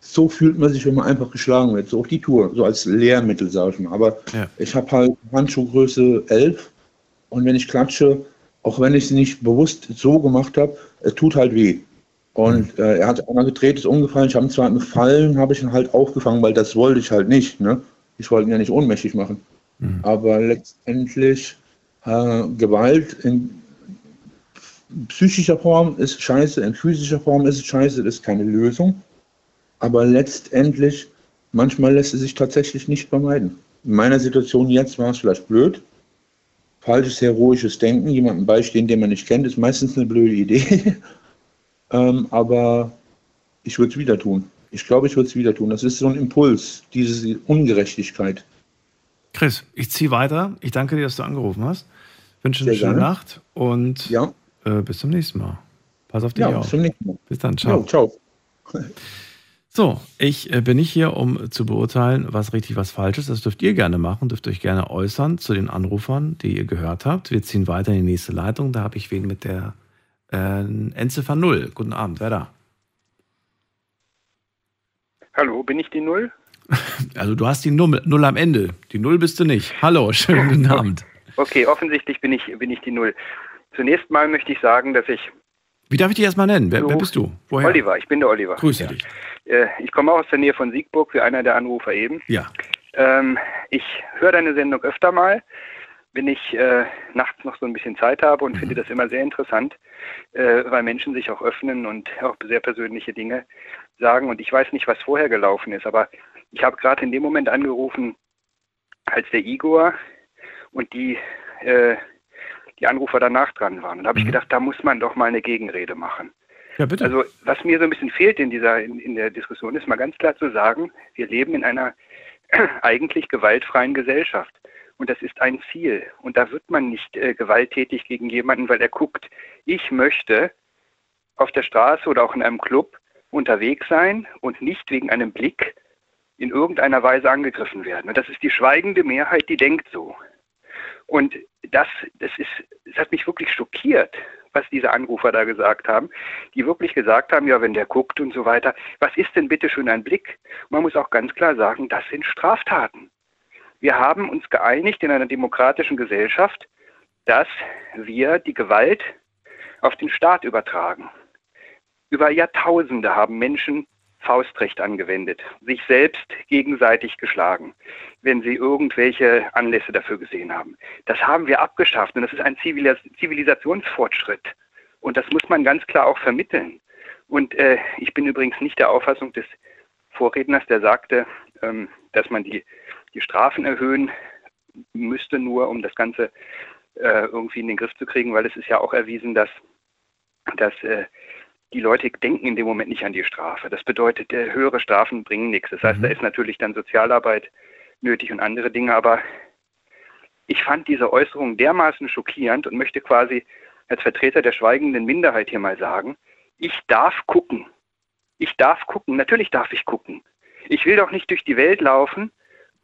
so fühlt man sich, wenn man einfach geschlagen wird, so auf die Tour, so als Lehrmittel, sage ich mal. Aber Ja. ich habe halt Handschuhgröße 11 und wenn ich klatsche, auch wenn ich es nicht bewusst so gemacht habe, es tut halt weh. Und äh, er hat einmal gedreht, ist umgefallen. Ich habe ihn zwar im Fallen, habe ich ihn halt aufgefangen, weil das wollte ich halt nicht. Ne? Ich wollte ihn ja nicht ohnmächtig machen. Aber letztendlich äh, Gewalt in psychischer Form ist scheiße, in physischer Form ist scheiße, das ist keine Lösung. Aber letztendlich, manchmal lässt es sich tatsächlich nicht vermeiden. In meiner Situation jetzt war es vielleicht blöd. Falsches heroisches Denken, jemandem beistehen, den man nicht kennt, ist meistens eine blöde Idee. ähm, aber ich würde es wieder tun. Ich glaube, ich würde es wieder tun. Das ist so ein Impuls, diese Ungerechtigkeit. Chris, ich ziehe weiter. Ich danke dir, dass du angerufen hast. Wünsche eine Sehr schöne gerne. Nacht und äh, bis zum nächsten Mal. Pass auf dich Ja, auf. bis zum nächsten Mal. Bis dann, ciao. Jo, ciao. So, ich äh, bin nicht hier, um zu beurteilen, was richtig, was falsch ist. Das dürft ihr gerne machen, dürft euch gerne äußern zu den Anrufern, die ihr gehört habt. Wir ziehen weiter in die nächste Leitung. Da habe ich wen mit der äh, Endziffer 0. Guten Abend, wer da? Hallo, bin ich die Null? Also du hast die Null, Null am Ende. Die Null bist du nicht. Hallo, schönen guten Abend. Okay, offensichtlich bin ich, bin ich die Null. Zunächst mal möchte ich sagen, dass ich Wie darf ich dich erstmal nennen? Wer, wer bist du? Woher? Oliver, ich bin der Oliver. Grüße dich. Äh, ich komme auch aus der Nähe von Siegburg, wie einer der Anrufer eben. Ja. Ähm, ich höre deine Sendung öfter mal, wenn ich äh, nachts noch so ein bisschen Zeit habe und finde das immer sehr interessant, äh, weil Menschen sich auch öffnen und auch sehr persönliche Dinge sagen. Und ich weiß nicht, was vorher gelaufen ist, aber ich habe gerade in dem Moment angerufen, als der Igor und die, äh, die Anrufer danach dran waren. Und da habe ich gedacht, da muss man doch mal eine Gegenrede machen. Ja, bitte. Also was mir so ein bisschen fehlt in dieser in, in der Diskussion ist mal ganz klar zu sagen, wir leben in einer eigentlich gewaltfreien Gesellschaft und das ist ein Ziel und da wird man nicht äh, gewalttätig gegen jemanden, weil er guckt, ich möchte auf der Straße oder auch in einem Club unterwegs sein und nicht wegen einem Blick in irgendeiner Weise angegriffen werden. Und das ist die schweigende Mehrheit, die denkt so. Und das, das, ist, das hat mich wirklich schockiert, was diese Anrufer da gesagt haben, die wirklich gesagt haben, ja, wenn der guckt und so weiter, was ist denn bitte schon ein Blick? Man muss auch ganz klar sagen, das sind Straftaten. Wir haben uns geeinigt in einer demokratischen Gesellschaft, dass wir die Gewalt auf den Staat übertragen. Über Jahrtausende haben Menschen Faustrecht angewendet, sich selbst gegenseitig geschlagen, wenn sie irgendwelche Anlässe dafür gesehen haben. Das haben wir abgeschafft und das ist ein Zivilisationsfortschritt. Und das muss man ganz klar auch vermitteln. Und äh, ich bin übrigens nicht der Auffassung des Vorredners, der sagte, ähm, dass man die, die Strafen erhöhen müsste, nur um das Ganze äh, irgendwie in den Griff zu kriegen, weil es ist ja auch erwiesen, dass, dass äh, die Leute denken in dem Moment nicht an die Strafe. Das bedeutet, äh, höhere Strafen bringen nichts. Das heißt, mhm. da ist natürlich dann Sozialarbeit nötig und andere Dinge, aber ich fand diese Äußerung dermaßen schockierend und möchte quasi als Vertreter der schweigenden Minderheit hier mal sagen, ich darf gucken. Ich darf gucken. Natürlich darf ich gucken. Ich will doch nicht durch die Welt laufen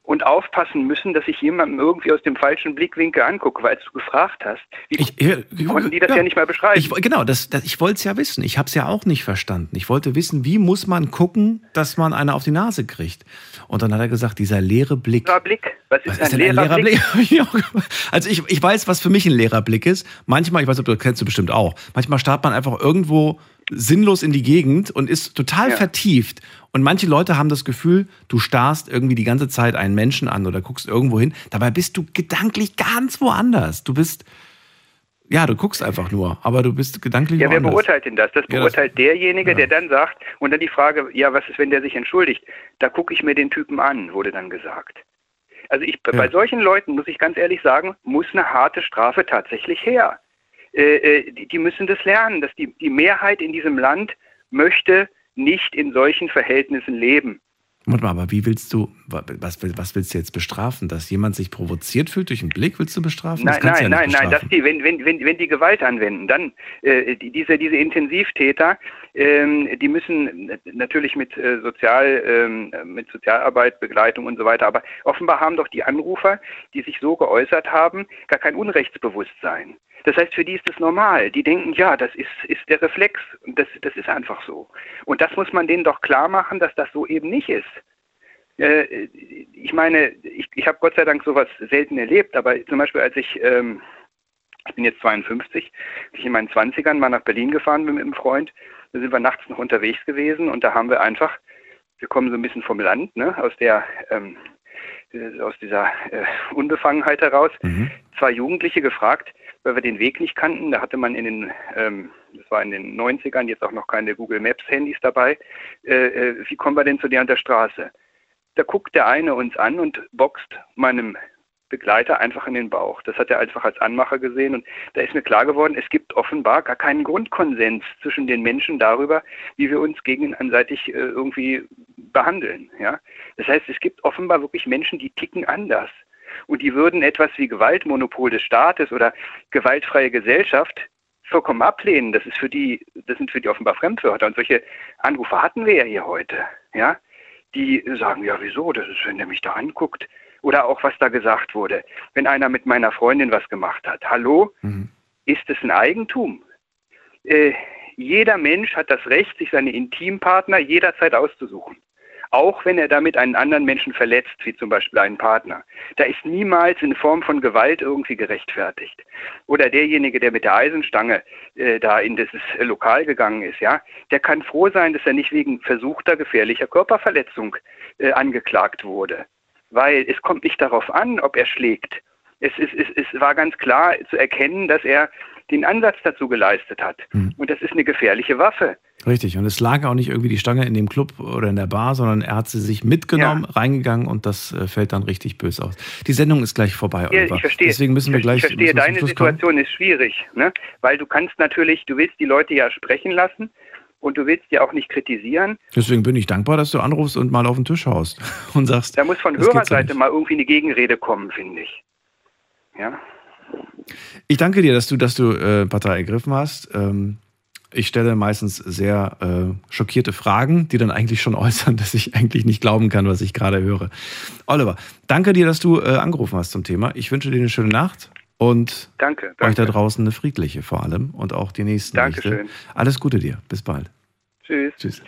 und aufpassen müssen, dass ich jemandem irgendwie aus dem falschen Blickwinkel angucke, weil du gefragt hast. Wie ich, ich, konnten die das ja, ja nicht mal beschreiben? Ich, genau, das, das, ich wollte es ja wissen. Ich habe es ja auch nicht verstanden. Ich wollte wissen, wie muss man gucken, dass man eine auf die Nase kriegt. Und dann hat er gesagt, dieser leere Blick. Leerer Blick? Was ist, was ist ein, leerer ein, leerer Blick? Blick? also ich, ich weiß, was für mich ein leerer Blick ist. Manchmal, ich weiß, ob du das kennst du bestimmt auch. Manchmal starrt man einfach irgendwo sinnlos in die Gegend und ist total ja. vertieft. Und manche Leute haben das Gefühl, du starrst irgendwie die ganze Zeit einen Menschen an oder guckst irgendwo hin. Dabei bist du gedanklich ganz woanders. Du bist, ja, du guckst einfach nur, aber du bist gedanklich Ja, woanders. wer beurteilt denn das? Das beurteilt ja, das, derjenige, ja. der dann sagt, und dann die Frage, ja, was ist, wenn der sich entschuldigt? Da gucke ich mir den Typen an, wurde dann gesagt. Also ich, bei solchen Leuten, muss ich ganz ehrlich sagen, muss eine harte Strafe tatsächlich her. Äh, äh, die, müssen das lernen, dass die, die Mehrheit in diesem Land möchte nicht in solchen Verhältnissen leben. Warte mal, aber wie willst du, was, was willst du jetzt bestrafen? Dass jemand sich provoziert fühlt durch einen Blick, willst du bestrafen? Nein, nein, ja nein, nein, dass die, wenn, wenn, wenn, wenn die Gewalt anwenden, dann äh, die, diese, diese Intensivtäter, ähm, die müssen natürlich mit äh, Sozial, ähm, mit Sozialarbeit, Begleitung und so weiter, aber offenbar haben doch die Anrufer, die sich so geäußert haben, gar kein Unrechtsbewusstsein. Das heißt, für die ist es normal. Die denken, ja, das ist, ist der Reflex das, das ist einfach so. Und das muss man denen doch klar machen, dass das so eben nicht ist. Äh, ich meine, ich, ich habe Gott sei Dank sowas selten erlebt, aber zum Beispiel als ich, ähm, ich bin jetzt 52, als ich in meinen 20ern mal nach Berlin gefahren bin mit einem Freund, da sind wir nachts noch unterwegs gewesen und da haben wir einfach, wir kommen so ein bisschen vom Land, ne, aus der ähm, aus dieser äh, Unbefangenheit heraus, mhm. zwei Jugendliche gefragt, weil wir den Weg nicht kannten. Da hatte man in den, ähm, das war in den 90ern, jetzt auch noch keine Google Maps Handys dabei. Äh, äh, wie kommen wir denn zu der an der Straße? Da guckt der eine uns an und boxt meinem Begleiter einfach in den Bauch. Das hat er einfach als Anmacher gesehen und da ist mir klar geworden, es gibt offenbar gar keinen Grundkonsens zwischen den Menschen darüber, wie wir uns gegenseitig äh, irgendwie behandeln. Ja? Das heißt, es gibt offenbar wirklich Menschen, die ticken anders und die würden etwas wie Gewaltmonopol des Staates oder gewaltfreie Gesellschaft vollkommen ablehnen. Das ist für die, das sind für die offenbar Fremdwörter. Und solche Anrufe hatten wir ja hier heute, ja, die sagen, ja, wieso? Das ist, wenn der mich da anguckt. Oder auch, was da gesagt wurde. Wenn einer mit meiner Freundin was gemacht hat. Hallo? Mhm. Ist es ein Eigentum? Äh, jeder Mensch hat das Recht, sich seine Intimpartner jederzeit auszusuchen auch wenn er damit einen anderen Menschen verletzt, wie zum Beispiel einen Partner. Da ist niemals in Form von Gewalt irgendwie gerechtfertigt. Oder derjenige, der mit der Eisenstange äh, da in dieses Lokal gegangen ist, ja, der kann froh sein, dass er nicht wegen versuchter gefährlicher Körperverletzung äh, angeklagt wurde. Weil es kommt nicht darauf an, ob er schlägt. Es, ist, es, es war ganz klar zu erkennen, dass er den Ansatz dazu geleistet hat. Hm. Und das ist eine gefährliche Waffe. Richtig. Und es lag auch nicht irgendwie die Stange in dem Club oder in der Bar, sondern er hat sie sich mitgenommen, ja. reingegangen und das äh, fällt dann richtig böse aus. Die Sendung ist gleich vorbei, ja, ich verstehe. Deswegen müssen wir gleich. Ich verstehe, deine Situation kommen. ist schwierig, ne? weil du kannst natürlich, du willst die Leute ja sprechen lassen und du willst ja auch nicht kritisieren. Deswegen bin ich dankbar, dass du anrufst und mal auf den Tisch haust und sagst. Da muss von Hörerseite mal irgendwie eine Gegenrede kommen, finde ich. Ja. Ich danke dir, dass du, dass du äh, Partei ergriffen hast. Ähm, Ich stelle meistens sehr äh, schockierte Fragen, die dann eigentlich schon äußern, dass ich eigentlich nicht glauben kann, was ich gerade höre. Oliver, danke dir, dass du äh, angerufen hast zum Thema. Ich wünsche dir eine schöne Nacht und Danke, euch da danke. draußen eine friedliche vor allem und auch die nächsten Dankeschön. Nächte. Alles Gute dir. Bis bald. Tschüss. Tschüss.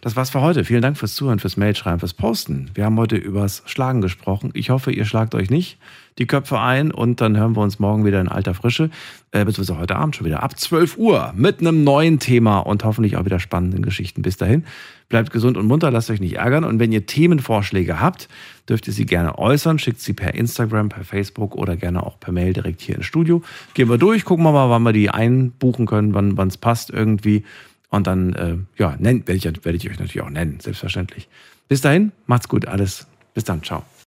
Das war's für heute. Vielen Dank fürs Zuhören, fürs Mailschreiben, fürs Posten. Wir haben heute übers Schlagen gesprochen. Ich hoffe, ihr schlagt euch nicht die Köpfe ein und dann hören wir uns morgen wieder in alter Frische, äh, beziehungsweise heute Abend schon wieder ab 12 Uhr mit einem neuen Thema und hoffentlich auch wieder spannenden Geschichten. Bis dahin, bleibt gesund und munter, lasst euch nicht ärgern und wenn ihr Themenvorschläge habt, dürft ihr sie gerne äußern, schickt sie per Instagram, per Facebook oder gerne auch per Mail direkt hier ins Studio. Gehen wir durch, gucken wir mal, wann wir die einbuchen können, wann es passt irgendwie. Und dann, äh, ja, werde ich, werde ich euch natürlich auch nennen, selbstverständlich. Bis dahin, macht's gut, alles. Bis dann, ciao.